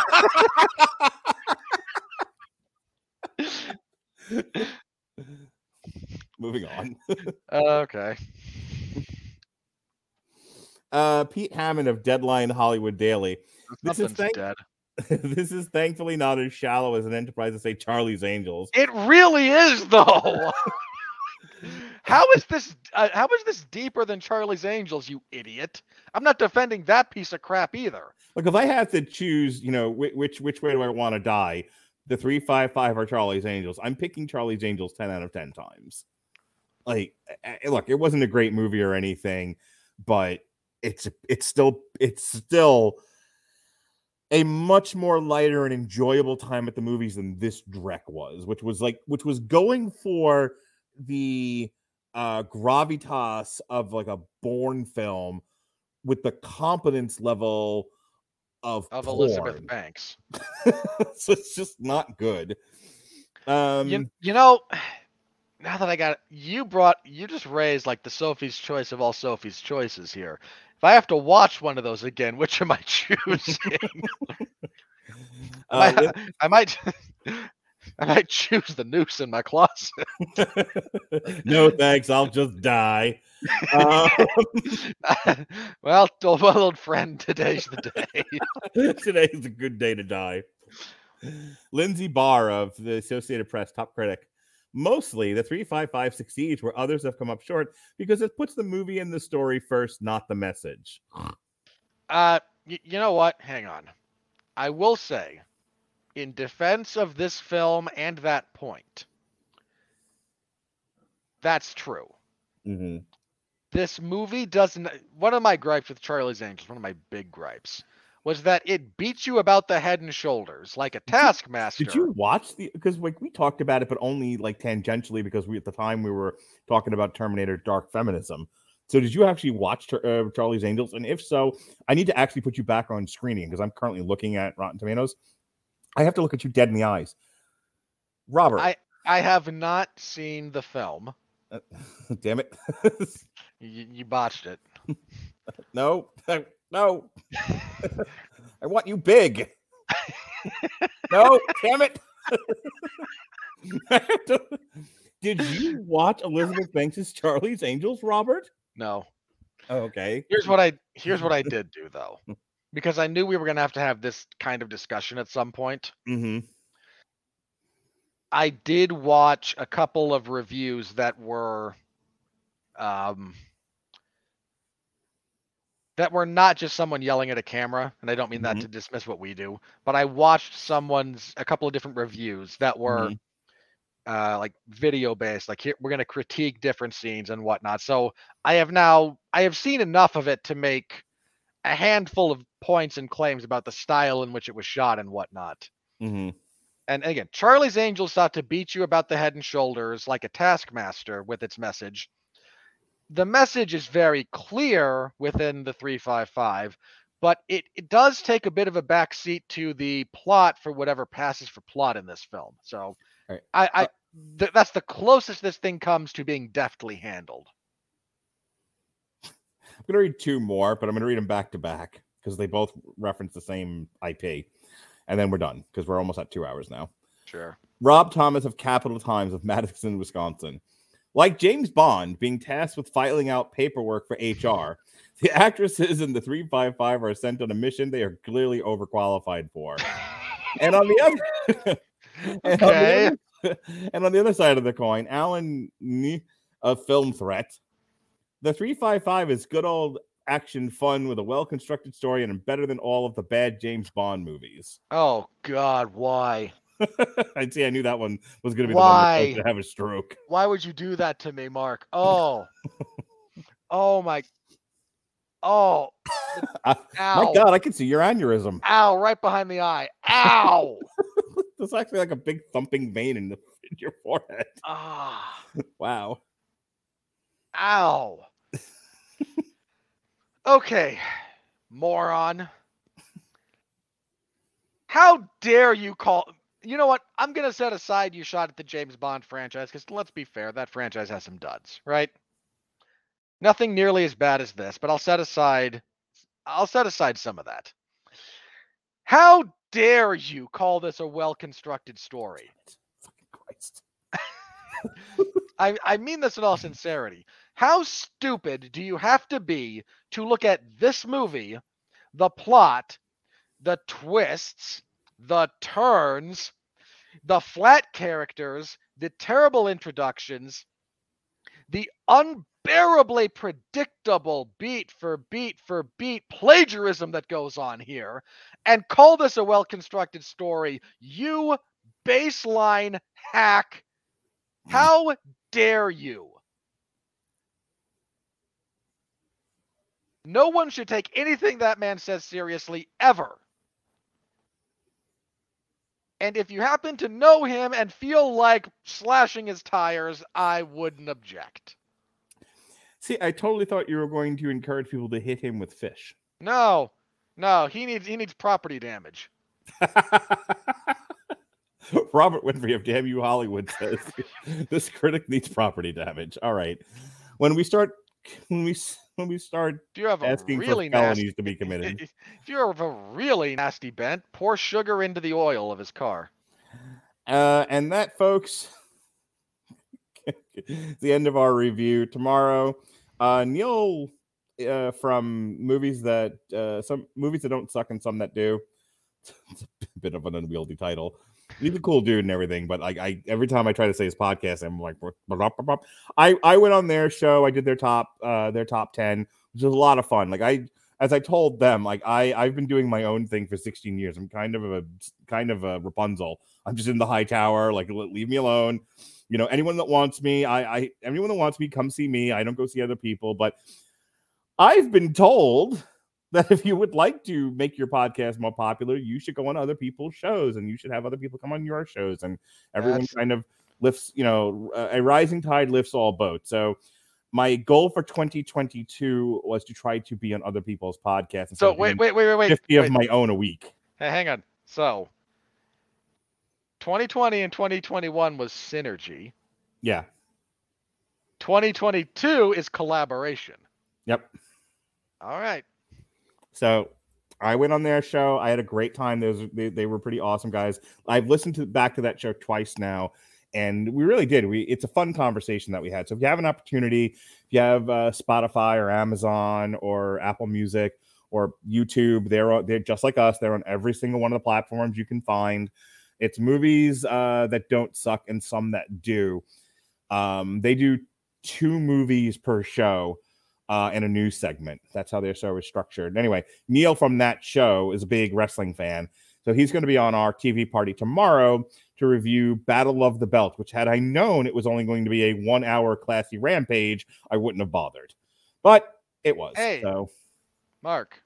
Moving on. okay. Uh, Pete Hammond of Deadline Hollywood Daily. This is thank- dead. this is thankfully not as shallow as an enterprise to say Charlie's Angels. It really is, though. how is this? Uh, how is this deeper than Charlie's Angels? You idiot! I'm not defending that piece of crap either. Like if I have to choose, you know, which which, which way do I want to die? The three five five are Charlie's Angels. I'm picking Charlie's Angels ten out of ten times. Like, look, it wasn't a great movie or anything, but it's it's still it's still a much more lighter and enjoyable time at the movies than this Drek was, which was like which was going for the uh gravitas of like a Bourne film with the competence level of Of Elizabeth. Banks. so it's just not good. Um You, you know, now that I got it, you brought you just raised like the Sophie's choice of all Sophie's choices here. If I have to watch one of those again, which am I choosing? uh, I, might, I might I might choose the noose in my closet. no thanks, I'll just die. Um, well, old, well, old friend, today's the day. Today's a good day to die. Lindsey Bahr of the Associated Press, top critic. Mostly the 355 succeeds where others have come up short because it puts the movie and the story first, not the message. Uh, y- you know what? Hang on. I will say, in defense of this film and that point, that's true. Mm-hmm. This movie doesn't. One of my gripes with Charlie's Angels, one of my big gripes, was that it beats you about the head and shoulders like a taskmaster. Did you watch the? Because like we talked about it, but only like tangentially because we at the time we were talking about Terminator Dark Feminism. So did you actually watch uh, Charlie's Angels? And if so, I need to actually put you back on screening because I'm currently looking at Rotten Tomatoes. I have to look at you dead in the eyes, Robert. I I have not seen the film. damn it! You, you botched it. no, no. I want you big. no, damn it. I have to- Did you watch Elizabeth Banks's Charlie's Angels, Robert? No. Oh, okay. Here's what I here's what I did do though, because I knew we were gonna have to have this kind of discussion at some point. Mm-hmm. I did watch a couple of reviews that were um that were not just someone yelling at a camera, and I don't mean Mhm. that to dismiss what we do, but I watched someone's a couple of different reviews that were uh, like video based. Like here, we're gonna critique different scenes and whatnot. So I have now I have seen enough of it to make a handful of points and claims about the style in which it was shot and whatnot. Mhm. And again, Charlie's Angels sought to beat you about the head and shoulders like a taskmaster with its message. The message is very clear within the 355, but it, it does take a bit of a backseat to the plot for whatever passes for plot in this film. So Right. I, I th- that's the closest this thing comes to being deftly handled. I'm gonna read two more, but I'm gonna read them back to back because they both reference the same IP, and then we're done because we're almost at two hours now. Sure. Rob Thomas of Capital Times of Madison, Wisconsin. Like James Bond being tasked with filing out paperwork for HR, the actresses in the 355 are sent on a mission they are clearly overqualified for. And on the other and, on Okay. the other and on the other side of the coin, Alan of Film Threat. The 355 is good old action fun with a well constructed story and better than all of the bad James Bond movies. Oh God, why? I see. I knew that one was going to be the one that's Why? to have a stroke. Why would you do that to me, Mark? Oh. oh my. Oh. Uh, Ow. My God, I can see your aneurysm. Ow, right behind the eye. Ow. There's actually like a big thumping vein in, the, in your forehead. ah. Wow. Ow. okay, moron. How dare you call. You know what? I'm going to set aside you shot at the James Bond franchise because let's be fair, that franchise has some duds, right? Nothing nearly as bad as this, but I'll set aside. I'll set aside some of that. How dare you call this a well constructed story? Fucking Christ. I, I mean this in all sincerity. How stupid do you have to be to look at this movie, the plot, the twists, the turns, the flat characters, the terrible introductions, the unbearably predictable beat for beat for beat plagiarism that goes on here, and call this a well constructed story? You baseline hack. How dare you? No one should take anything that man says seriously ever. And if you happen to know him and feel like slashing his tires, I wouldn't object. See, I totally thought you were going to encourage people to hit him with fish. No. No, he needs he needs property damage. Robert Winfree of Damn You Hollywood says this critic needs property damage. All right. When we start when we when we start If you have a asking really for felonies nasty to be committed. if you're of a really nasty bent, pour sugar into the oil of his car. Uh, and that, folks, the end of our review. Tomorrow, uh, Neil uh, from movies that uh, some movies that don't suck and some that do. It's a bit of an unwieldy title. He's a cool dude and everything, but like I every time I try to say his podcast, I'm like. I I went on their show. I did their top uh their top ten, which was a lot of fun. Like I as I told them, like I I've been doing my own thing for 16 years. I'm kind of a kind of a Rapunzel. I'm just in the high tower. Like leave me alone. You know, anyone that wants me, I I anyone that wants me, come see me. I don't go see other people. But I've been told that if you would like to make your podcast more popular, you should go on other people's shows and you should have other people come on your shows and everyone That's- kind of lifts, you know, a rising tide lifts all boats. So my goal for 2022 was to try to be on other people's podcasts. So wait, wait, wait, wait, wait. 50 of my own a week. Hey, hang on. So 2020 and 2021 was synergy. Yeah. 2022 is collaboration. Yep. All right. So I went on their show. I had a great time. Those they, they were pretty awesome guys. I've listened to back to that show twice now, and we really did. We it's a fun conversation that we had. So if you have an opportunity, if you have uh, Spotify or Amazon or Apple Music or YouTube, they're they're just like us. They're on every single one of the platforms you can find. It's movies uh, that don't suck and some that do. Um, they do two movies per show uh, and a news segment. That's how their show is structured. Anyway, Neil from that show is a big wrestling fan. So he's going to be on our TV party tomorrow to review Battle of the Belt, which had I known it was only going to be a one hour classy rampage, I wouldn't have bothered. But it was. Hey. So, Mark,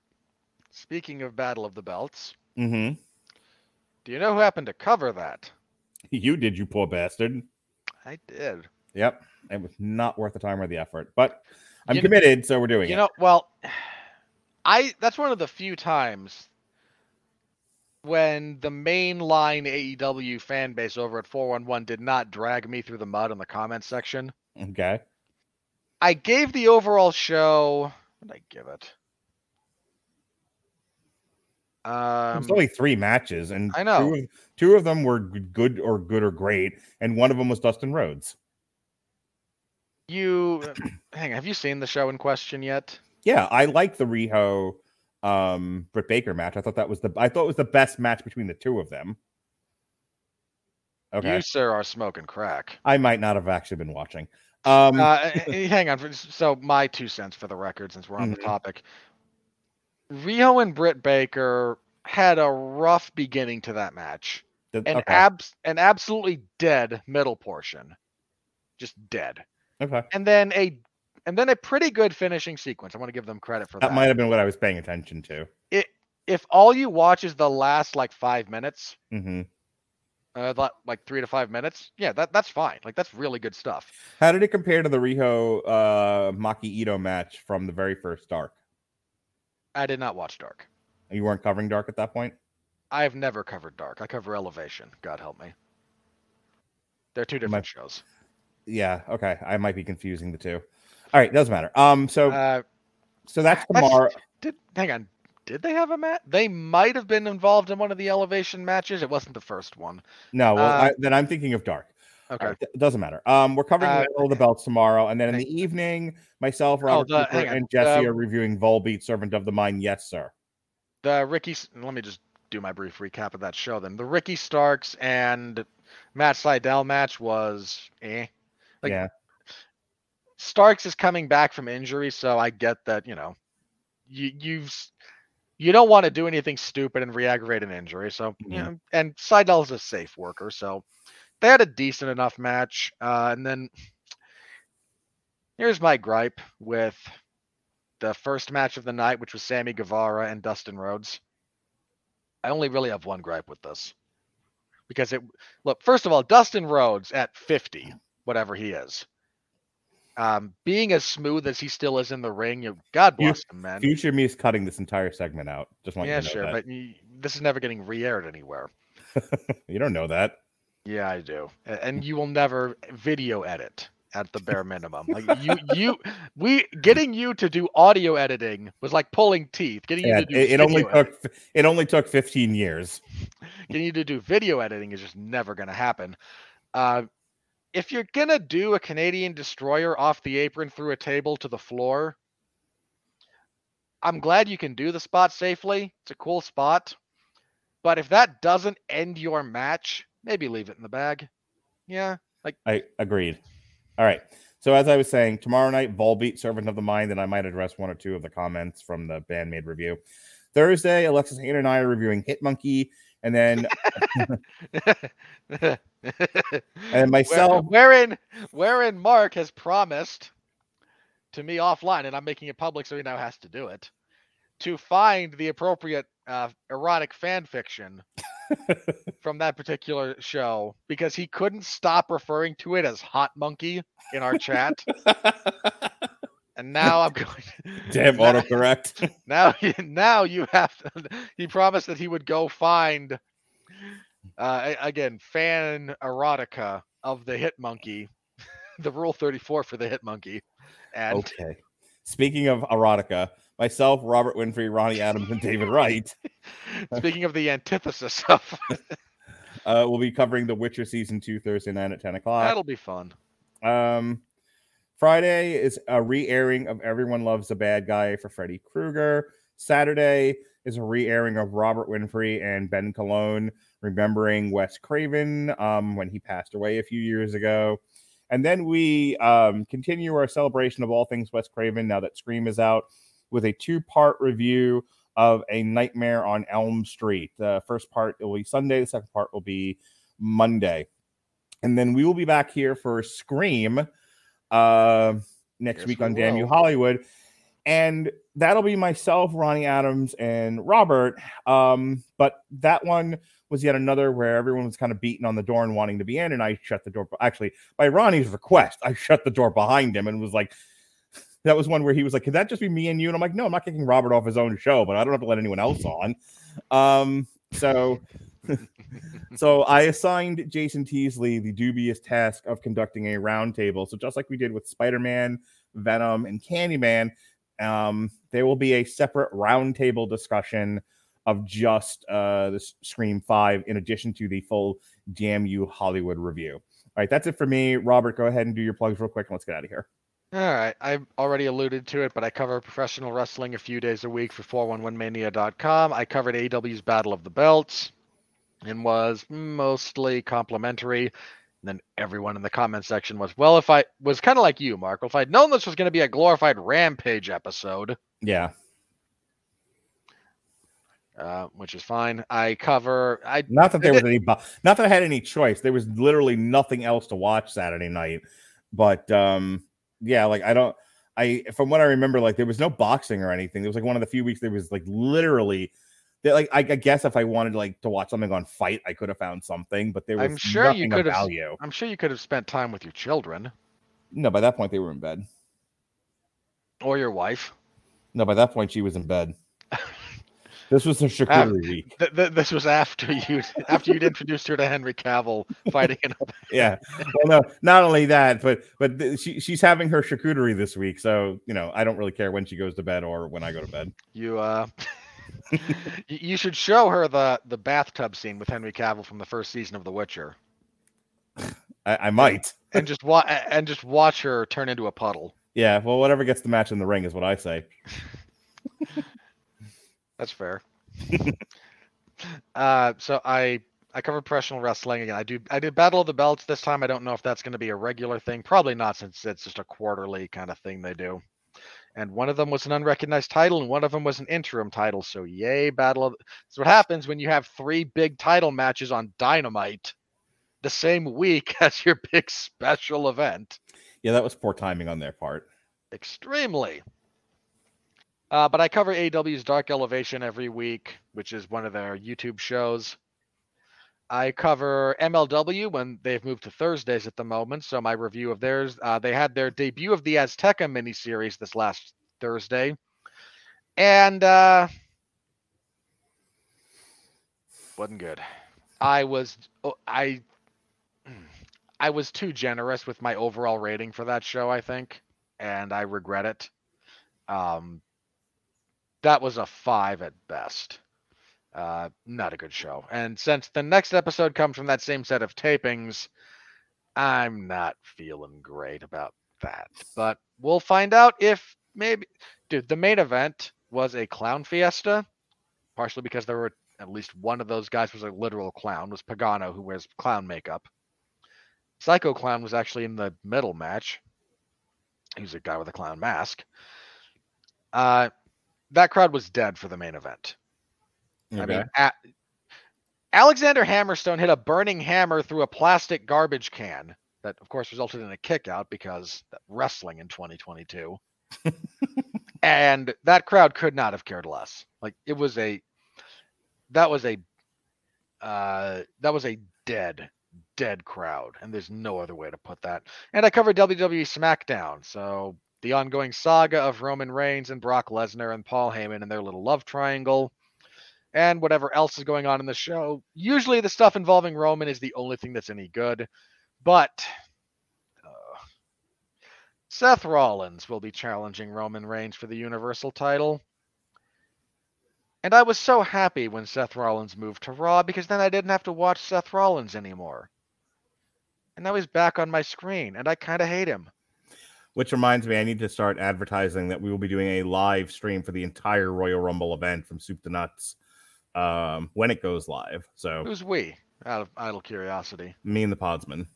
speaking of Battle of the Belts, mm-hmm. do you know who happened to cover that? you did, you poor bastard. I did. Yep. It was not worth the time or the effort, but I'm You committed, so we're doing You it. know, well, I that's one of the few times when the mainline AEW fan base over at 411 did not drag me through the mud in the comment section. okay. I gave the overall show. What did I give it? Um, it's only three matches, and I know. two of, two of them were good or good or great, and one of them was Dustin Rhodes. You hang on, have you seen the show in question yet? Yeah, I like the Riho um Britt Baker match. I thought that was the I thought it was the best match between the two of them. Okay. You sir are smoking crack. I might not have actually been watching. Um uh, eh, eh, hang on. for- So my two cents for the record, since we're on Mhm. the topic. Riho and Britt Baker had a rough beginning to that match. th- An okay. abs an absolutely dead middle portion. Just dead. Okay. And then a and then a pretty good finishing sequence. I want to give them credit for that. That might have been what I was paying attention to. It if all you watch is the last like five minutes, mm-hmm. uh, li- like three to five minutes, yeah, that that's fine. Like that's really good stuff. How did it compare to the Riho uh Maki Itoh match from the very first Dark? I did not watch Dark. You weren't covering Dark at that point? I've never covered Dark. I cover Elevation. God help me. They're two different shows. Yeah, okay. I might be confusing the two. All right, doesn't matter. Um, so Uh, so that's tomorrow. did hang on? Did they have a match? They might have been involved in one of the Elevation matches. It wasn't the first one. No, well, uh, I, then I'm thinking of Dark. Okay. All right, th- doesn't matter. Um, we're covering Uh, the the Belts tomorrow, and then in the evening, myself, Robert the- Cooper, on, and Jesse the- are reviewing Volbeat, Servant of the Mind. Yes, sir. The Ricky. Let me just do my brief recap of that show. Then the Ricky Starks and Matt Sydal match was eh. Like, yeah, Starks is coming back from injury, so I get that, you know, you you've you don't want to do anything stupid and re-aggravate an injury. So, you Mhm. know, and Sydal's a safe worker, so they had a decent enough match. Uh, and then here's my gripe with the first match of the night, which was Sammy Guevara and Dustin Rhodes. I only really have one gripe with this. Because it look, first of all, Dustin Rhodes at 50, whatever he is, um, being as smooth as he still is in the ring, you God You- bless him, man. Future me is cutting this entire segment out. Just want Yeah, you to know sure, that. but this is never getting re-aired anywhere. you don't know that. Yeah, I do, and you will never video edit at the bare minimum. Like you, you, we getting you to do audio editing was like pulling teeth. Getting Yeah, you to do it, it only took it only took 15 years. getting you to do video editing is just never going to happen. Uh, if you're gonna do a Canadian destroyer off the apron through a table to the floor, I'm glad you can do the spot safely. It's a cool spot. But if that doesn't end your match, maybe leave it in the bag. Yeah. Like I agreed. All right. So as I was saying, tomorrow night, Volbeat, Servant of the Mind, and I might address one or two of the comments from the Band-Maid review. Thursday, Alexis Hayner and I are reviewing Hitmonkey, and then and myself. wherein wherein Mark has promised to me offline, and I'm making it public, so he now has to do it, to find the appropriate uh, erotic fan fiction from that particular show because he couldn't stop referring to it as hot monkey in our chat. and now I'm going. Damn now- autocorrect. now now you have to, he promised that he would go find uh again fan erotica of the hit monkey the rule 34 for the hit monkey and okay. Speaking of erotica, myself, Robert Winfree, Ronnie Adams, and David Wright speaking of the antithesis of uh, we'll be covering The Witcher season two Thursday night at 10 o'clock. that'll be fun Um, Friday is a re-airing of Everyone Loves a Bad Guy for Freddy Krueger. Saturday is a re-airing of Robert Winfree and Ben Cologne, remembering Wes Craven um, when he passed away a few years ago. And then we um, continue our celebration of all things Wes Craven now that Scream is out with a two-part review of A Nightmare on Elm Street. The first part will be Sunday. The second part will be Monday. And then we will be back here for Scream uh, next Yes, week we on Damn You. Hollywood. And that'll be myself, Ronnie Adams, and Robert. Um, but that one was yet another where everyone was kind of beating on the door and wanting to be in, and I shut the door. Actually, by Ronnie's request, I shut the door behind him and was like, that was one where he was like, "Could that just be me and you?" And I'm like, "No, I'm not kicking Robert off his own show, but I don't have to let anyone else on." Um, so, so I assigned Jason Teasley the dubious task of conducting a roundtable. So just like we did with Spider-Man, Venom, and Candyman, um, there will be a separate roundtable discussion of just uh the Scream Five, in addition to the full Damn You Hollywood review. All right, that's it for me. Robert, go ahead and do your plugs real quick, and let's get out of here. All right, I've already alluded to it, but I cover professional wrestling a few days a week for 411mania.com. I covered AEW's Battle of the Belts and was mostly complimentary. And then everyone in the comment section was, well, if I was kind of like you, Mark, if I'd known this was going to be a glorified Rampage episode, Yeah, uh, which is fine. I cover, I Not that there was any, not that I had any choice. There was literally nothing else to watch Saturday night. But um, yeah, like I don't, I from what I remember, like there was no boxing or anything. It was like one of the few weeks there was like literally, that like I, I guess if I wanted like to watch something on Fight, I could have found something. But there was I'm sure you nothing of could have- value. I'm sure you could have spent time with your children No, by that point they were in bed. or your wife. No, by that point she was in bed. this was the charcuterie week. Th- th- this was after you after you'd introduced her to Henry Cavill fighting in a yeah. Well, no, not only that, but but th- she she's having her charcuterie this week, so you know I don't really care when she goes to bed or when I go to bed. You uh you should show her the the bathtub scene with Henry Cavill from the first season of The Witcher I, I might. and just wa- and just watch her turn into a puddle. Yeah. Well, whatever gets the match in the ring is what I say. That's fair. uh so I I cover professional wrestling again. I do I did Battle of the Belts this time. I don't know if that's going to be a regular thing. Probably not since it's just a quarterly kind of thing they do. And one of them was an unrecognized title, and one of them was an interim title. So yay, Battle of That's what happens when you have three big title matches on Dynamite the same week as your big special event. Yeah, that was poor timing on their part. Extremely. Uh, but I cover AEW's Dark Elevation every week, which is one of their YouTube shows. I cover MLW when they've moved to Thursdays at the moment. So my review of theirs, uh, they had their debut of the Azteca miniseries this last Thursday, and uh, wasn't good. I was oh, I I was too generous with my overall rating for that show. I think, and I regret it. Um, that was a five at best. Uh, not a good show. And since the next episode comes from that same set of tapings, I'm not feeling great about that. But we'll find out if maybe, dude, the main event was a clown fiesta, partially because there were at least one of those guys was a literal clown, was Pagano, who wears clown makeup. Psycho Clown was actually in the middle match. He was a guy with a clown mask. Uh, that crowd was dead for the main event. I mean, a- Alexander Hammerstone hit a burning hammer through a plastic garbage can that, of course, resulted in a kick out because wrestling in 2022. and that crowd could not have cared less. Like it was a, that was a, uh, that was a dead, dead crowd, and there's no other way to put that. And I covered WWE SmackDown, so the ongoing saga of Roman Reigns and Brock Lesnar and Paul Heyman and their little love triangle and whatever else is going on in the show. Usually, the stuff involving Roman is the only thing that's any good, but uh, Seth Rollins will be challenging Roman Reigns for the Universal title. And I was so happy when Seth Rollins moved to Raw because then I didn't have to watch Seth Rollins anymore. And now he's back on my screen, and I kind of hate him. Which reminds me, I need to start advertising that we will be doing a live stream for the entire Royal Rumble event from soup to nuts um, when it goes live. So Who's we? Out of idle curiosity. me and the Podsman.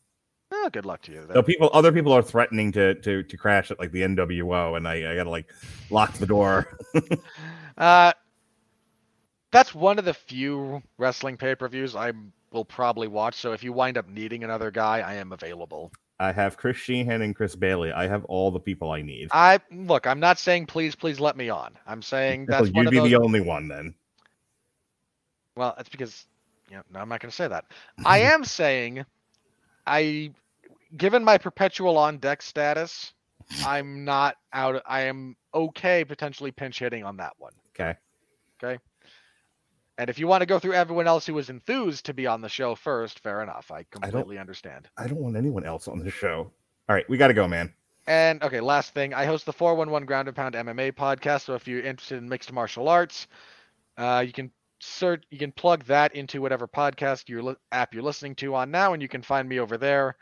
Oh, good luck to you. So people, other people are threatening to to to crash at like the NWO, and I, I gotta like lock the door. Uh, that's one of the few wrestling pay per views I'm will probably watch. So if you wind up needing another guy, I am available. I have Chris Sheehan and Chris Bailey. I have all the people I need. I look. I'm not saying please, please let me on. I'm saying that's one you'd be those. the only one then. Well, that's because yeah. No, I'm not going to say that. I am saying, I, given my perpetual on deck status, I'm not out. I am okay potentially pinch hitting on that one. Okay. Okay. And if you want to go through everyone else who was enthused to be on the show first, fair enough. I completely understand. I don't want anyone else on the show. All right, we got to go, man. And okay, last thing, I host the 411 Ground and Pound MMA podcast. So if you're interested in mixed martial arts, uh, you can search, you can plug that into whatever podcast your li- app you're listening to on now, and you can find me over there.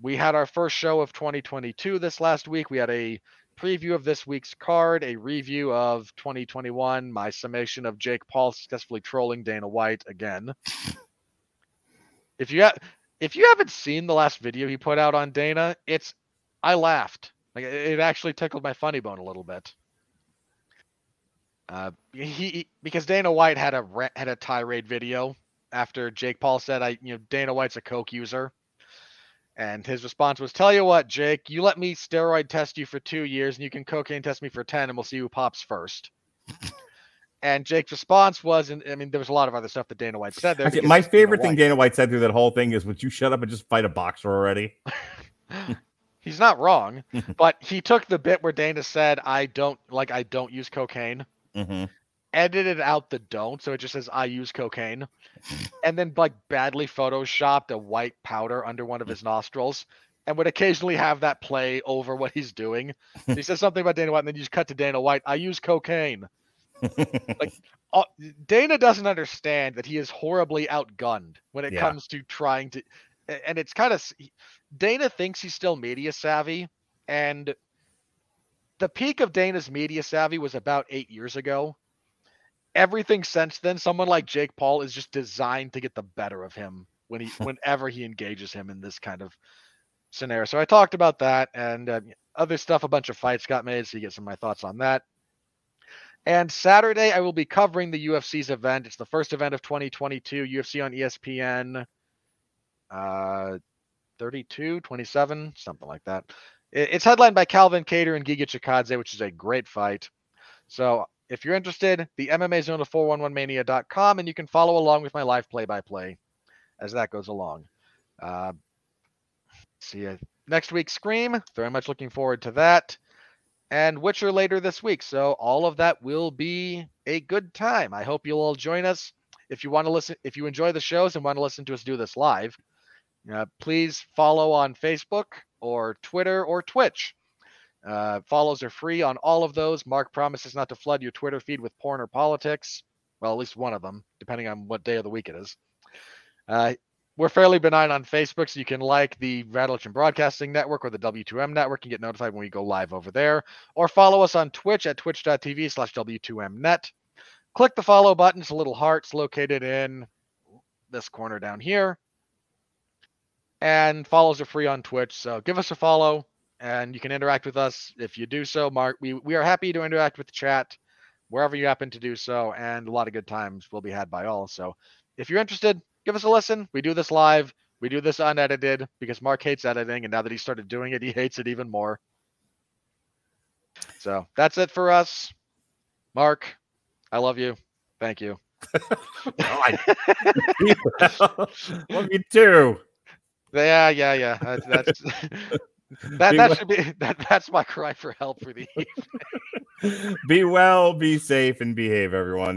We had our first show of 2022 this last week. We had a preview of this week's card, a review of 2021, my summation of Jake Paul successfully trolling Dana White again. If you ha- if you haven't seen the last video he put out on Dana, it's I laughed. Like it it actually tickled my funny bone a little bit. Uh, he, because Dana White had a had a tirade video after Jake Paul said I you know Dana White's a coke user, and his response was, "Tell you what, Jake, you let me steroid test you for two years, and you can cocaine test me for ten, and we'll see who pops first. and Jake's response was, and I mean, there was a lot of other stuff that Dana White said there. Because my Dana favorite thing White- Dana White said through that whole thing is, "Would you shut up and just fight a boxer already?" He's not wrong, but he took the bit where Dana said, "I don't like I don't use cocaine." Mm-hmm. edited out the don't, so it just says I use cocaine, and then like badly photoshopped a white powder under one of his nostrils, and would occasionally have that play over what he's doing. he says something about Dana White, and then you just cut to Dana White. I use cocaine. Uh, Dana doesn't understand that he is horribly outgunned when it Yeah. comes to trying to, and it's kind of Dana thinks he's still media savvy, and the peak of Dana's media savvy was about eight years ago. Everything since then, someone like Jake Paul is just designed to get the better of him when he, whenever he engages him in this kind of scenario. So I talked about that and uh, other stuff. A bunch of fights got made, so you get some of my thoughts on that. And Saturday, I will be covering the UFC's event. It's the first event of 2022, UFC on ESPN uh, 32, 27, something like that. It- It's headlined by Calvin Kattar and Giga Chikadze, which is a great fight. So if you're interested, the MMA Zone of 411mania.com, and you can follow along with my live play by play as that goes along. Uh, see you next week, Scream. Very much looking forward to that. And Witcher later this week. So all of that will be a good time. I hope you'll all join us. If you want to listen, if you enjoy the shows and want to listen to us do this live, uh, please follow on Facebook or Twitter or Twitch. Uh, follows are free on all of those. Mark promises not to flood your Twitter feed with porn or politics. Well, at least one of them, depending on what day of the week it is. Uh, we're fairly benign on Facebook, so you can like the Radulich Broadcasting Network or the W2M Network and get notified when we go live over there. Or follow us on Twitch at twitch.tv slash W2Mnet. Click the follow button. It's a little heart. It's located in this corner down here. And follows are free on Twitch. So give us a follow and you can interact with us if you do so. Mark, we, we are happy to interact with the chat wherever you happen to do so. And a lot of good times will be had by all. So if you're interested, give us a listen. We do this live. We do this unedited because Mark hates editing. And now that he started doing it, he hates it even more. So that's it for us. Mark, I love you. Thank you. God. Love you too. Yeah, yeah, yeah. That's, that's that. Be That well- should be that. That's my cry for help for the evening. Be well, be safe, and behave, everyone.